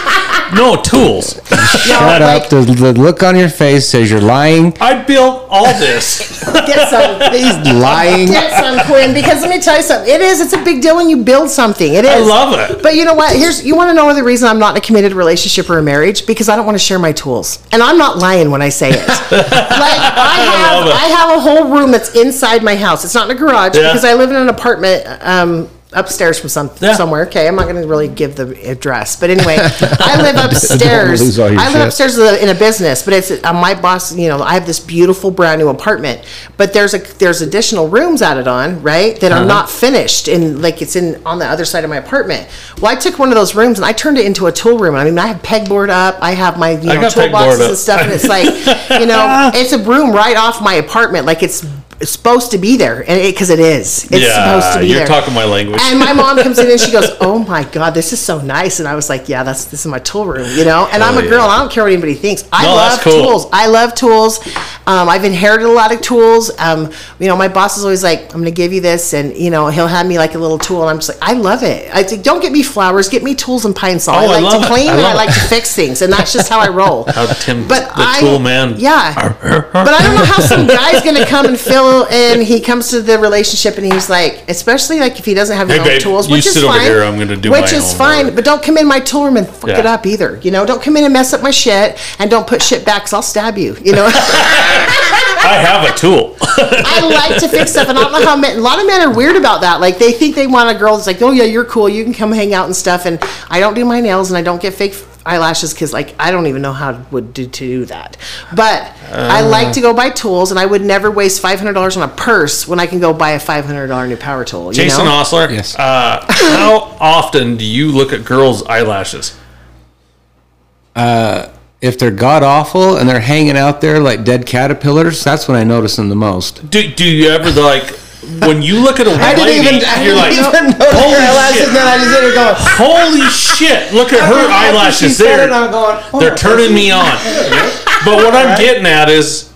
Speaker 1: No tools.
Speaker 2: Shut
Speaker 3: like-
Speaker 2: up. The, the look on your face says you're lying.
Speaker 1: I built all this.
Speaker 3: Get some.
Speaker 2: He's lying.
Speaker 3: Get some, Quinn. Because let me tell you something. It is. It's a big deal when you build something. It is.
Speaker 1: I love it.
Speaker 3: But you know what? Here's. You want to know the reason I'm not in a committed relationship or a marriage? Because I don't want to share my tools, and I'm not lying when I say it. like I have,
Speaker 1: love it.
Speaker 3: I have a whole room that's inside my house. It's not in a garage
Speaker 1: Yeah.
Speaker 3: because I live in an apartment. Um, upstairs from some
Speaker 1: Yeah.
Speaker 3: somewhere. Okay, I'm not going to really give the address, but anyway, I live upstairs.
Speaker 2: lose all your
Speaker 3: I live
Speaker 2: shit.
Speaker 3: upstairs in a- business, but it's uh, my boss. You know, I have this beautiful brand new apartment, but there's a there's additional rooms added on, right, that
Speaker 2: Uh-huh.
Speaker 3: are not finished, and like it's in on the other side of my apartment. Well, I took one of those rooms and I turned it into a tool room. I mean, I have pegboard up, I have my you
Speaker 1: I
Speaker 3: know toolboxes and stuff, and it's like, you know, it's a room right off my apartment, like it's. It's supposed to be there, and because it, is, it's supposed to be there.
Speaker 1: you're
Speaker 3: there.
Speaker 1: talking my language.
Speaker 3: And my mom comes in and she goes, "Oh my god, this is so nice." And I was like, "Yeah, that's this is my tool room, you know." And I'm a
Speaker 1: Hell
Speaker 3: girl,
Speaker 1: yeah.
Speaker 3: I don't care what anybody thinks. I
Speaker 1: No,
Speaker 3: love
Speaker 1: cool.
Speaker 3: tools. I love tools. Um, I've inherited a lot of tools. Um, you know, my boss is always like, "I'm going to give you this," and you know, he'll have me like a little tool, and I'm just like, "I love it." I think, "Don't get me flowers, get me tools and Pine-Sol."
Speaker 1: Oh, I
Speaker 3: like to clean
Speaker 1: I
Speaker 3: and I like
Speaker 1: it.
Speaker 3: to fix things, and that's just how I roll.
Speaker 1: How Tim,
Speaker 3: But
Speaker 1: the
Speaker 3: I-
Speaker 1: tool man.
Speaker 3: yeah. But I don't know how some guy's gonna come and fill and he comes to the relationship and he's like, especially like if he doesn't have his
Speaker 1: Hey,
Speaker 3: own
Speaker 1: babe,
Speaker 3: tools, which is
Speaker 1: sit over
Speaker 3: fine.
Speaker 1: here, I'm gonna do
Speaker 3: which is fine,
Speaker 1: work.
Speaker 3: but don't come in my tool room and fuck
Speaker 1: Yeah.
Speaker 3: it up either. You know, don't come in and mess up my shit and don't put shit back because I'll stab you. You know,
Speaker 1: I have a tool.
Speaker 3: I like to fix stuff, and I don't know how men, a lot of men are weird about that. Like they think they want a girl that's like, oh yeah, you're cool, you can come hang out and stuff. And I don't do my nails and I don't get fake eyelashes because like I don't even know how to would do to do that. But I like to go buy tools, and I would never waste five hundred dollars on a purse when I can go buy a five hundred dollar new power tool. You
Speaker 1: Jason
Speaker 3: know?
Speaker 1: Osler.
Speaker 2: Yes.
Speaker 1: Uh, how often do you look at girls' eyelashes?
Speaker 2: If they're god awful and they're hanging out there like dead caterpillars, that's when I notice them the most.
Speaker 1: Do, do you ever like when you look at a
Speaker 2: I didn't
Speaker 1: lady,
Speaker 2: even- I
Speaker 1: you're
Speaker 2: didn't
Speaker 1: like,
Speaker 2: even notice
Speaker 1: holy
Speaker 2: her eyelashes,
Speaker 1: shit,
Speaker 2: then I just did it going,
Speaker 1: holy shit! Look at her eyelashes there. Oh, They're turning me on. But what I'm getting at is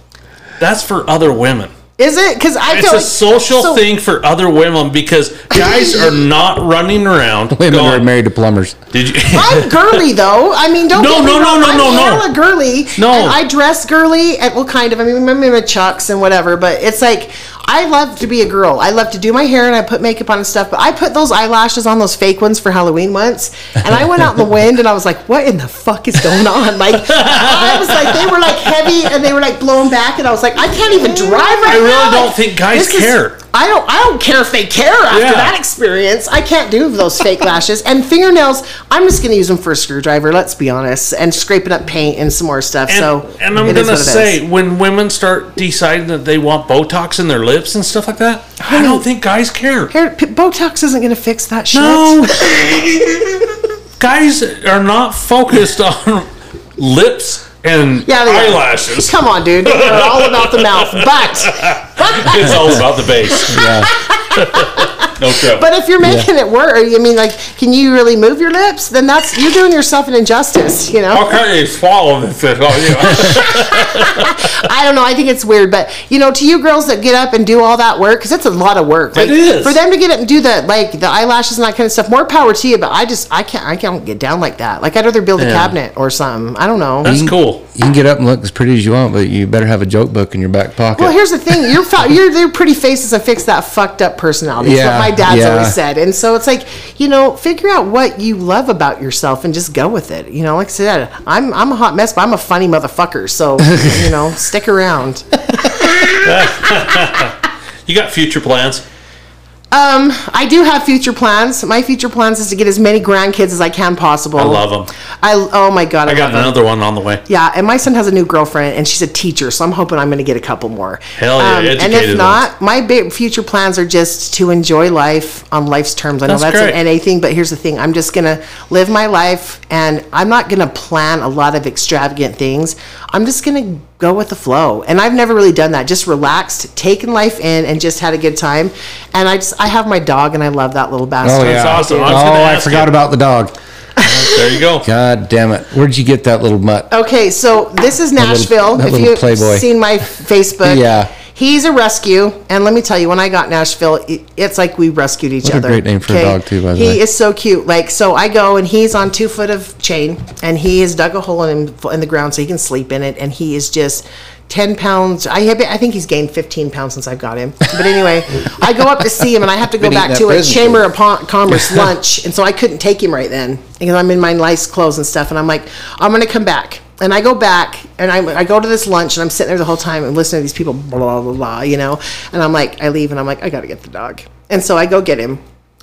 Speaker 1: that's for other women.
Speaker 3: Is it? Because I
Speaker 1: It's
Speaker 3: feel
Speaker 1: a
Speaker 3: like-
Speaker 1: social
Speaker 3: so-
Speaker 1: thing for other women because guys are not running around
Speaker 2: Women are
Speaker 1: going,
Speaker 2: married to plumbers.
Speaker 1: Did you?
Speaker 3: I'm girly though. I mean, don't
Speaker 1: No,
Speaker 3: get me
Speaker 1: no, no,
Speaker 3: wrong.
Speaker 1: no,
Speaker 3: I'm
Speaker 1: no, no.
Speaker 3: hella girly.
Speaker 1: No.
Speaker 3: and I dress girly, and well, kind of. I mean, I'm in my chucks and whatever, but it's like I love to be a girl. I love to do my hair and I put makeup on and stuff. But I put those eyelashes on those fake ones for Halloween once, and I went out in the wind and I was like, "What in the fuck is going on?" Like I was like, they were like heavy and they were like blowing back, and I was like, I can't even drive right
Speaker 1: I really
Speaker 3: now.
Speaker 1: don't think guys
Speaker 3: this is-
Speaker 1: care.
Speaker 3: I don't. I don't care if they care after
Speaker 1: Yeah.
Speaker 3: that experience. I can't do those fake lashes and fingernails. I'm just gonna use them for a screwdriver. Let's be honest, and scraping up paint and some more stuff.
Speaker 1: And,
Speaker 3: so
Speaker 1: and I'm gonna say, when women start deciding that they want Botox in their lips and stuff like that, I don't think guys care.
Speaker 3: Hair, p- Botox isn't gonna fix that shit.
Speaker 1: No, guys are not focused on lips and
Speaker 3: Yeah,
Speaker 1: eyelashes.
Speaker 3: Come on, dude. They're all about the mouth, but
Speaker 1: It's all about the base.
Speaker 2: Yeah.
Speaker 1: No trouble.
Speaker 3: but if you're making it work, I mean, like, can you really move your lips? Then that's you're doing yourself an injustice. You know.
Speaker 1: How can you swallow this? Oh,
Speaker 3: I don't know. I think it's weird, but you know, to you girls that get up and do all that work, because it's a lot of work. Like,
Speaker 1: It is.
Speaker 3: for them to get up and do the like the eyelashes and that kind of stuff. More power to you, but I just I can't I can't get down like that. Like I'd rather build a cabinet or something. I don't know.
Speaker 1: That's cool.
Speaker 2: You can get up and look as pretty as you want, but you better have a joke book in your back pocket.
Speaker 3: Well, here's the thing: your fa- your their pretty faces and fix that fucked up personality.
Speaker 2: Yeah,
Speaker 3: what my dad's
Speaker 2: yeah.
Speaker 3: always said. And so it's like, you know, figure out what you love about yourself and just go with it. You know, like I said, I'm I'm a hot mess, but I'm a funny motherfucker. So you know, stick around.
Speaker 1: You got future plans?
Speaker 3: Um, I do have future plans. My future plans is to get as many grandkids as I can possible.
Speaker 1: I love them.
Speaker 3: I oh my god, I,
Speaker 1: I got another one on the way.
Speaker 3: Yeah, and my son has a new girlfriend, and she's a teacher, so I'm hoping I'm going to get a couple more.
Speaker 1: Hell yeah,
Speaker 3: Um, and if not, my big future plans are just to enjoy life on life's terms. I know
Speaker 1: That's
Speaker 3: that's,
Speaker 1: great.
Speaker 3: an NA thing, but here's the thing: I'm just going to live my life, and I'm not going to plan a lot of extravagant things. I'm just going to go with the flow, and I've never really done that. Just relaxed, taken life in, and just had a good time. And I just I have my dog, and I love that little oh, bastard.
Speaker 2: Oh yeah.
Speaker 1: awesome.
Speaker 2: Oh,
Speaker 1: I was oh, gonna
Speaker 2: I forgot
Speaker 1: you.
Speaker 2: about the dog.
Speaker 1: There you go.
Speaker 2: God damn it! Where'd you get that little mutt?
Speaker 3: Okay, so this is Nashville.
Speaker 2: that
Speaker 3: if
Speaker 2: little
Speaker 3: you've
Speaker 2: playboy.
Speaker 3: seen my Facebook,
Speaker 2: Yeah.
Speaker 3: He's a rescue. And let me tell you, when I got Nashville, it's like we rescued each
Speaker 2: What a great name for a dog, too, by the
Speaker 3: he
Speaker 2: way.
Speaker 3: He is so cute. Like, so I go and he's on two foot of chain, and he has dug a hole in him in the ground so he can sleep in it, and he is just. 10 pounds. I have, I think he's gained 15 pounds since I've got him. But anyway, I go up to see him and I have to go back to a Chamber
Speaker 2: food.
Speaker 3: of Commerce lunch. And so I couldn't take him right then because I'm in my nice clothes and stuff. And I'm like, I'm going to come back. And I go back and I, I go to this lunch and I'm sitting there the whole time and listening to these people, blah, blah, blah, you know. And I'm like, I leave and I'm like, I got to get the dog. And so I go get him.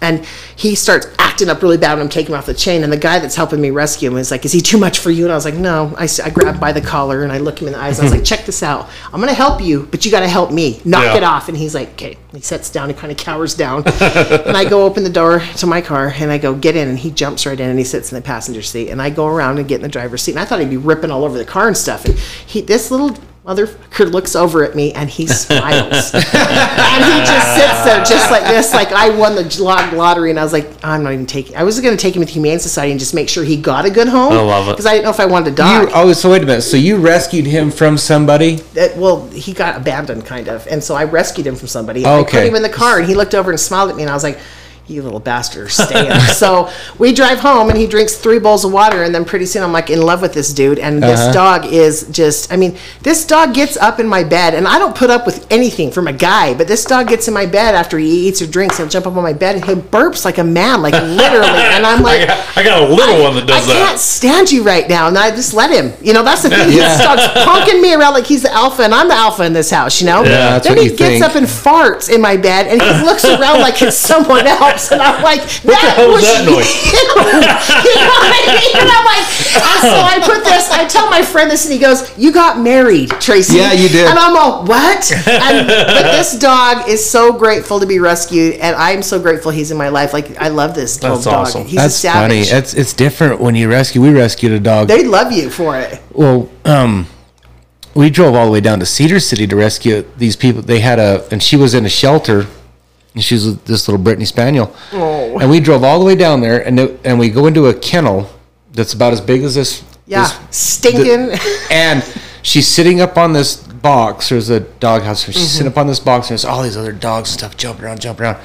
Speaker 3: And he starts acting up really bad when I'm taking him off the chain. And the guy that's helping me rescue him is like, Is he too much for you? And I was like, No. I grabbed by the collar and I look him in the eyes. And I was like, mm-hmm. Check this out. I'm going to help you, but you got to help me. Knock
Speaker 1: Yeah.
Speaker 3: it off. And he's like, Okay. He sits down. He kind of cowers down. and I go open the door to my car and I go, Get in. And he jumps right in and he sits in the passenger seat. And I go around and get in the driver's seat. And I thought he'd be ripping all over the car and stuff. And he, this little motherfucker looks over at me and he smiles. and he just sits there just like this, like I won the lot- lottery. And I was like, I'm not even taking. I was going to take him to the Humane Society and just make sure he got a good home.
Speaker 1: I love it.
Speaker 3: because I didn't know if I wanted a
Speaker 2: You,
Speaker 3: dog.
Speaker 2: oh, so wait a minute. So you rescued him from somebody?
Speaker 3: That- well, he got abandoned, kind of, and so I rescued him from somebody. And I
Speaker 2: Okay.
Speaker 3: put him in the car, and he looked over and smiled at me, and I was like. You little bastard, stay in. so we drive home, and he drinks three bowls of water, and then pretty soon I'm like in love with this dude. And this
Speaker 2: Uh-huh.
Speaker 3: dog is just, I mean, this dog gets up in my bed, and I don't put up with anything from a guy, but this dog gets in my bed after he eats or drinks, he'll jump up on my bed, and he burps like a man, like literally. And I'm like,
Speaker 1: I got, I got a little one that does that.
Speaker 3: I can't stand you right now, and I just let him. You know, that's the thing.
Speaker 2: Yeah.
Speaker 3: He starts punking me around like he's the alpha, and I'm the alpha in this house. You know.
Speaker 1: Yeah,
Speaker 2: that's
Speaker 3: then
Speaker 2: what
Speaker 3: he
Speaker 2: you
Speaker 3: gets
Speaker 2: think.
Speaker 3: up and farts in my bed, and he looks around like it's someone else, and I'm like, "That
Speaker 1: hell was
Speaker 3: was
Speaker 1: that noise?"
Speaker 3: you." you know what I mean? And I'm like, and so I put this. I tell my friend this, and he goes, "You got married, Tracy."
Speaker 2: Yeah, you did.
Speaker 3: And I'm all, "What?" And, but this dog is so grateful to be rescued, and I'm so grateful he's in my life. Like I love this little
Speaker 1: That's
Speaker 3: dog.
Speaker 1: awesome.
Speaker 3: He's
Speaker 2: That's
Speaker 3: a
Speaker 2: funny. It's it's different when you rescue. We rescued a dog.
Speaker 3: they love you for it.
Speaker 2: well, um, we drove all the way down to Cedar City to rescue these people. They had a, and she was in a shelter, and she was this little Brittany Spaniel.
Speaker 3: Oh.
Speaker 2: And we drove all the way down there, and it- and we go into a kennel that's about as big as this.
Speaker 3: Yeah,
Speaker 2: this-
Speaker 3: stinking.
Speaker 2: and she's sitting up on this box. There's a doghouse. She's
Speaker 3: Mm-hmm.
Speaker 2: sitting up on this box, and there's all these other dogs and stuff jumping around, jumping around.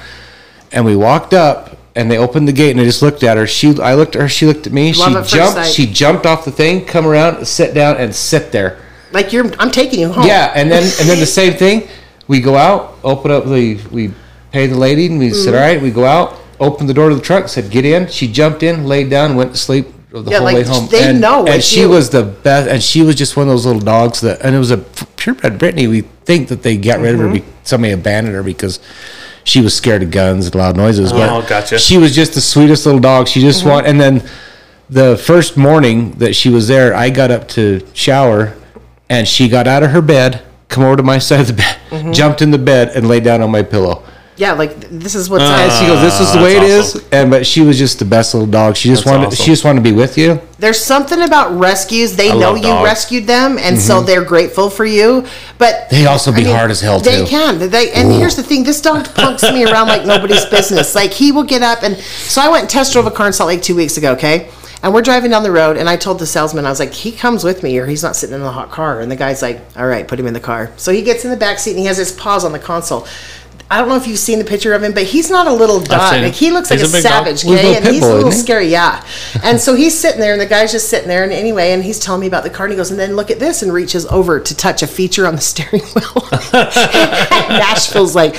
Speaker 2: And we walked up, and they opened the gate, and I just looked at her. She, I looked at her. She looked at me.
Speaker 3: Love
Speaker 2: she jumped. She jumped off the thing, come around, sit down, and sit there.
Speaker 3: like you're, I'm taking you home.
Speaker 2: Yeah, and then and then the same thing. We go out, open up the, we pay the lady, and we
Speaker 3: Mm-hmm.
Speaker 2: said, all right. We go out, open the door to the truck, said, get in. She jumped in, laid down, went to sleep the
Speaker 3: Yeah,
Speaker 2: whole
Speaker 3: like,
Speaker 2: way home.
Speaker 3: they
Speaker 2: and,
Speaker 3: know
Speaker 2: and she
Speaker 3: you-
Speaker 2: was the best, and she was just one of those little dogs that, and it was a purebred Brittany. We think that they got rid of her,
Speaker 3: Mm-hmm.
Speaker 2: be, somebody abandoned her because she was scared of guns and loud noises.
Speaker 1: Oh,
Speaker 2: but
Speaker 1: gotcha.
Speaker 2: She was just the sweetest little dog. She
Speaker 3: Mm-hmm.
Speaker 2: just want, and then the first morning that she was there, I got up to shower, and she got out of her bed, come over to my side of the bed,
Speaker 3: Mm-hmm.
Speaker 2: jumped in the bed, and laid down on my pillow.
Speaker 3: Yeah. Like this is what's.
Speaker 2: And
Speaker 3: nice.
Speaker 2: she goes, "This is the way it
Speaker 1: that's
Speaker 2: is."
Speaker 1: awesome.
Speaker 2: And but she was just the best little dog. She just
Speaker 1: That's
Speaker 2: wanted,
Speaker 1: awesome.
Speaker 2: she just wanted to be with you.
Speaker 3: There's something about rescues. They
Speaker 1: I
Speaker 3: know you
Speaker 1: dogs.
Speaker 3: rescued them, and so they're grateful for you. But
Speaker 2: Mm-hmm. They also be hard as hell,
Speaker 3: They
Speaker 2: too.
Speaker 3: can. They and here's the thing: this dog punks me around like nobody's business. Like he will get up and so I went and test drove a car in Salt Lake two weeks ago. Okay. And we're driving down the road, and I told the salesman, I was like, he comes with me, or he's not sitting in the hot car. And the guy's like, all right, put him in the car. So he gets in the back seat, and he has his paws on the console. I don't know if you've seen the picture of him, but he's not a little dog. Like, he looks like
Speaker 1: He's
Speaker 3: a,
Speaker 1: a dog.
Speaker 3: savage,
Speaker 2: he's a little
Speaker 3: And he's
Speaker 2: bull,
Speaker 3: a little scary, yeah. And so he's sitting there, and the guy's just sitting there, and anyway, and he's telling me about the car, and he goes, and then look at this, and reaches over to touch a feature on the steering wheel. Nashville's like,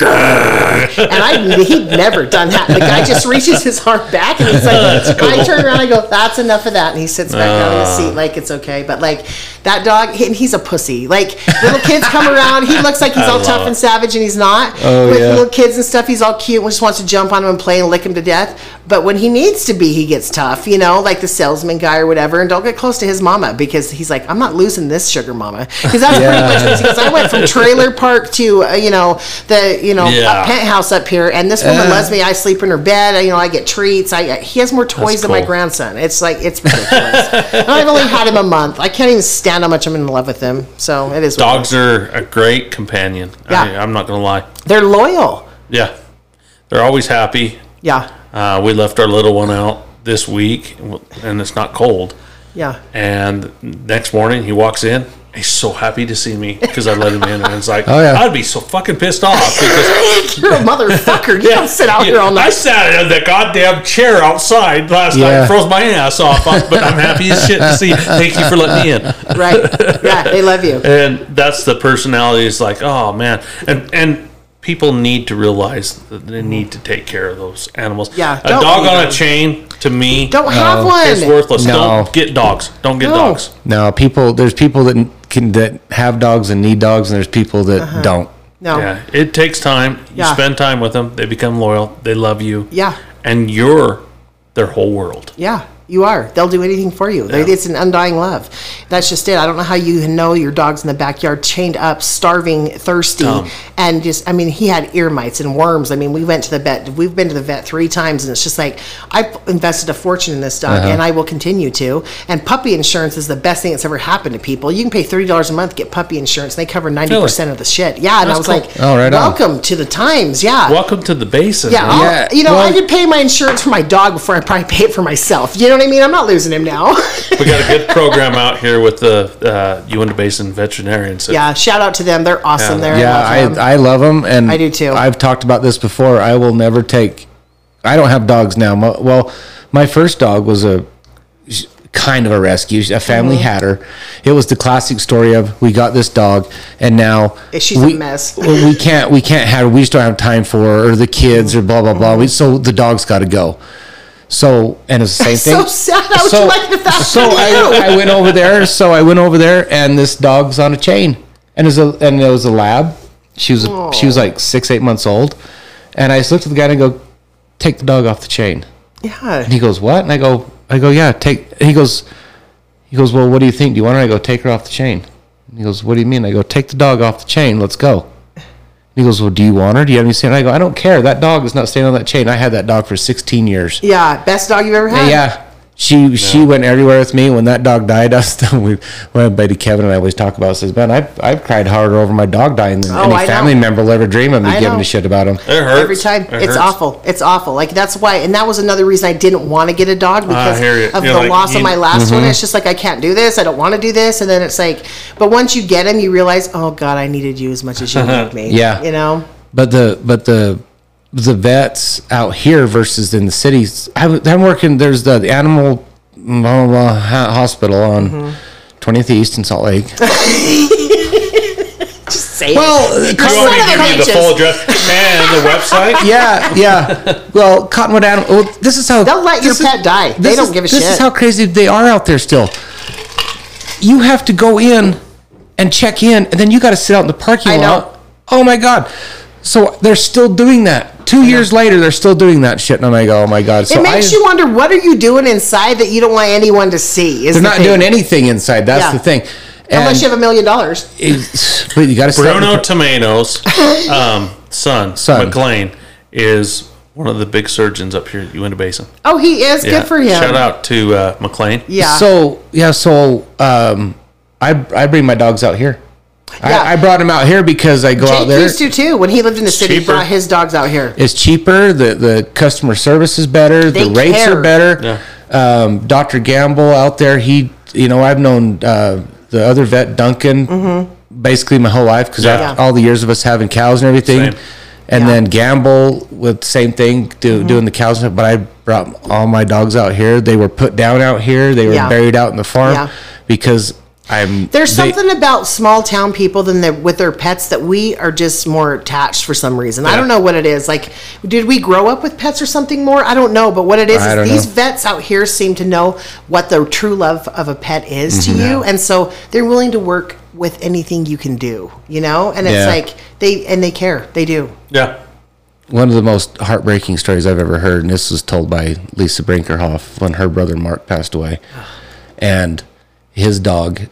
Speaker 3: and I he'd never done that. The guy just reaches his arm back and he's like, I turn around, I go, that's enough of that, and he sits back down in his
Speaker 1: Ah.
Speaker 3: seat like it's okay. But like that dog, and he's a pussy. Like little kids come around, he looks like he's
Speaker 1: I
Speaker 3: all tough
Speaker 1: it.
Speaker 3: and savage, and he's not.
Speaker 2: Oh,
Speaker 3: With
Speaker 2: yeah.
Speaker 3: little kids and stuff, he's all cute and just wants to jump on him and play and lick him to death. But when he needs to be, he gets tough, you know, like the salesman guy or whatever. And don't get close to his mama because he's like, I'm not losing this sugar mama. Because that's pretty much what he. I went from trailer park to, uh, you know, the, you know,
Speaker 1: Yeah.
Speaker 3: a penthouse up here. And this woman
Speaker 2: Yeah.
Speaker 3: loves me. I sleep in her bed. I, you know, I get treats. I, he has more toys
Speaker 1: That's
Speaker 3: than my grandson. It's like, it's ridiculous. I've only had him a month. I can't even stand how much I'm in love with them. So it is.
Speaker 1: Dogs are a great companion.
Speaker 3: Yeah.
Speaker 1: I, I'm not gonna lie.
Speaker 3: They're loyal.
Speaker 1: Yeah, they're always happy.
Speaker 3: Yeah.
Speaker 1: Uh, we left our little one out this week, and it's not cold.
Speaker 3: Yeah.
Speaker 1: And next morning, he walks in. He's so happy to see me because I let him in, and it's like,
Speaker 2: Oh, yeah.
Speaker 1: I'd be so fucking pissed off because
Speaker 3: You're a motherfucker. You don't sit out here all night.
Speaker 1: I sat in the goddamn chair outside last
Speaker 2: Yeah.
Speaker 1: night, froze my ass off, uh, but I'm happy as shit to see. you. Thank you for letting me in.
Speaker 3: Right. Yeah, they love you.
Speaker 1: And that's the personality. It's like, oh man, and and people need to realize that they need to take care of those animals.
Speaker 3: Yeah,
Speaker 1: a dog on
Speaker 3: them.
Speaker 1: a chain to me
Speaker 3: Don't have one.
Speaker 1: It's worthless.
Speaker 2: No.
Speaker 1: Don't get dogs. Don't get
Speaker 3: No.
Speaker 1: dogs.
Speaker 2: No, people. There's people that can that have dogs and need dogs, and there's people that uh-huh. don't.
Speaker 3: no.
Speaker 1: Yeah, it takes time. You
Speaker 3: Yeah.
Speaker 1: spend time with them. They become loyal. They love you.
Speaker 3: Yeah.
Speaker 1: and you're their whole world.
Speaker 3: Yeah, you are. They'll do anything for you.
Speaker 1: Yeah.
Speaker 3: It's an undying love. That's just it. I don't know how you know your dog's in the backyard, chained up, starving, thirsty,
Speaker 1: Dumb.
Speaker 3: and just. I mean, he had ear mites and worms. I mean, we went to the vet. We've been to the vet three times, and it's just like I've invested a fortune in this dog,
Speaker 2: Uh-huh.
Speaker 3: and I will continue to. And puppy insurance is the best thing that's ever happened to people. You can pay thirty dollars a month get puppy insurance, and they cover ninety percent of the shit. Yeah, and I was
Speaker 1: That's
Speaker 3: like.
Speaker 2: Oh, right on.
Speaker 3: welcome to the times. Yeah.
Speaker 1: Welcome to the basin.
Speaker 3: Yeah,
Speaker 2: Yeah,
Speaker 3: you know, I
Speaker 2: well-
Speaker 3: could pay my insurance for my dog before I probably pay it for myself. You know what I mean? I'm not losing him now.
Speaker 1: we got a good program out here with the uh, Uinta Basin veterinarians.
Speaker 3: yeah, shout out to them. They're awesome
Speaker 1: Yeah.
Speaker 3: there.
Speaker 2: Yeah,
Speaker 3: I love them.
Speaker 2: I I love them, and
Speaker 3: I do too.
Speaker 2: I've talked about this before. I will never take. I don't have dogs now. Mo- Well, my first dog was a kind of a rescue. A family
Speaker 3: Mm-hmm.
Speaker 2: had her. It was the classic story of we got this dog, and now
Speaker 3: She's a
Speaker 2: we,
Speaker 3: mess.
Speaker 2: well, we can't we can't have her. We just don't have time for her or the kids or blah blah blah. We, so the dog's got to go. So and it's the same
Speaker 3: So
Speaker 2: thing.
Speaker 3: sad. How would you like
Speaker 2: so? I, I went over there. So I went over there, and this dog's on a chain, and it was a and it was a lab. She was a, she was like six eight months old, and I just looked at the guy and I go, "Take the dog off the chain."
Speaker 3: yeah.
Speaker 2: And he goes, "What?" And I go, "I go, yeah, take." He goes, he goes, "Well, what do you think? Do you want her?" I go, "Take her off the chain." And he goes, "What do you mean?" I go, "Take the dog off the chain. Let's go." He goes, "Well, do you want her? Do you have any say?" I go, "I don't care. That dog is not staying on that chain. I had that dog for 16 years."
Speaker 3: Yeah, best dog you've ever had.
Speaker 2: Yeah. She she went everywhere with me. When that dog died, us we when Betty Kevin and I always talk about it, says, Man, I've I've cried harder over my dog dying than
Speaker 3: Oh,
Speaker 2: any
Speaker 3: I know.
Speaker 2: family member will ever dream of me
Speaker 3: I
Speaker 2: giving
Speaker 3: know.
Speaker 2: a shit about him.
Speaker 1: It hurts.
Speaker 3: Every time,
Speaker 1: It
Speaker 3: it's
Speaker 1: hurts.
Speaker 3: awful. It's awful. Like that's why, and that was another reason I didn't want to get a dog because
Speaker 1: hear you.
Speaker 3: of
Speaker 1: You're
Speaker 3: the
Speaker 1: like,
Speaker 3: loss
Speaker 1: you-
Speaker 3: of mm-hmm. my last one. It's mm-hmm. just like I can't do this. I don't want to do this, and then it's like, but once you get him, you realize, oh God, I needed you as much as you needed me.
Speaker 2: Yeah.
Speaker 3: you know.
Speaker 2: But the but the the vets out here versus in the cities. I, am working. There's the, the animal blah, blah, blah, ho- hospital on
Speaker 3: Mm-hmm.
Speaker 2: 20th East in Salt Lake.
Speaker 3: Just say
Speaker 2: Well,
Speaker 3: it.
Speaker 2: you
Speaker 1: You want me to give you the full address and the website?
Speaker 2: yeah, yeah. Well, Cottonwood Animal. Well, this is how
Speaker 3: They'll let your
Speaker 2: is-
Speaker 3: pet die. They don't
Speaker 2: is-
Speaker 3: give a
Speaker 2: This
Speaker 3: shit.
Speaker 2: This is how crazy they are out there still. You have to go in and check in, and then you got to sit out in the parking
Speaker 3: I know.
Speaker 2: lot. Oh my god! So they're still doing that. Two years later, they're still doing that shit, and I'm like, oh my god! So
Speaker 3: It makes
Speaker 2: I,
Speaker 3: you wonder what are you doing inside that you don't want anyone to see. Is
Speaker 2: They're
Speaker 3: the
Speaker 2: not
Speaker 3: thing.
Speaker 2: doing anything inside. That's
Speaker 3: Yeah.
Speaker 2: the thing.
Speaker 3: unless you have a million dollars.
Speaker 2: it's- but you got to sit
Speaker 1: Bruno
Speaker 2: the-
Speaker 1: Tomatoes, um, son,
Speaker 2: Son.
Speaker 1: McLean, is one of the big surgeons up here at Uinta Basin.
Speaker 3: Oh, he is good for him.
Speaker 1: Shout out to uh, McLean.
Speaker 3: Yeah.
Speaker 2: So yeah, so um, I I bring my dogs out here.
Speaker 3: Yeah.
Speaker 2: I, I brought him out here because I go out
Speaker 3: Jake
Speaker 2: there.
Speaker 3: used to too. When he lived in the city, he brought his dogs out here.
Speaker 2: It's cheaper. The the customer service is better.
Speaker 3: They
Speaker 2: the rates
Speaker 3: care.
Speaker 2: are better. Um, Dr. Gamble out there. He, you know, I've known uh, the other vet Duncan basically my whole life because
Speaker 1: Yeah.
Speaker 2: all the years of us having cows and everything.
Speaker 1: Same.
Speaker 2: And
Speaker 3: Yeah.
Speaker 2: then Gamble with the same thing, do, doing the cows. But I brought all my dogs out here. They were put down out here. They were
Speaker 3: Yeah.
Speaker 2: buried out in the farm
Speaker 3: Yeah.
Speaker 2: because I'm
Speaker 3: There's
Speaker 2: they-
Speaker 3: something about small town people than their, with their pets that we are just more attached for some reason. I don't know what it is. Like, did we grow up with pets or something more? I don't know. But what it is
Speaker 2: I
Speaker 3: is these
Speaker 2: know.
Speaker 3: vets out here seem to know what the true love of a pet is
Speaker 2: Mm-hmm.
Speaker 3: to you, and so they're willing to work with anything you can do. You know, and it's
Speaker 2: Yeah.
Speaker 3: like they and they care. They do.
Speaker 1: Yeah.
Speaker 2: one of the most heartbreaking stories I've ever heard, and this was told by Lisa Brinkerhoff when her brother Mark passed away, and his dog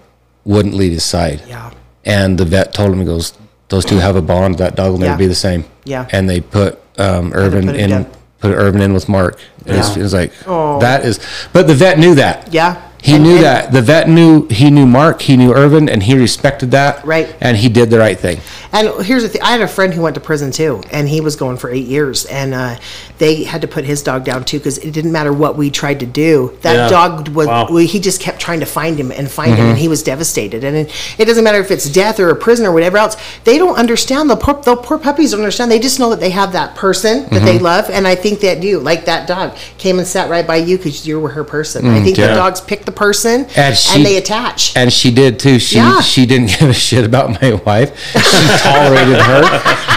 Speaker 2: wouldn't leave his side.
Speaker 3: Yeah.
Speaker 2: And the vet told him, he goes, those two have a bond. That dog will never
Speaker 3: Yeah.
Speaker 2: be the same.
Speaker 3: Yeah.
Speaker 2: And they put um, Irvin
Speaker 3: put
Speaker 2: in,
Speaker 3: down.
Speaker 2: put Irvin in with Mark. It, was, it was like,
Speaker 3: Oh.
Speaker 2: that is, but the vet knew that.
Speaker 3: Yeah.
Speaker 2: He
Speaker 3: And-
Speaker 2: knew
Speaker 3: and-
Speaker 2: that. The vet knew, he knew Mark, he knew Irvin, and he respected that.
Speaker 3: Right.
Speaker 2: And he did the right thing.
Speaker 3: And here's the thing: I had a friend who went to prison too, and he was going for eight years, and uh, they had to put his dog down too because it didn't matter what we tried to do. That
Speaker 1: Yeah.
Speaker 3: dog was
Speaker 1: Wow.
Speaker 3: he just kept trying to find him and find
Speaker 2: Mm-hmm.
Speaker 3: him, and he was devastated. And it, it doesn't matter if it's death or a prison or whatever else. They don't understand the poor, the poor puppies don't understand. They just know that they have that person that they
Speaker 2: Mm-hmm.
Speaker 3: love, and I think that you like that dog came and sat right by you because you were her person. I think
Speaker 1: yeah.
Speaker 3: the dogs pick the person
Speaker 2: Mm, And she-
Speaker 3: and they attach.
Speaker 2: And she did too. She
Speaker 3: Yeah.
Speaker 2: she didn't give a shit about my wife. She tolerated her.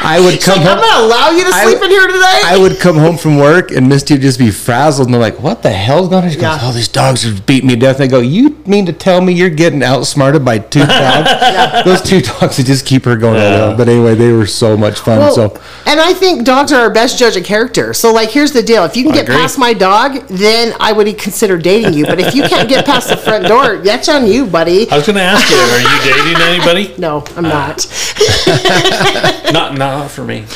Speaker 2: I would come
Speaker 3: Like, I'm
Speaker 2: home.
Speaker 3: gonna allow you to sleep
Speaker 2: would-
Speaker 3: in here today.
Speaker 2: I would come home from work and Misty would just be frazzled and I'm like, what the hell's going on? She goes,
Speaker 3: Yeah.
Speaker 2: oh, these dogs are beating me to death. And I go, you mean to tell me you're getting outsmarted by two dogs? Those two dogs would just keep her going all
Speaker 1: Yeah.
Speaker 2: day. But anyway, they were so much fun.
Speaker 3: Well,
Speaker 2: so
Speaker 3: and I think dogs are our best judge of character. So, like, here's the deal: if you can get
Speaker 1: agree.
Speaker 3: past my dog, then I would consider dating you. But if you can't get past the front door, that's on you, buddy.
Speaker 1: I was going to ask you, are you dating anybody?
Speaker 3: No, I'm not.
Speaker 1: Not, not for me.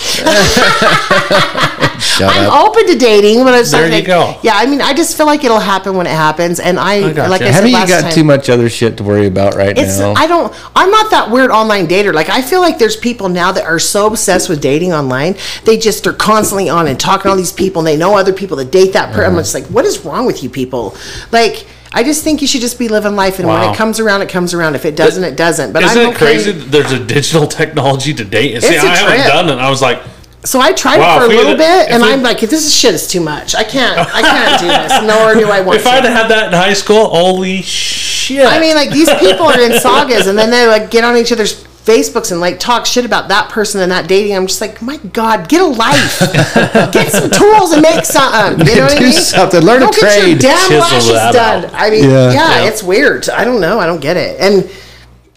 Speaker 2: shut
Speaker 3: I'm
Speaker 2: up.
Speaker 3: open to dating, but it's
Speaker 1: There
Speaker 3: like,
Speaker 1: you go.
Speaker 3: Yeah, I mean, I just feel like it'll happen when it happens, and I,
Speaker 1: I gotcha.
Speaker 3: like I
Speaker 2: Haven't you got
Speaker 3: time,
Speaker 2: too much other shit to worry about right
Speaker 3: It's
Speaker 2: now?
Speaker 3: I don't I'm not that weird online dater. Like I feel like there's people now that are so obsessed with dating online. They just are constantly on and talking to all these people and they know other people that date that person.
Speaker 2: Uh-huh.
Speaker 3: I'm just like, what is wrong with you people? Like I just think you should just be living life and when it comes around it comes around. If it doesn't, it doesn't. But
Speaker 1: Isn't
Speaker 3: I'm
Speaker 1: it
Speaker 3: okay.
Speaker 1: crazy? that There's a digital technology to date. And see,
Speaker 3: It's a
Speaker 1: I haven't done it. I was like,
Speaker 3: So I tried
Speaker 1: Wow,
Speaker 3: it for a little bit and
Speaker 1: we-
Speaker 3: I'm like, this is shit is too much. I can't I can't do this. Nor do I want to.
Speaker 1: if
Speaker 3: to.
Speaker 1: I'd had that in high school, holy shit.
Speaker 3: I mean, like these people are in sagas, and then they like get on each other's Facebooks and like talk shit about that person and that dating. I'm just like, my God, get a life, get some tools and make something. Uh, you know what I
Speaker 2: Do
Speaker 3: mean?
Speaker 2: something. Learn a
Speaker 3: Go get your
Speaker 2: trade.
Speaker 3: damn
Speaker 1: Chisel
Speaker 3: lashes done.
Speaker 1: out.
Speaker 3: I mean,
Speaker 2: Yeah.
Speaker 3: yeah,
Speaker 1: Yeah.
Speaker 3: it's weird. I don't know. I don't get it, and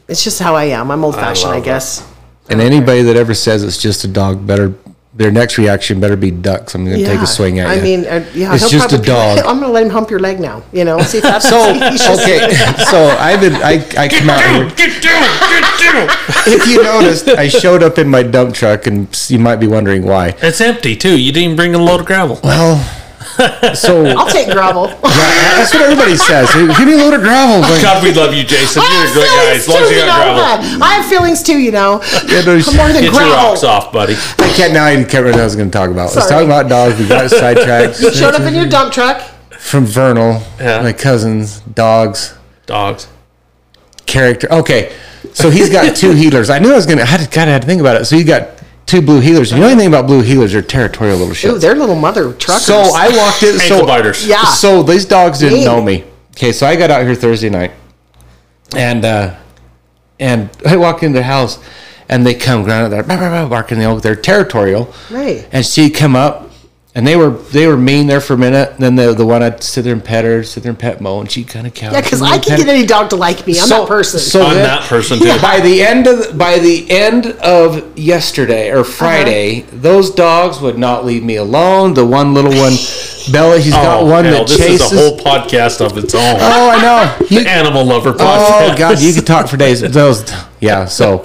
Speaker 3: it's just how I am. I'm old fashioned, I,
Speaker 1: love
Speaker 3: guess.
Speaker 2: and anybody that ever says it's just a dog better, their next reaction better be ducks. I'm going to take a swing at
Speaker 3: I
Speaker 2: you.
Speaker 3: I mean, uh, yeah,
Speaker 2: It's
Speaker 3: he'll
Speaker 2: just a dog.
Speaker 3: I'm gonna let him hump your leg now. You know, see if that's
Speaker 2: So okay, so I've been I I come out here.
Speaker 1: Get down, get down.
Speaker 2: If you noticed, I showed up in my dump truck, and you might be wondering why.
Speaker 1: It's empty too. You didn't even bring a load of gravel.
Speaker 2: Well, so
Speaker 3: I'll take gravel.
Speaker 2: that's what everybody says. Give me a load of gravel. Oh, like,
Speaker 1: God, we love you, Jason. You're a
Speaker 3: have
Speaker 1: great guy. As long as you
Speaker 3: you
Speaker 1: got
Speaker 3: know
Speaker 1: gravel.
Speaker 3: that. I have feelings too, you know.
Speaker 2: Yeah, no,
Speaker 3: more than
Speaker 1: Get your rocks off, buddy.
Speaker 2: I can't now. I can't remember what I was going to talk about. Let's talk about dogs. We got sidetracked.
Speaker 3: You showed up in your dump truck.
Speaker 2: from Vernal.
Speaker 1: Yeah.
Speaker 2: My cousins, dogs,
Speaker 1: Dogs.
Speaker 2: character. Okay, so he's got two heelers. I knew I was going to. I had to kind of had to think about it. So he got two blue heelers. If you know anything about blue heelers? They're territorial little shit.
Speaker 3: Ooh, they're little mother truckers.
Speaker 2: So I walked in.
Speaker 1: Ankle
Speaker 2: So
Speaker 1: biters.
Speaker 3: Yeah.
Speaker 2: So these dogs didn't
Speaker 3: Mean.
Speaker 2: know me. Okay, so I got out here Thursday night, and uh, and I walk into the house, and they come grounded there, bah, bah, bah, barking the oak. They're territorial,
Speaker 3: Right.
Speaker 2: And she'd come up, and they were they were mean there for a minute. And then the the one I'd sit there and pet her, sit there and pet Mo, and she'd kind of couch.
Speaker 3: Yeah, because I can
Speaker 2: pet
Speaker 3: get any dog to like me. I'm that person.
Speaker 2: So
Speaker 1: I'm
Speaker 2: then-
Speaker 1: that person too.
Speaker 2: By the end of the, by the end of yesterday or uh-huh. Friday, those dogs would not leave me alone. The one little one, Bella, She's got
Speaker 1: oh,
Speaker 2: one
Speaker 1: hell,
Speaker 2: that
Speaker 1: this
Speaker 2: chases.
Speaker 1: is a whole podcast of its own.
Speaker 2: oh, I know. You-
Speaker 1: the animal lover oh, podcast.
Speaker 2: oh God, you could talk for days. Those, yeah. So,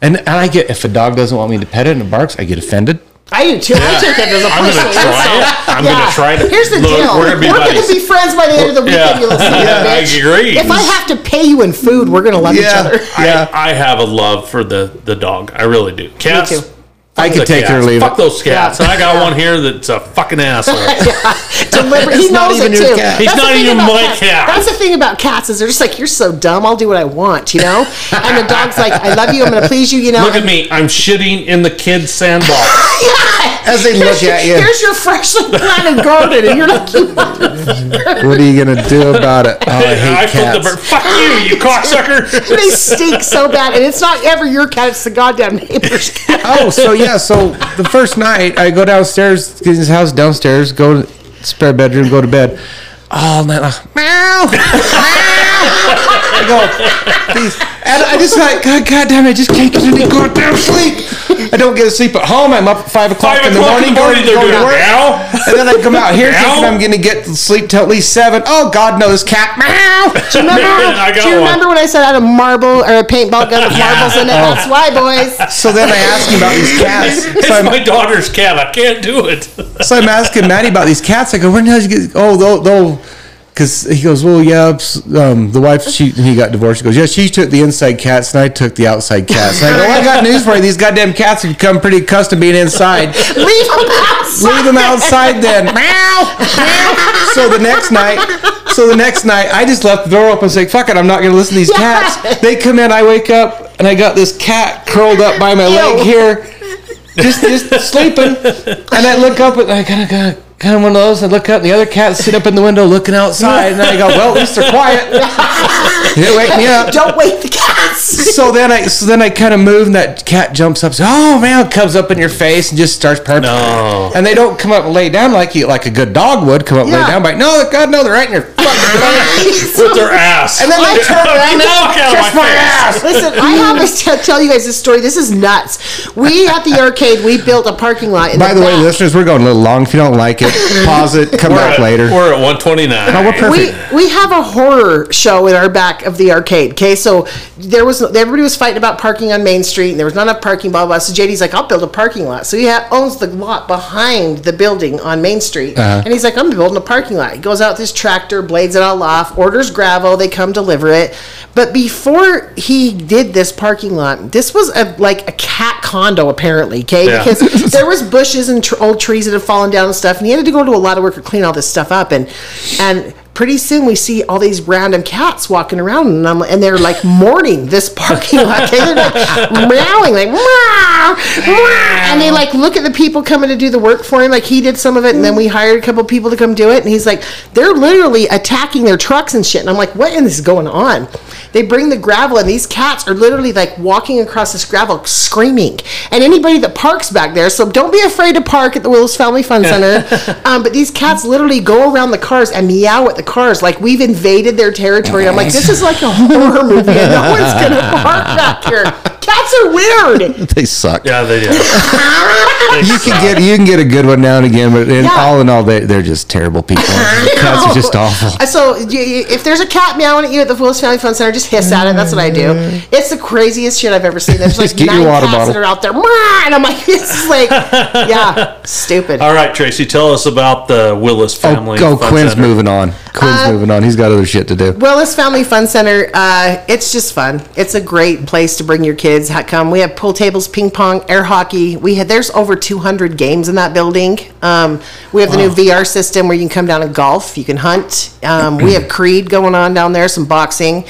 Speaker 2: and, and I get if a dog doesn't want me to pet it and it barks, I get offended.
Speaker 3: I do too. I take it as a
Speaker 1: I'm gonna try it. I'm gonna try it.
Speaker 3: Here's the
Speaker 1: Look,
Speaker 3: deal.
Speaker 1: we're gonna be buddies.
Speaker 3: friends by the end of the weekend.
Speaker 1: Yeah.
Speaker 3: You little son of a
Speaker 1: Yeah, I agree.
Speaker 3: If I have to pay you in food, we're gonna love each other.
Speaker 2: Yeah.
Speaker 1: I, I have a love for the the dog. I really do. Cats,
Speaker 3: too.
Speaker 2: I could
Speaker 1: the
Speaker 2: take it or
Speaker 1: cats.
Speaker 2: leave
Speaker 1: Fuck
Speaker 2: it.
Speaker 1: those cats.
Speaker 3: Yeah.
Speaker 1: And I got one here that's a fucking asshole.
Speaker 3: Deliberate. He
Speaker 2: not
Speaker 3: knows
Speaker 2: even
Speaker 3: it
Speaker 2: your
Speaker 3: too.
Speaker 2: cat.
Speaker 1: He's
Speaker 3: That's the
Speaker 1: not
Speaker 3: thing
Speaker 1: even
Speaker 3: about
Speaker 1: my
Speaker 3: cats.
Speaker 1: cat.
Speaker 3: That's the thing about cats is they're just like you're so dumb. I'll do what I want, you know. And the dog's like, I love you. I'm gonna please you, you know.
Speaker 1: Look at me. I'm shitting in the kid's sandbox.
Speaker 2: As they look
Speaker 3: your-
Speaker 2: at you.
Speaker 3: Here's your freshly planted garden, and you're like, you
Speaker 2: What are you gonna do about it? Oh, I hate
Speaker 1: I put the
Speaker 2: cats.
Speaker 1: bird. Fuck you, you cocksucker.
Speaker 3: they stink so bad, and it's not ever your cat; it's the goddamn neighbor's cat.
Speaker 2: oh, so yeah, so the first night I go downstairs, get his house downstairs, go to spare bedroom, go to bed. All night long, meow, meow. I go, please. And I just like, God, God damn it, I just can't get any goddamn sleep. I don't get to sleep at home. I'm up at five o'clock
Speaker 1: Five
Speaker 2: in the
Speaker 1: o'clock
Speaker 2: morning,
Speaker 1: in the morning,
Speaker 2: going, going to
Speaker 1: doing
Speaker 2: work.
Speaker 1: meow.
Speaker 2: And then I come out here
Speaker 1: Meow.
Speaker 2: thinking I'm going to get to sleep till at least seven. Oh, God, no, this cat, meow.
Speaker 3: Do you remember,
Speaker 1: I
Speaker 3: do you remember when I said I had a marble or a paintball gun with marbles in it?
Speaker 2: Oh.
Speaker 3: That's why, boys.
Speaker 2: So then I asked him about these cats.
Speaker 1: It's
Speaker 2: So
Speaker 1: my daughter's cat. I can't do it.
Speaker 2: So I'm asking Maddie about these cats. I go, where the hell did you get? Oh, they'll, they'll, because he goes, well, yeah, um, the wife, she, he got divorced. He goes, yeah, she took the inside cats and I took the outside cats. And I go, well, I got news for you. These goddamn cats have become pretty accustomed to being inside.
Speaker 3: Leave them outside.
Speaker 2: Leave them outside then. Meow, meow. So the next night, so the next night, I just left the door open, saying, "Fuck it, I'm not going to listen to these
Speaker 3: Yeah.
Speaker 2: cats." They come in, I wake up, and I got this cat curled up by my leg here, just just sleeping. And I look up, and I kind of got kind of one of those. I look up, and the other cats sit up in the window looking outside, and I go, "Well, at least they're quiet." They wake me up.
Speaker 3: Don't wake the cats.
Speaker 2: So then I so then I kind of move and that cat jumps up. So, oh man, comes up in your face and just starts purring.
Speaker 1: No.
Speaker 2: And they don't come up and lay down like you like a good dog would come up and lay down. But no, God no, they're right in your fucking face.
Speaker 1: With their ass.
Speaker 2: And then I turn around
Speaker 1: Fuck out of
Speaker 2: kiss
Speaker 1: my
Speaker 2: my
Speaker 1: face.
Speaker 2: ass.
Speaker 3: Listen, I have to tell you guys this story. This is nuts. We at the arcade, we built a parking lot. In
Speaker 2: By the way, listeners, we're going a little long. If you don't like it, pause it, come
Speaker 1: We're
Speaker 2: back
Speaker 1: at,
Speaker 2: later.
Speaker 1: We're at 129.
Speaker 2: Oh, we're perfect.
Speaker 3: we we have a horror show in our back of the arcade. Okay, so there was everybody was fighting about parking on Main Street, and there was not enough parking. Blah blah. blah. So JD's like, "I'll build a parking lot." So he ha- owns the lot behind the building on Main Street,
Speaker 2: Uh-huh.
Speaker 3: and he's like, "I'm building a parking lot." He goes out with his tractor, blades it all off, orders gravel. They come deliver it. But before he did this parking lot, this was a like a cat condo apparently. Okay,
Speaker 1: Yeah.
Speaker 3: because there was bushes and tr- old trees that had fallen down and stuff, and he had to go to a lot of work to clean all this stuff up, and and pretty soon we see all these random cats walking around, and I'm and they're like mourning this parking lot. They're like meowing, like and they like look at the people coming to do the work for him. Like he did some of it, and then we hired a couple people to come do it, and he's like, they're literally attacking their trucks and shit, and I'm like, what is going on? They bring the gravel, and these cats are literally like walking across this gravel, screaming. And anybody that parks back there, so don't be afraid to park at the Willis Family Fun Center. um, but these cats literally go around the cars and meow at the cars like we've invaded their territory. I'm like, this is like a horror movie, and no one's gonna park back here. Cats are weird.
Speaker 2: they suck.
Speaker 1: Yeah, they do.
Speaker 2: You can get you can get a good one now and again, but in
Speaker 3: Yeah.
Speaker 2: all in all, they they're just terrible people. Cats are just awful.
Speaker 3: Uh, So y- y- if there's a cat meowing at you at the Willis Family Fun Center, just hiss at it. That's what I do. It's the craziest shit I've ever seen. There's like
Speaker 2: Just get your
Speaker 3: nine
Speaker 2: water
Speaker 3: cats
Speaker 2: bottle.
Speaker 3: that are out there, and I'm like, it's like, yeah, stupid.
Speaker 1: All right, Tracy, tell us about the Willis
Speaker 2: Oh,
Speaker 1: family.
Speaker 2: go!
Speaker 1: Fun
Speaker 2: Quinn's
Speaker 1: Center.
Speaker 2: moving on. Quinn's
Speaker 3: Uh,
Speaker 2: moving on. He's got other shit to do.
Speaker 3: Willis Family Fun Center, uh, it's just fun. It's a great place to bring your kids. Ha- Come, we have pool tables, ping pong, air hockey. We had there's over 200 games in that building. Um, we have the new VR system where you can come down and golf. You can hunt. Um, we have Creed going on down there, some boxing.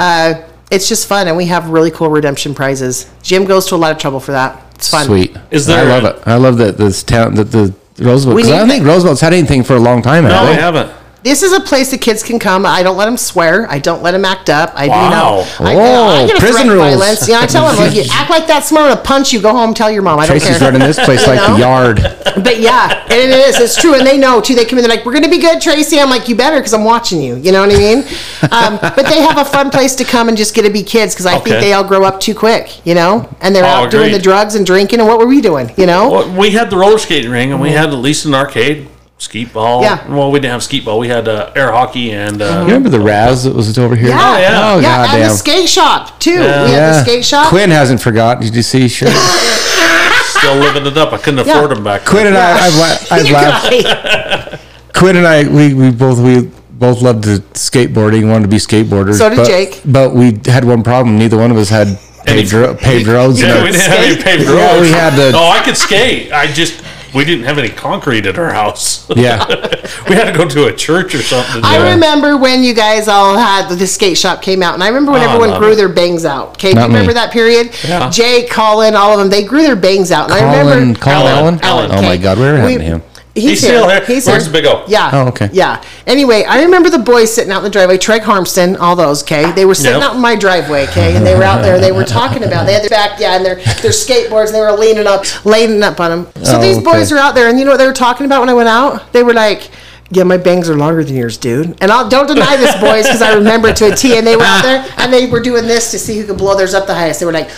Speaker 3: Uh, it's just fun, and we have really cool redemption prizes. Jim goes to a lot of trouble for that. It's fun.
Speaker 2: Sweet.
Speaker 1: Is there
Speaker 2: I love
Speaker 1: a-
Speaker 2: it. I love that this town that the Roosevelt.
Speaker 3: We
Speaker 2: 'cause I don't think Roosevelt's had anything for a long time.
Speaker 1: No,
Speaker 2: have
Speaker 1: I
Speaker 2: they?
Speaker 1: haven't.
Speaker 3: This is a place that kids can come. I don't let them swear. I don't let them act up. I,
Speaker 1: Wow.
Speaker 3: you know, I,
Speaker 2: Oh,
Speaker 3: I get a
Speaker 2: prison rules.
Speaker 3: violence. Yeah, I tell them, like, you act like that smart, I'm gonna punch you. Go home, tell your mom. I don't
Speaker 2: Tracy's
Speaker 3: care.
Speaker 2: running this place like
Speaker 3: know?
Speaker 2: the yard.
Speaker 3: But yeah, and it is. It's true, and they know too. They come in, they're like, "We're gonna be good, Tracy." I'm like, "You better, because I'm watching you." You know what I mean? Um, but they have a fun place to come and just get to be kids because I
Speaker 1: Okay.
Speaker 3: think they all grow up too quick. You know, and they're
Speaker 1: Oh,
Speaker 3: out doing the drugs and drinking. And what were we doing? You know?
Speaker 1: Well, we had the roller skating ring, and we had at least an arcade, skeet ball.
Speaker 3: Yeah.
Speaker 1: Well, we didn't have skeet ball. We had uh, air hockey and. Uh,
Speaker 2: You remember the Raz that was over here?
Speaker 3: Yeah,
Speaker 1: Oh, yeah.
Speaker 2: Oh,
Speaker 3: yeah, and the skate shop too.
Speaker 1: Yeah.
Speaker 3: We had the skate shop.
Speaker 2: Quinn hasn't forgotten. Did you see? Sure.
Speaker 1: Still living it up. I couldn't
Speaker 3: Yeah.
Speaker 1: afford them back then.
Speaker 2: Quinn and I, I've, I've laughed. Quinn and I, we, we both we both loved the skateboarding. Wanted to be skateboarders.
Speaker 3: So did
Speaker 2: but,
Speaker 3: Jake.
Speaker 2: But we had one problem. Neither one of us had paved, ro- paved roads.
Speaker 1: Yeah,
Speaker 2: and
Speaker 1: we didn't have any paved roads.
Speaker 2: Yeah, we had the-
Speaker 1: Oh, I could skate. I just we didn't have any concrete at our house.
Speaker 2: yeah.
Speaker 1: we had to go to a church or something.
Speaker 3: I
Speaker 1: Yeah.
Speaker 3: remember when you guys all had the skate shop came out, and I remember when
Speaker 1: Oh,
Speaker 3: everyone grew
Speaker 1: it.
Speaker 3: their bangs out. Okay, do you
Speaker 2: Not me.
Speaker 3: remember that period?
Speaker 1: Yeah.
Speaker 3: Jake, Colin, all of them, they grew their bangs out, and I
Speaker 2: Colin,
Speaker 3: remember
Speaker 2: Colin
Speaker 1: Alan.
Speaker 2: Allen.
Speaker 1: Alan,
Speaker 2: Oh my
Speaker 3: okay.
Speaker 2: God, whatever happened
Speaker 3: We-
Speaker 2: him?
Speaker 3: He's,
Speaker 1: He's still
Speaker 3: here.
Speaker 1: here.
Speaker 3: He's
Speaker 1: Where's
Speaker 3: here.
Speaker 1: the big O?
Speaker 3: Yeah.
Speaker 2: Oh, okay.
Speaker 3: Yeah. Anyway, I remember the boys sitting out in the driveway. Treg Harmston, all those. Okay, they were sitting
Speaker 1: Yep.
Speaker 3: out in my driveway. Okay, and they were out there. They were talking about. They had their back, yeah, and their their skateboards. And they were leaning up, leaning up on them. So
Speaker 2: Oh,
Speaker 3: these
Speaker 2: okay.
Speaker 3: boys were out there, and you know what they were talking about when I went out? They were like. Yeah, my bangs are longer than yours, dude. And I'll don't deny this, boys, because I remember it to a T. And they were out there, and they were doing this to see who could blow theirs up the highest. They were like,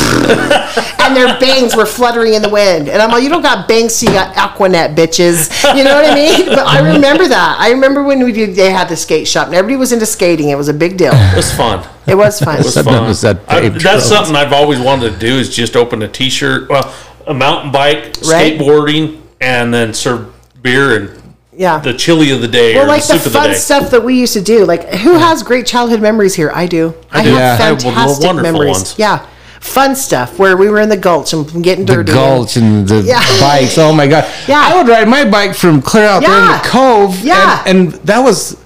Speaker 3: and their bangs were fluttering in the wind. And I'm like, you don't got bangs, so you got Aqua Net, bitches. You know what I mean? But I remember that. I remember when we did, they had the skate shop, and everybody was into skating. It was a big deal.
Speaker 1: It was fun.
Speaker 3: It was fun.
Speaker 1: It was fun.
Speaker 2: was that
Speaker 1: I- that's
Speaker 2: roads.
Speaker 1: something I've always wanted to do is just open a T-shirt, well, a mountain bike,
Speaker 3: Right.
Speaker 1: skateboarding, and then serve beer and
Speaker 3: yeah.
Speaker 1: the chili of the day
Speaker 3: well,
Speaker 1: or
Speaker 3: like
Speaker 1: the
Speaker 3: the
Speaker 1: soup of the
Speaker 3: fun
Speaker 1: day.
Speaker 3: stuff that we used to do. Like, who has great childhood memories here? I do. I,
Speaker 1: do.
Speaker 3: have
Speaker 2: Yeah. I
Speaker 1: have
Speaker 3: fantastic
Speaker 1: wonderful
Speaker 3: memories.
Speaker 1: ones.
Speaker 3: Yeah. Fun stuff where we were in the gulch and getting dirty.
Speaker 2: The gulch and the
Speaker 3: Yeah.
Speaker 2: bikes. Oh my God.
Speaker 3: Yeah.
Speaker 2: I would ride my bike from clear out there in the cove.
Speaker 3: Yeah.
Speaker 2: And, and that was,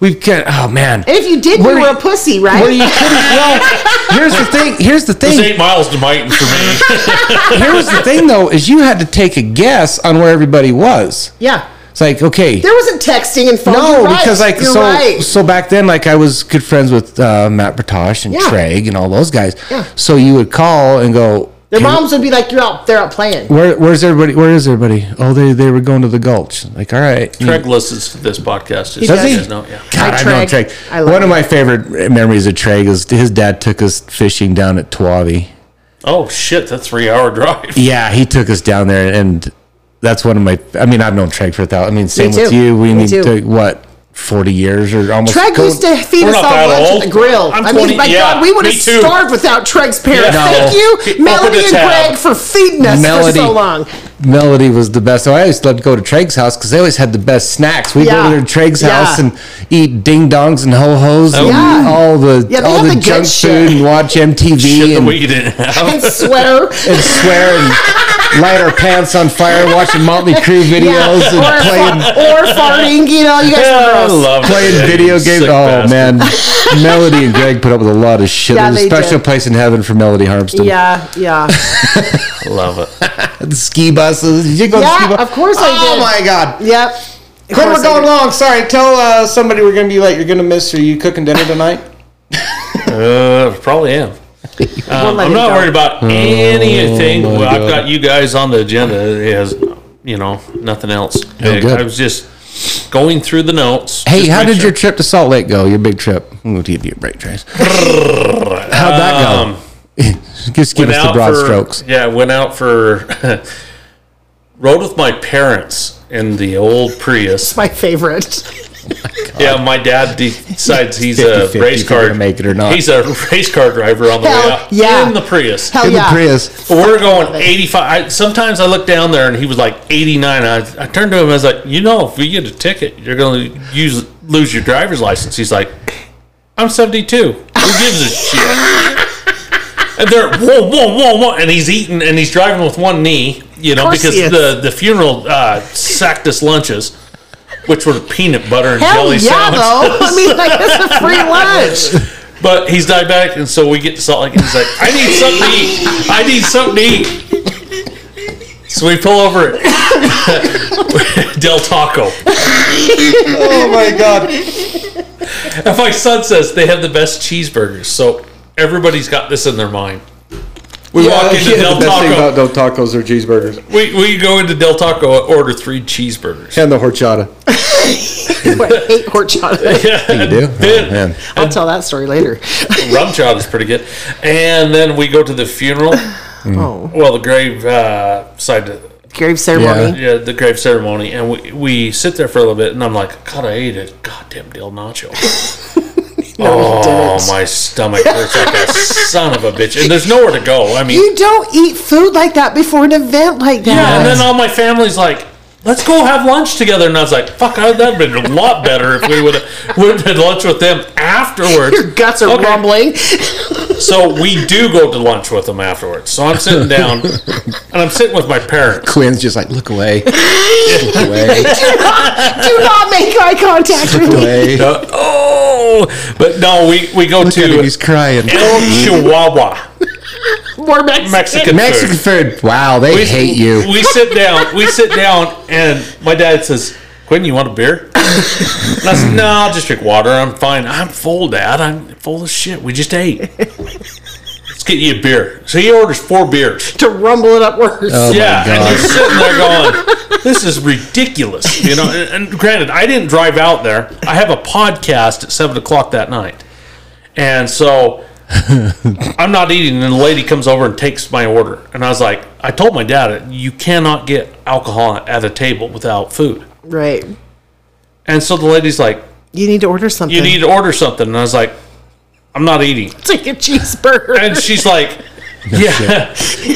Speaker 2: we've got, oh man.
Speaker 3: And if you did,
Speaker 2: Where
Speaker 3: you were a pussy, right?
Speaker 2: Where you couldn't, well, here's the thing. Here's the thing It's
Speaker 1: eight miles to Myton for me.
Speaker 2: Here's the thing though, is you had to take a guess on where everybody was.
Speaker 3: yeah.
Speaker 2: It's like, okay.
Speaker 3: There wasn't texting and phone.
Speaker 2: No,
Speaker 3: You're right.
Speaker 2: because like
Speaker 3: You're
Speaker 2: so
Speaker 3: right.
Speaker 2: so back then, like I was good friends with uh, Matt Bertosh and
Speaker 3: Yeah.
Speaker 2: Treg and all those guys.
Speaker 3: Yeah.
Speaker 2: So you would call and go.
Speaker 3: Their moms would be like, "You're out. They're out playing."
Speaker 2: Where, where's everybody? Where is everybody? Oh, they they were going to the Gulch. Like, all right.
Speaker 1: Craig listens to this podcast. Just
Speaker 3: He
Speaker 1: so
Speaker 3: does.
Speaker 1: you guys know, yeah.
Speaker 2: God,
Speaker 3: Hi,
Speaker 2: I know
Speaker 3: Treg.
Speaker 2: Treg.
Speaker 3: I love
Speaker 2: One of
Speaker 3: you.
Speaker 2: my favorite memories of Treg is his dad took us fishing down at Tuavi.
Speaker 1: Oh shit, that's three hour drive.
Speaker 2: Yeah, he took us down there, and that's one of my. I mean, I've known Treg for a thousand. I mean, same with
Speaker 3: too.
Speaker 2: you. We
Speaker 3: Me
Speaker 2: need
Speaker 3: too.
Speaker 2: to what forty years or almost.
Speaker 3: Treg used to feed
Speaker 1: We're
Speaker 3: us
Speaker 1: not
Speaker 3: all
Speaker 1: that
Speaker 3: lunch
Speaker 1: old.
Speaker 3: at the grill.
Speaker 1: I'm
Speaker 3: I mean,
Speaker 1: 20
Speaker 3: my
Speaker 1: yeah,
Speaker 3: God, we would
Speaker 1: me
Speaker 3: have
Speaker 1: too.
Speaker 3: starved without Treg's parents.
Speaker 1: Yeah.
Speaker 3: Thank you,
Speaker 1: Open
Speaker 3: Melody
Speaker 1: the
Speaker 3: and
Speaker 1: tab.
Speaker 3: Greg, for feeding us
Speaker 2: Melody.
Speaker 3: for so long.
Speaker 2: Melody was the best. So I always loved to go to Treg's house because they always had the best snacks. We
Speaker 3: Yeah.
Speaker 2: go to Treg's
Speaker 3: Yeah.
Speaker 2: house and eat ding dongs and ho hos and
Speaker 3: Yeah.
Speaker 2: all the
Speaker 3: Yeah, they
Speaker 2: all
Speaker 3: have
Speaker 2: the,
Speaker 3: the good
Speaker 2: junk
Speaker 3: shit.
Speaker 2: food and watch MTV
Speaker 1: Shit that
Speaker 2: and,
Speaker 1: we didn't have.
Speaker 3: And swear.
Speaker 2: and swear and light our pants on fire watching Motley Crue videos
Speaker 3: yeah. Or,
Speaker 2: and playing
Speaker 3: fa- or farting. You know, you guys
Speaker 1: Yeah,
Speaker 3: were
Speaker 1: I
Speaker 3: gross.
Speaker 1: love
Speaker 2: playing
Speaker 1: it.
Speaker 2: video
Speaker 1: Sick
Speaker 2: games. Oh
Speaker 1: bastard.
Speaker 2: man, Melody and Greg put up with a lot of shit.
Speaker 3: Yeah,
Speaker 2: There's a special
Speaker 3: did.
Speaker 2: place in heaven for Melody Harmston.
Speaker 3: Yeah, yeah.
Speaker 1: love it.
Speaker 2: The ski buses. Did you go to ski bus?
Speaker 3: of course I
Speaker 2: do.
Speaker 3: Oh
Speaker 2: my god.
Speaker 3: Yep. Of
Speaker 2: Quinn, we're going long. Sorry, tell uh, somebody we're going to be late. You're going to miss. Are you cooking dinner tonight?
Speaker 1: Uh, probably am. Um, I'm not worried about anything.
Speaker 2: Oh, my
Speaker 1: well, I've got you guys on the agenda. It has, you know, nothing else. big.
Speaker 2: good.
Speaker 1: I was just going through the notes.
Speaker 2: Hey, how did
Speaker 1: sure-
Speaker 2: your trip to Salt Lake go? Your big trip. We'll give you a break, Trace. How'd that go?
Speaker 1: Um,
Speaker 2: Just give
Speaker 1: went
Speaker 2: us the broad
Speaker 1: for-
Speaker 2: strokes.
Speaker 1: Yeah, went out for rode with my parents in the old Prius.
Speaker 3: My favorite.
Speaker 1: Yeah, my dad decides he's
Speaker 2: 50-50
Speaker 1: a
Speaker 2: if
Speaker 1: race
Speaker 2: you're
Speaker 1: car.
Speaker 2: gonna make it or not.
Speaker 1: He's a race car driver on the
Speaker 3: Hell,
Speaker 1: way out
Speaker 3: yeah.
Speaker 1: in the Prius.
Speaker 3: Hell
Speaker 2: In
Speaker 3: yeah.
Speaker 2: the Prius.
Speaker 1: We're going 85. I, sometimes I look down there and he was like 89. I, I turned to him. And I was like, you know, if you get a ticket, you're going to use lose your driver's license. He's like, I'm 72. Who gives a shit? And they're whoa, whoa, whoa, whoa, and he's eating and he's driving with one knee, you know, because the the funeral uh, sacked us lunches, which were peanut butter and
Speaker 3: Hell
Speaker 1: jelly
Speaker 3: yeah,
Speaker 1: sandwiches.
Speaker 3: though. I mean, like, it's a free lunch.
Speaker 1: But he's diabetic, and so we get to Salt Lake, and he's like, "I need something to eat. I need something to eat." So we pull over at Del Taco,
Speaker 2: Oh my god.
Speaker 1: and my son says they have the best cheeseburgers. So everybody's got this in their mind. We walk into Del Taco.
Speaker 2: Thing about Del Tacos are cheeseburgers
Speaker 1: We, we go into Del Taco, order three cheeseburgers.
Speaker 2: and the horchata.
Speaker 3: I hate horchata.
Speaker 2: Yeah, you do. Oh, man.
Speaker 3: I'll tell that story later.
Speaker 1: Rum chowder is pretty good. And then we go to the funeral.
Speaker 3: Oh,
Speaker 1: Well, the grave uh, side.
Speaker 3: To, grave ceremony.
Speaker 1: Yeah, the grave ceremony, and we, we sit there for a little bit, and I'm like, God, I ate a goddamn dill nacho. Oh, my stomach hurts like a son of a bitch, and there's nowhere to go. I mean,
Speaker 3: You don't eat food like that before an event like that.
Speaker 1: yeah, and then all my family's like, let's go have lunch together. And I was like, fuck, that'd have been a lot better if we would have would have had lunch with them afterwards.
Speaker 3: Your guts are
Speaker 1: Okay.
Speaker 3: rumbling.
Speaker 1: So we do go to lunch with them afterwards. So I'm sitting down, and I'm sitting with my parents.
Speaker 2: Quinn's just like, look away, look away,
Speaker 3: do, not, do not make eye contact with
Speaker 2: look
Speaker 3: me.
Speaker 2: away.
Speaker 1: Uh, oh, but no, we we go
Speaker 2: Look at him,
Speaker 1: to
Speaker 2: he's crying.
Speaker 1: El Chihuahua
Speaker 3: More Mexican.
Speaker 1: Mexican
Speaker 2: Mexican
Speaker 1: food.
Speaker 2: food. Wow, they
Speaker 1: We,
Speaker 2: hate you.
Speaker 1: We sit down. We sit down, and my dad says, "Quinn, you want a beer?" And I said, "No, I'll just drink water. I'm fine. I'm full, Dad. I'm full of shit. We just ate. Let's get you a beer." So he orders four beers.
Speaker 3: To rumble it up worse.
Speaker 2: Oh my
Speaker 1: yeah, and
Speaker 2: God.
Speaker 1: you're sitting there going, "This is ridiculous," you know. And, and granted, I didn't drive out there. I have a podcast at seven o'clock that night, and so I'm not eating. And the lady comes over and takes my order, and I was like, I told my dad, "You cannot get alcohol at a table without food."
Speaker 3: Right.
Speaker 1: And so the lady's like,
Speaker 3: You need to order something.
Speaker 1: "You need to order something," and I was like, "I'm not eating."
Speaker 3: Take a cheeseburger.
Speaker 1: And she's like, "Yeah,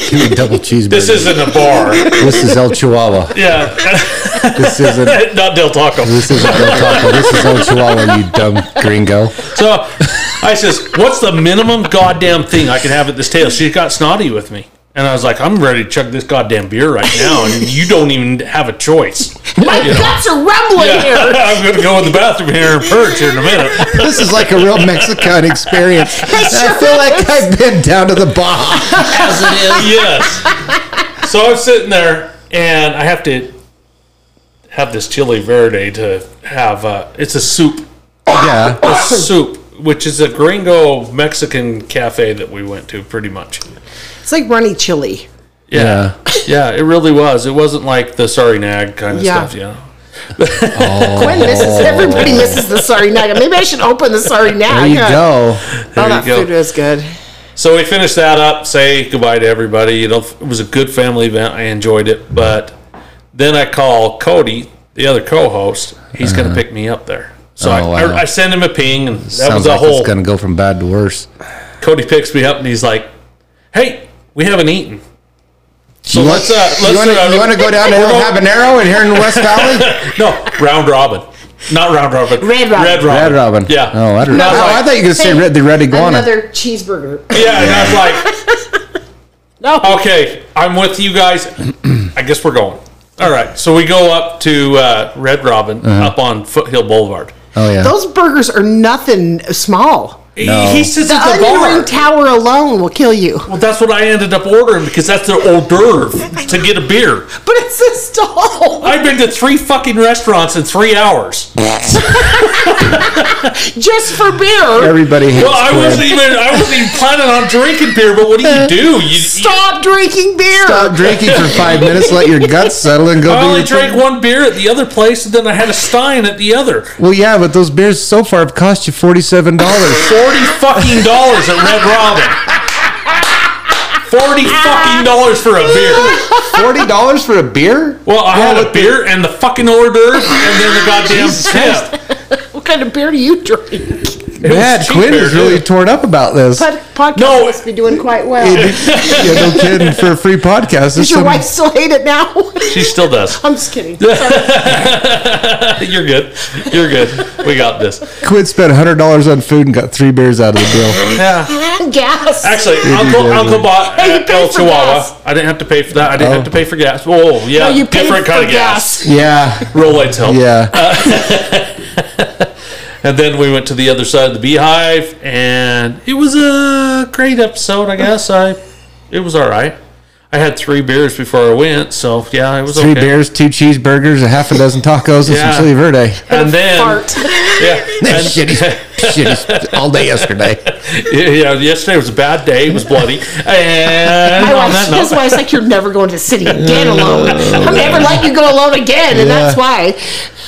Speaker 2: Give me double cheeseburger.
Speaker 1: this isn't a bar."
Speaker 2: This is El Chihuahua.
Speaker 1: Yeah,
Speaker 2: This isn't.
Speaker 1: not Del Taco.
Speaker 2: This isn't El Taco. This is El Chihuahua. You dumb gringo.
Speaker 1: So I says, "What's the minimum goddamn thing I can have at this table?" She got snotty with me, and I was like, "I'm ready to chug this goddamn beer right now, and you don't even have a choice."
Speaker 3: My
Speaker 1: You know.
Speaker 3: guts are rumbling
Speaker 1: Yeah,
Speaker 3: here.
Speaker 1: I'm gonna go in the bathroom here and purge here in a minute.
Speaker 2: This is like a real Mexican experience. I feel like I've been down to the bar As it is.
Speaker 1: yes. So I'm sitting there, and I have to have this chili verde to have. Uh, it's a soup
Speaker 2: Yeah.
Speaker 1: a soup, which is a gringo Mexican cafe that we went to, pretty much.
Speaker 3: It's like runny chili.
Speaker 1: Yeah, yeah, it really was. It wasn't like the sorry nag kind of
Speaker 3: Yeah.
Speaker 1: stuff, you know.
Speaker 3: Quinn misses. Oh. Everybody misses the sorry nag. Maybe I should open the sorry nag.
Speaker 2: There you go.
Speaker 3: Oh,
Speaker 1: There
Speaker 3: that
Speaker 1: you go.
Speaker 3: food was good.
Speaker 1: So we finished that up. Say goodbye to everybody. You know, it was a good family event. I enjoyed it, but then I call Cody, the other co-host. He's going to uh-huh. pick me up there. So I,
Speaker 2: Oh, wow.
Speaker 1: I, I send him a ping, and that was
Speaker 2: Sounds
Speaker 1: a
Speaker 2: like
Speaker 1: whole.
Speaker 2: it's gonna go from bad to worse.
Speaker 1: Cody picks me up, and he's like, "Hey, we haven't eaten." So
Speaker 2: You want,
Speaker 1: let's uh, let's
Speaker 2: you, want
Speaker 1: uh,
Speaker 2: to, you want to go down to
Speaker 1: we're
Speaker 2: El
Speaker 1: going-
Speaker 2: Habanero and here in the West Valley?
Speaker 1: No, round robin. Not round robin.
Speaker 3: Red robin.
Speaker 1: Red robin.
Speaker 2: Red Robin.
Speaker 1: Yeah.
Speaker 2: Oh, I, don't,
Speaker 1: And I
Speaker 2: oh,
Speaker 1: was
Speaker 2: I thought you could say
Speaker 3: Hey,
Speaker 2: red, the red iguana.
Speaker 3: Another cheeseburger.
Speaker 1: Yeah, and I was like,
Speaker 3: No.
Speaker 1: okay, I'm with you guys. I guess we're going. All right. So we go up to uh, Red Robin up on Foothill Boulevard.
Speaker 2: Oh, yeah.
Speaker 3: Those burgers are nothing small.
Speaker 1: He-
Speaker 2: No.
Speaker 1: He sits
Speaker 3: The
Speaker 1: at the
Speaker 3: onion ring
Speaker 1: bar.
Speaker 3: tower alone will kill you.
Speaker 1: Well, that's what I ended up ordering because that's the hors d'oeuvre to get a beer.
Speaker 3: But it's a stall.
Speaker 1: I've been to three fucking restaurants in three hours.
Speaker 3: Just for beer.
Speaker 2: Everybody hates
Speaker 1: Well, I wasn't even I wasn't even planning on drinking beer, but what do you do? You,
Speaker 3: Stop drinking beer.
Speaker 2: Stop drinking for five minutes, let your guts settle, and go
Speaker 1: I
Speaker 2: do
Speaker 1: only drank
Speaker 2: thing.
Speaker 1: one beer at the other place, and then I had a Stein at the other.
Speaker 2: Well, yeah, but those beers so far have cost you forty-seven dollars.
Speaker 1: Forty fucking dollars at Red Robin. Forty fucking dollars for a beer.
Speaker 2: Forty dollars for a beer?
Speaker 1: Well, I had a beer and the fucking hors d'oeuvres, and then the goddamn
Speaker 2: Jesus
Speaker 1: tip.
Speaker 3: What kind of beer do you drink?
Speaker 1: It was
Speaker 2: Man,
Speaker 1: cheap
Speaker 2: Quinn is really
Speaker 1: too.
Speaker 2: torn up about this.
Speaker 3: Pod- podcast
Speaker 1: No.
Speaker 3: must be doing quite well.
Speaker 2: yeah, no kidding. For a free podcast,
Speaker 3: Does your
Speaker 2: some-
Speaker 3: wife still hate it now?
Speaker 1: She still does.
Speaker 3: I'm just kidding.
Speaker 1: You're good. You're good. We got this.
Speaker 2: Quinn spent hundred dollars on food and got three beers out of the bill.
Speaker 1: Yeah.
Speaker 3: Gas.
Speaker 1: Actually, Uncle Uncle bought
Speaker 3: Hey, you
Speaker 1: uh,
Speaker 3: at
Speaker 1: El
Speaker 3: for
Speaker 1: Chihuahua.
Speaker 3: gas.
Speaker 1: I didn't have to pay for that. I didn't
Speaker 2: Oh.
Speaker 1: have to oh. pay for gas. Oh, yeah,
Speaker 3: No, you paid
Speaker 1: different
Speaker 3: for
Speaker 1: kind of gas.
Speaker 2: Yeah,
Speaker 1: Rolaids help.
Speaker 2: yeah.
Speaker 1: Uh, And then we went to the other side of the beehive, and it was a great episode. I guess I, it was all right. I had three beers before I went, so yeah, it was
Speaker 2: Three
Speaker 1: okay.
Speaker 2: beers, two cheeseburgers, a half a dozen tacos, and
Speaker 1: Yeah.
Speaker 2: some chili verde.
Speaker 1: and then
Speaker 3: Fart.
Speaker 1: yeah, and-
Speaker 2: shitty, shitty all day yesterday.
Speaker 1: yeah, yesterday was a bad day. It was bloody, and
Speaker 3: My
Speaker 1: on
Speaker 3: wife,
Speaker 1: that
Speaker 3: his wife's like, you're never going to the city again alone. I'm never letting you go alone again, and that's why.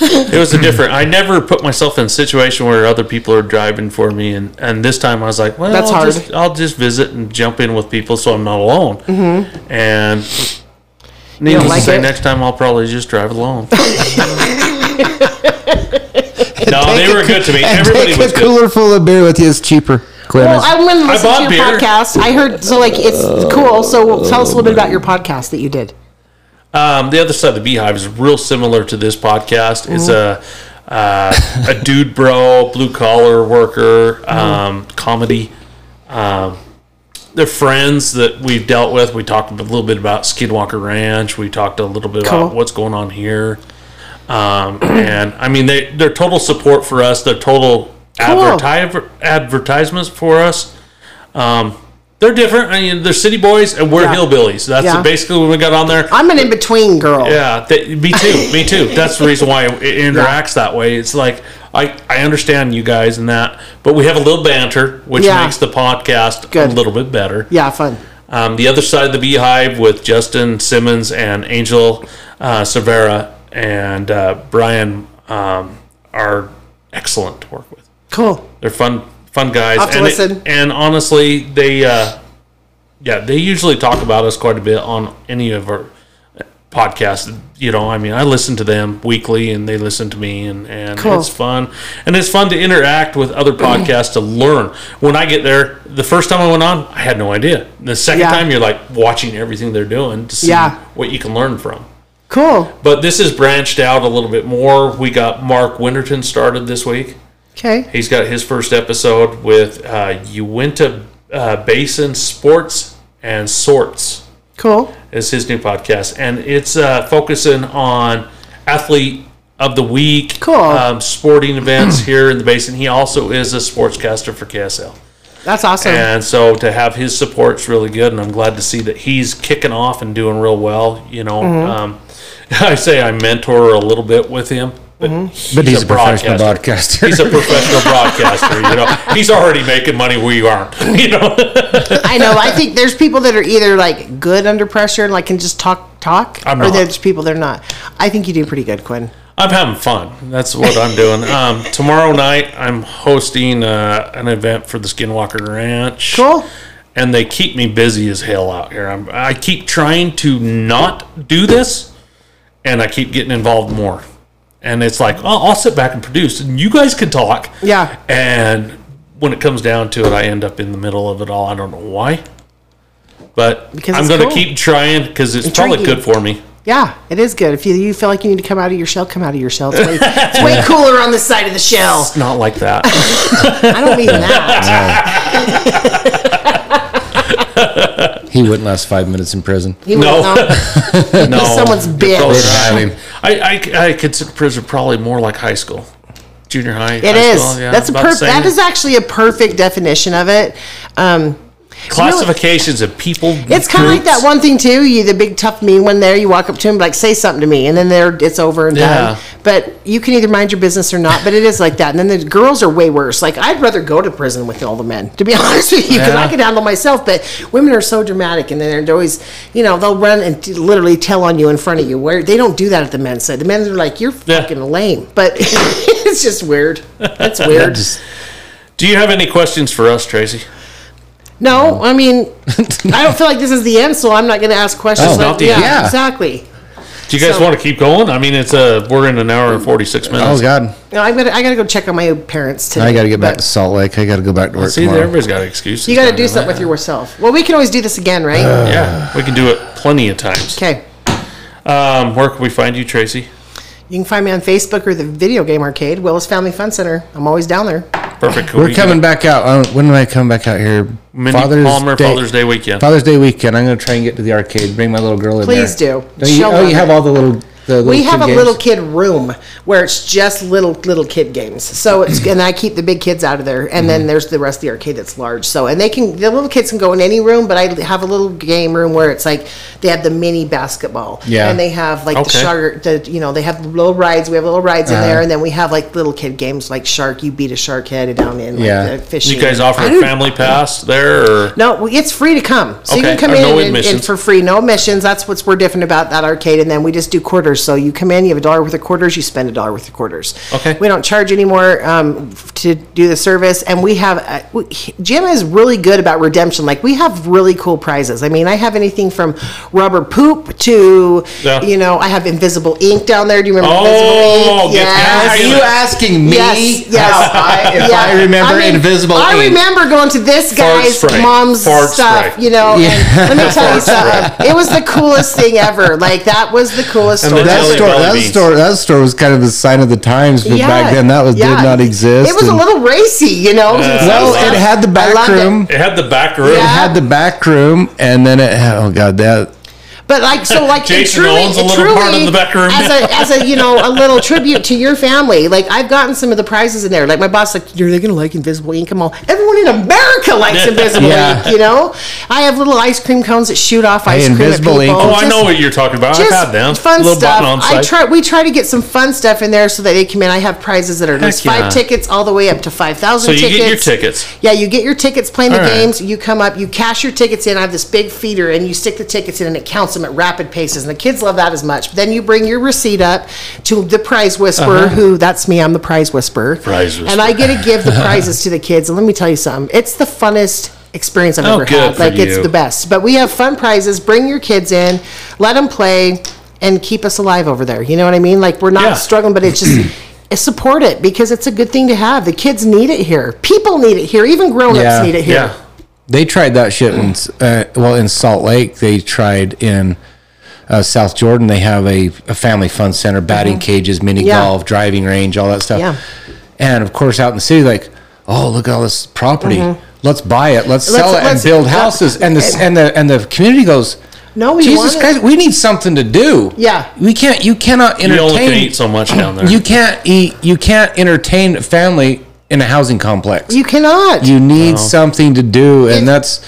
Speaker 1: it was a different. I never put myself in a situation where other people are driving for me, and and this time I was like, well,
Speaker 3: That's
Speaker 1: I'll
Speaker 3: hard.
Speaker 1: Just, I'll just visit and jump in with people, so I'm not alone. Mm-hmm. And needless
Speaker 3: like
Speaker 1: to say,
Speaker 3: it?
Speaker 1: next time I'll probably just drive alone. no, they were good to me.
Speaker 2: And
Speaker 1: Everybody
Speaker 2: take
Speaker 1: was
Speaker 2: a
Speaker 1: good.
Speaker 2: cooler full of beer with you. It's cheaper. Quinn
Speaker 3: Well,
Speaker 2: is-
Speaker 3: I'm going to listen to your
Speaker 1: beer.
Speaker 3: podcast. I heard, so like, it's cool. So tell us a little bit about your podcast that you did.
Speaker 1: Um, the other side of the beehive is real similar to this podcast. It's a uh, a dude bro, blue collar worker, um, comedy. Um, they're friends that we've dealt with. We talked a little bit about Skinwalker Ranch. We talked a little bit about what's going on here. Um, and I mean, they they're total support for us. They're total adverti- advertisements for us. Um, they're different. I mean, they're city boys and we're
Speaker 3: Yeah.
Speaker 1: hillbillies. That's
Speaker 3: Yeah.
Speaker 1: basically what we got on there.
Speaker 3: I'm an in between girl.
Speaker 1: Yeah, they, me too. Me too. That's the reason why it interacts that way. It's like I I understand you guys and that, but we have a little banter, which
Speaker 3: Yeah.
Speaker 1: makes the podcast
Speaker 3: Good.
Speaker 1: a little bit better.
Speaker 3: Yeah, fun.
Speaker 1: Um, the other side of the beehive with Justin Simmons and Angel uh, Severa and uh, Brian um, are excellent to work with.
Speaker 3: Cool.
Speaker 1: They're fun, fun guys.
Speaker 3: I'll have to
Speaker 1: and, it- and honestly, they, uh, yeah, they usually talk about us quite a bit on any of our podcasts. You know, I mean, I listen to them weekly, and they listen to me, and and
Speaker 3: Cool.
Speaker 1: it's fun, and it's fun to interact with other podcasts to learn. When I get there, the first time I went on, I had no idea. The second
Speaker 3: Yeah.
Speaker 1: time, you're like watching everything they're doing to see
Speaker 3: Yeah.
Speaker 1: what you can learn from.
Speaker 3: Cool.
Speaker 1: But this is branched out a little bit more. We got Mark Winterton started this week.
Speaker 3: Okay.
Speaker 1: He's got his first episode with uh, Uinta uh, Basin Sports and Sorts
Speaker 3: Cool.
Speaker 1: is his new podcast, and it's uh, focusing on athlete of the week,
Speaker 3: Cool.
Speaker 1: um, sporting events here in the basin. He also is a sportscaster for KSL,
Speaker 3: That's awesome.
Speaker 1: and so to have his support's really good, and I'm glad to see that he's kicking off and doing real well. You know,
Speaker 3: Mm-hmm.
Speaker 1: um, I say I mentor a little bit with him. But,
Speaker 3: Mm-hmm.
Speaker 2: But he's a professional broadcaster.
Speaker 1: He's a professional broadcaster. You know, he's already making money where you aren't. You know,
Speaker 3: I know. I think there's people that are either like good under pressure and like can just talk talk,
Speaker 1: I'm
Speaker 3: or
Speaker 1: not.
Speaker 3: there's people that are not. I think you do pretty good, Quinn.
Speaker 1: I'm having fun. That's what I'm doing. Um, tomorrow night, I'm hosting uh, an event for the Skinwalker Ranch.
Speaker 3: Cool.
Speaker 1: And they keep me busy as hell out here. I'm, I keep trying to not do this, and I keep getting involved more. And it's like, oh, I'll sit back and produce, and you guys can talk.
Speaker 3: Yeah.
Speaker 1: And when it comes down to it, I end up in the middle of it all. I don't know why. But
Speaker 3: Because
Speaker 1: I'm going to
Speaker 3: cool.
Speaker 1: keep trying because it's probably good for me.
Speaker 3: Yeah, it is good. If you, you feel like you need to come out of your shell, come out of your shell. It's way, it's way cooler on this side of the shell.
Speaker 1: It's not like that.
Speaker 3: I don't mean that.
Speaker 2: he wouldn't last five minutes in prison.
Speaker 3: He
Speaker 1: No.
Speaker 3: wouldn't know.
Speaker 1: no.
Speaker 3: someone's
Speaker 1: You're
Speaker 3: bitch.
Speaker 1: probably
Speaker 2: They'd
Speaker 1: right.
Speaker 2: have him.
Speaker 1: I, I, I consider prison probably more like high school, junior high.
Speaker 3: It is.
Speaker 1: School, yeah,
Speaker 3: That's a
Speaker 1: about the
Speaker 3: per-
Speaker 1: same.
Speaker 3: that is actually a perfect definition of it. Um,
Speaker 1: classifications of people.
Speaker 3: It's kind of like that one thing too. You the big tough mean one there. You walk up to him like say something to me, and then there it's over and
Speaker 1: Yeah.
Speaker 3: done. But you can either mind your business or not. But it is like that. And then the girls are way worse. Like I'd rather go to prison with all the men, to be honest with you, because I can handle myself. But women are so dramatic, and they're always, you know, they'll run and literally tell on you in front of you. Where they don't do that at the men's side. The men are like, "You're
Speaker 1: Yeah.
Speaker 3: fucking lame," but it's just weird. That's weird.
Speaker 1: Do you have any questions for us, Tracy?
Speaker 3: No, I mean, I don't feel like this is the end, so I'm not going to ask questions.
Speaker 2: Oh,
Speaker 3: like,
Speaker 1: not the
Speaker 3: yeah,
Speaker 1: end.
Speaker 2: Yeah.
Speaker 3: exactly.
Speaker 1: Do you guys
Speaker 3: So-
Speaker 1: want to keep going? I mean, it's a we're in an hour and forty six minutes.
Speaker 2: Oh God,
Speaker 3: No, I'm gonna. I gotta go check on my parents today.
Speaker 2: I got to get back
Speaker 3: but
Speaker 2: to Salt Lake. I got to go back to work
Speaker 1: See,
Speaker 2: tomorrow.
Speaker 1: everybody's got excuses.
Speaker 3: You got to
Speaker 1: down
Speaker 3: do
Speaker 1: there.
Speaker 3: something with yourself. Well, we can always do this again, right?
Speaker 1: Yeah, we can do it plenty of times.
Speaker 3: okay.
Speaker 1: Um, where can we find you, Tracy?
Speaker 3: You can find me on Facebook or the Video Game Arcade, Willis Family Fun Center. I'm always down there.
Speaker 1: Perfect.
Speaker 2: We're
Speaker 1: We
Speaker 2: coming
Speaker 1: got
Speaker 2: back out. Uh, when do I come back out here?
Speaker 1: Mindy Palmer Father's Day weekend.
Speaker 2: Father's Day weekend. I'm going to try and get to the arcade. Bring my little girl in
Speaker 3: Please
Speaker 2: there.
Speaker 3: do.
Speaker 2: Don't you,
Speaker 3: She'll
Speaker 2: oh, you have
Speaker 3: it.
Speaker 2: all the little. The little
Speaker 3: We have a
Speaker 2: games?
Speaker 3: little kid room where it's just little little kid games. So it's and I keep the big kids out of there, and
Speaker 2: Mm-hmm.
Speaker 3: then there's the rest of the arcade that's large. So and they can the little kids can go in any room, but I have a little game room where it's like they have the mini basketball,
Speaker 2: Yeah.
Speaker 3: and they have like the
Speaker 1: Okay.
Speaker 3: shark, the you know they have little rides. We have little rides in
Speaker 2: Uh-huh.
Speaker 3: there, and then we have like little kid games like shark. You beat a shark head down in like
Speaker 2: Yeah.
Speaker 3: the fishing.
Speaker 1: You guys offer a family pass there, or
Speaker 3: no, it's free to come. So you can come
Speaker 1: or
Speaker 3: in
Speaker 1: no
Speaker 3: and, and for free, no admissions. That's what's we're different about that arcade. And then we just do quarter quarters. So you come in, you have a dollar worth of quarters, you spend a dollar worth of quarters.
Speaker 1: Okay.
Speaker 3: We don't charge anymore um, to do the service, and we have uh, we- Jim is really good about redemption. Like we have really cool prizes. I mean, I have anything from rubber poop to
Speaker 1: Yeah.
Speaker 3: you know, I have invisible ink down there. Do you remember
Speaker 1: Oh,
Speaker 3: invisible ink? Yes.
Speaker 2: Are you asking me
Speaker 3: Yes, yes.
Speaker 2: I, if
Speaker 3: Yeah.
Speaker 2: I remember
Speaker 3: mean,
Speaker 2: invisible
Speaker 3: I
Speaker 2: ink?
Speaker 3: remember going to this guy's
Speaker 1: spray.
Speaker 3: mom's
Speaker 1: Fart
Speaker 3: stuff,
Speaker 1: spray.
Speaker 3: you know.
Speaker 2: Yeah.
Speaker 3: Let me tell you something. It was the coolest thing ever. Like that was the coolest
Speaker 1: And
Speaker 3: story.
Speaker 1: The
Speaker 2: That store, that
Speaker 1: beans.
Speaker 2: store, that store was kind of a sign of the times, but
Speaker 3: Yeah,
Speaker 2: back then that was
Speaker 3: yeah.
Speaker 2: did not exist.
Speaker 3: It was a little racy, you know.
Speaker 2: well, it had the back
Speaker 3: loved it.
Speaker 2: room.
Speaker 1: It had the back room.
Speaker 2: It had the back room, and then it had, oh god, that
Speaker 3: But like so, like it
Speaker 1: Jason
Speaker 3: truly,
Speaker 1: owns a little
Speaker 3: truly,
Speaker 1: part of the back room
Speaker 3: as a as a you know a little tribute to your family. Like I've gotten some of the prizes in there. Like my boss, like, are they gonna like Invisible Ink? I'm all everyone in America likes Invisible
Speaker 2: Yeah.
Speaker 3: Ink. You know, I have little ice cream cones that shoot off ice cream
Speaker 2: Invisible Ink.
Speaker 3: people.
Speaker 1: Oh, I know what you're talking about. I've had them.
Speaker 3: fun
Speaker 1: Little
Speaker 3: stuff.
Speaker 1: on
Speaker 3: I try. We try to get some fun stuff in there so that they come in. I have prizes that are at least
Speaker 1: Heck yeah.
Speaker 3: five tickets all the way up to five thousand.
Speaker 1: So you
Speaker 3: tickets.
Speaker 1: get your tickets.
Speaker 3: Yeah, you get your tickets playing the
Speaker 1: All right.
Speaker 3: games. You come up, you cash your tickets in. I have this big feeder, and you stick the tickets in, and it counts them at rapid paces. And the kids love that as much. But then you bring your receipt up to the prize whisperer, who that's me. I'm the prize whisperer.
Speaker 1: Uh-huh. Prize
Speaker 3: And I get to give the prizes to the kids. And let me tell you something. It's the funnest experience I've
Speaker 1: Oh,
Speaker 3: ever had. Like it's the best. But we have fun prizes. Bring your kids in, let them play, and keep us alive over there. You know what I mean? Like we're not
Speaker 1: Yeah.
Speaker 3: struggling, but it's just. Support it because it's a good thing to have. The kids need it here. People need it here. Even grown-ups
Speaker 2: Yeah.
Speaker 3: need it here.
Speaker 1: Yeah.
Speaker 2: They tried that shit in uh, well in Salt Lake. They tried in uh, South Jordan. They have a, a family fun center, batting cages, mini
Speaker 3: Mm-hmm. Yeah.
Speaker 2: golf, driving range, all that stuff.
Speaker 3: Yeah.
Speaker 2: And of course, out in the city, like, oh look at all this property. Let's buy it. Let's,
Speaker 3: Mm-hmm. Let's-
Speaker 2: sell it and
Speaker 3: let's-
Speaker 2: build
Speaker 3: let-
Speaker 2: houses. And the and the and the community goes.
Speaker 3: No, we
Speaker 2: Jesus
Speaker 3: want it.
Speaker 2: Christ, we need something to do.
Speaker 3: Yeah.
Speaker 2: we can't. You cannot entertain.
Speaker 1: You
Speaker 2: entertain.
Speaker 1: only can eat so much down there.
Speaker 2: You can't eat. You can't entertain family in a housing complex.
Speaker 3: You cannot.
Speaker 2: You need something to do, and that's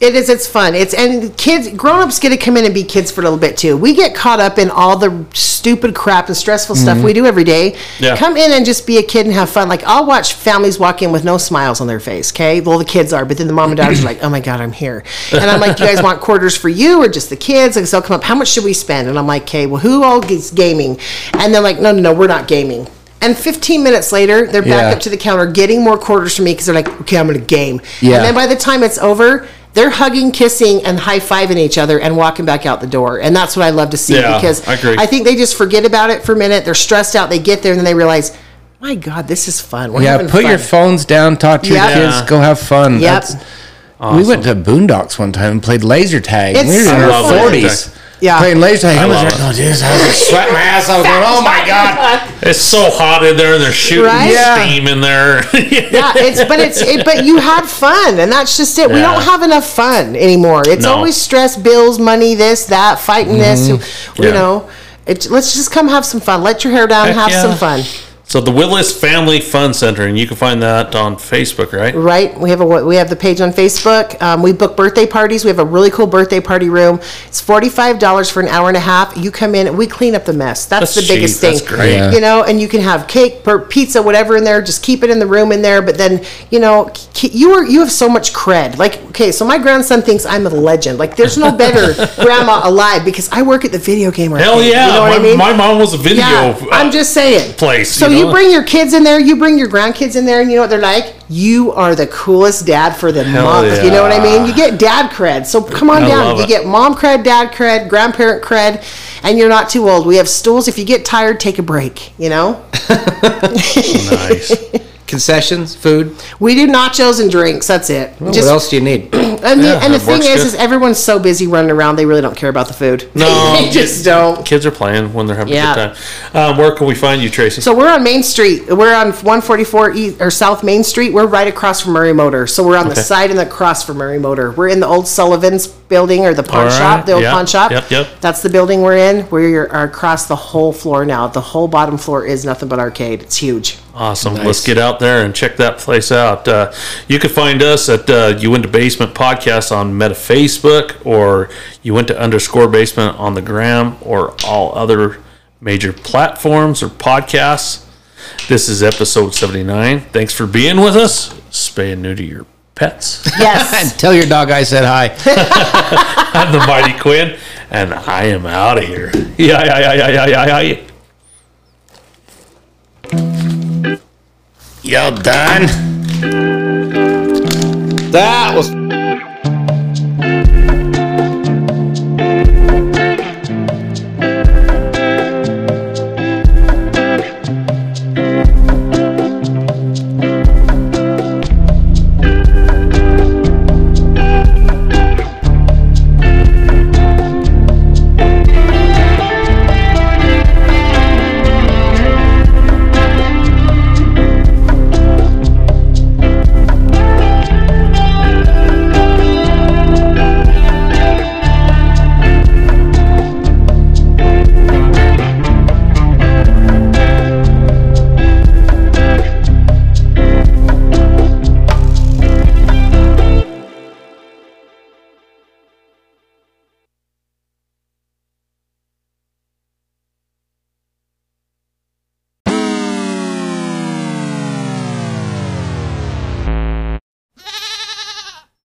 Speaker 3: It is. It's fun. It's and kids, grown-ups get to come in and be kids for a little bit too. We get caught up in all the stupid crap and stressful stuff mm-hmm. we do every day.
Speaker 1: Yeah.
Speaker 3: Come in and just be a kid and have fun. Like I'll watch families walk in with no smiles on their face. Okay, well the kids are, but then the mom and dad are like, "Oh my god, I'm here," and I'm like, "Do you guys want quarters for you or just the kids?" And so they'll come up, "How much should we spend?" And I'm like, "Okay, well who all is gaming?" And they're like, "No, no, no, we're not gaming." And 15 minutes later, they're back
Speaker 2: yeah.
Speaker 3: up to the counter getting more quarters from me because they're like, okay, I'm going to game.
Speaker 2: Yeah.
Speaker 3: And then by the time it's over, they're hugging, kissing, and high fiving each other and walking back out the door. And that's what I love to see
Speaker 1: yeah,
Speaker 3: because
Speaker 1: I, I,
Speaker 3: think they just forget about it for a minute. They're stressed out. They get there and then they realize, my God, this is fun. We're
Speaker 2: yeah, put
Speaker 3: fun.
Speaker 2: your phones down, talk to
Speaker 3: yep.
Speaker 2: your
Speaker 1: kids,
Speaker 2: go have fun.
Speaker 3: Yep.
Speaker 2: Awesome. We went to Boondocks one time and played laser tag.
Speaker 3: It's
Speaker 2: we were in our 40s.
Speaker 3: Yeah.
Speaker 2: Playing laser tag. I, was
Speaker 1: love
Speaker 2: like,
Speaker 1: it.
Speaker 2: oh, Jesus, I was sweating my ass off. Going, oh my god.
Speaker 1: It's so hot in there. They're shooting
Speaker 3: Right?
Speaker 2: Yeah.
Speaker 1: steam in there.
Speaker 3: yeah, it's but it's it, but you had fun, and that's just it. We don't have enough fun anymore. It's
Speaker 1: No.
Speaker 3: always stress, bills, money, this, that, fighting this. Mm-hmm. You
Speaker 1: Yeah.
Speaker 3: know, it, let's just come have some fun. Let your hair down,
Speaker 1: Heck
Speaker 3: have
Speaker 1: yeah.
Speaker 3: some fun.
Speaker 1: So the Willis Family Fun Center, and you can find that on Facebook, right?
Speaker 3: Right, we have a we have the page on Facebook. Um, we book birthday parties. We have a really cool birthday party room. It's forty five dollars for an hour and a half. You come in, we clean up the mess. That's,
Speaker 1: That's
Speaker 3: the biggest thing.
Speaker 1: That's great.
Speaker 2: Yeah.
Speaker 3: You know, and you can have cake, pizza, whatever in there. Just keep it in the room in there. But then, you know, you are you have so much cred. Like, okay, so my grandson thinks I'm a legend. Like, there's no better grandma alive because I work at the video game arcade.
Speaker 1: Hell yeah!
Speaker 3: You know what
Speaker 1: my,
Speaker 3: I mean?
Speaker 1: my mom was a video.
Speaker 3: Yeah,
Speaker 1: uh,
Speaker 3: I'm just saying.
Speaker 1: place,
Speaker 3: So
Speaker 1: you
Speaker 3: bring your kids in there, you bring your grandkids in there, and you know what they're like? You are the coolest dad for the
Speaker 1: Hell
Speaker 3: month. You know what I mean? You get dad cred. So come on
Speaker 1: I
Speaker 3: down. You
Speaker 1: it.
Speaker 3: get mom cred, dad cred, grandparent cred, and you're not too old. We have stools. If you get tired, take a break. You know?
Speaker 1: nice.
Speaker 2: Concessions, food.
Speaker 3: We do nachos and drinks. That's it.
Speaker 2: what
Speaker 3: Just
Speaker 2: else do you need?
Speaker 3: and the,
Speaker 1: Yeah,
Speaker 3: and the thing is,
Speaker 1: good.
Speaker 3: is everyone's so busy running around, they really don't care about the food.
Speaker 1: No,
Speaker 3: they just don't.
Speaker 1: Kids are playing when they're having
Speaker 3: Yeah.
Speaker 1: a good time. Um, where can we find you, Tracy?
Speaker 3: So we're on Main Street. We're on 144 East or South Main Street. We're right across from Murray Motor. So we're on the side and across from Murray Motor. We're in the old Sullivan's building or the pawn
Speaker 1: All right.
Speaker 3: shop, the old
Speaker 1: Yeah.
Speaker 3: pawn shop.
Speaker 1: Yep, yep.
Speaker 3: That's the building we're in. We are across the whole floor now. The whole bottom floor is nothing but arcade. It's huge.
Speaker 1: Awesome. Let's get out there and check that place out. Uh, you can find us at uh, Uinta Basement Podcast on Meta Facebook or Uinta underscore basement on the gram or all other major platforms or podcasts. This is episode 79. Thanks for being with us. Spay and neuter your pets.
Speaker 3: Yes.
Speaker 2: And tell your dog I said hi.
Speaker 1: I'm the Mighty Quinn. and I am out of here. Yeah, yeah, yeah, yeah, yeah, yeah, yeah.
Speaker 2: Y'all done? That was...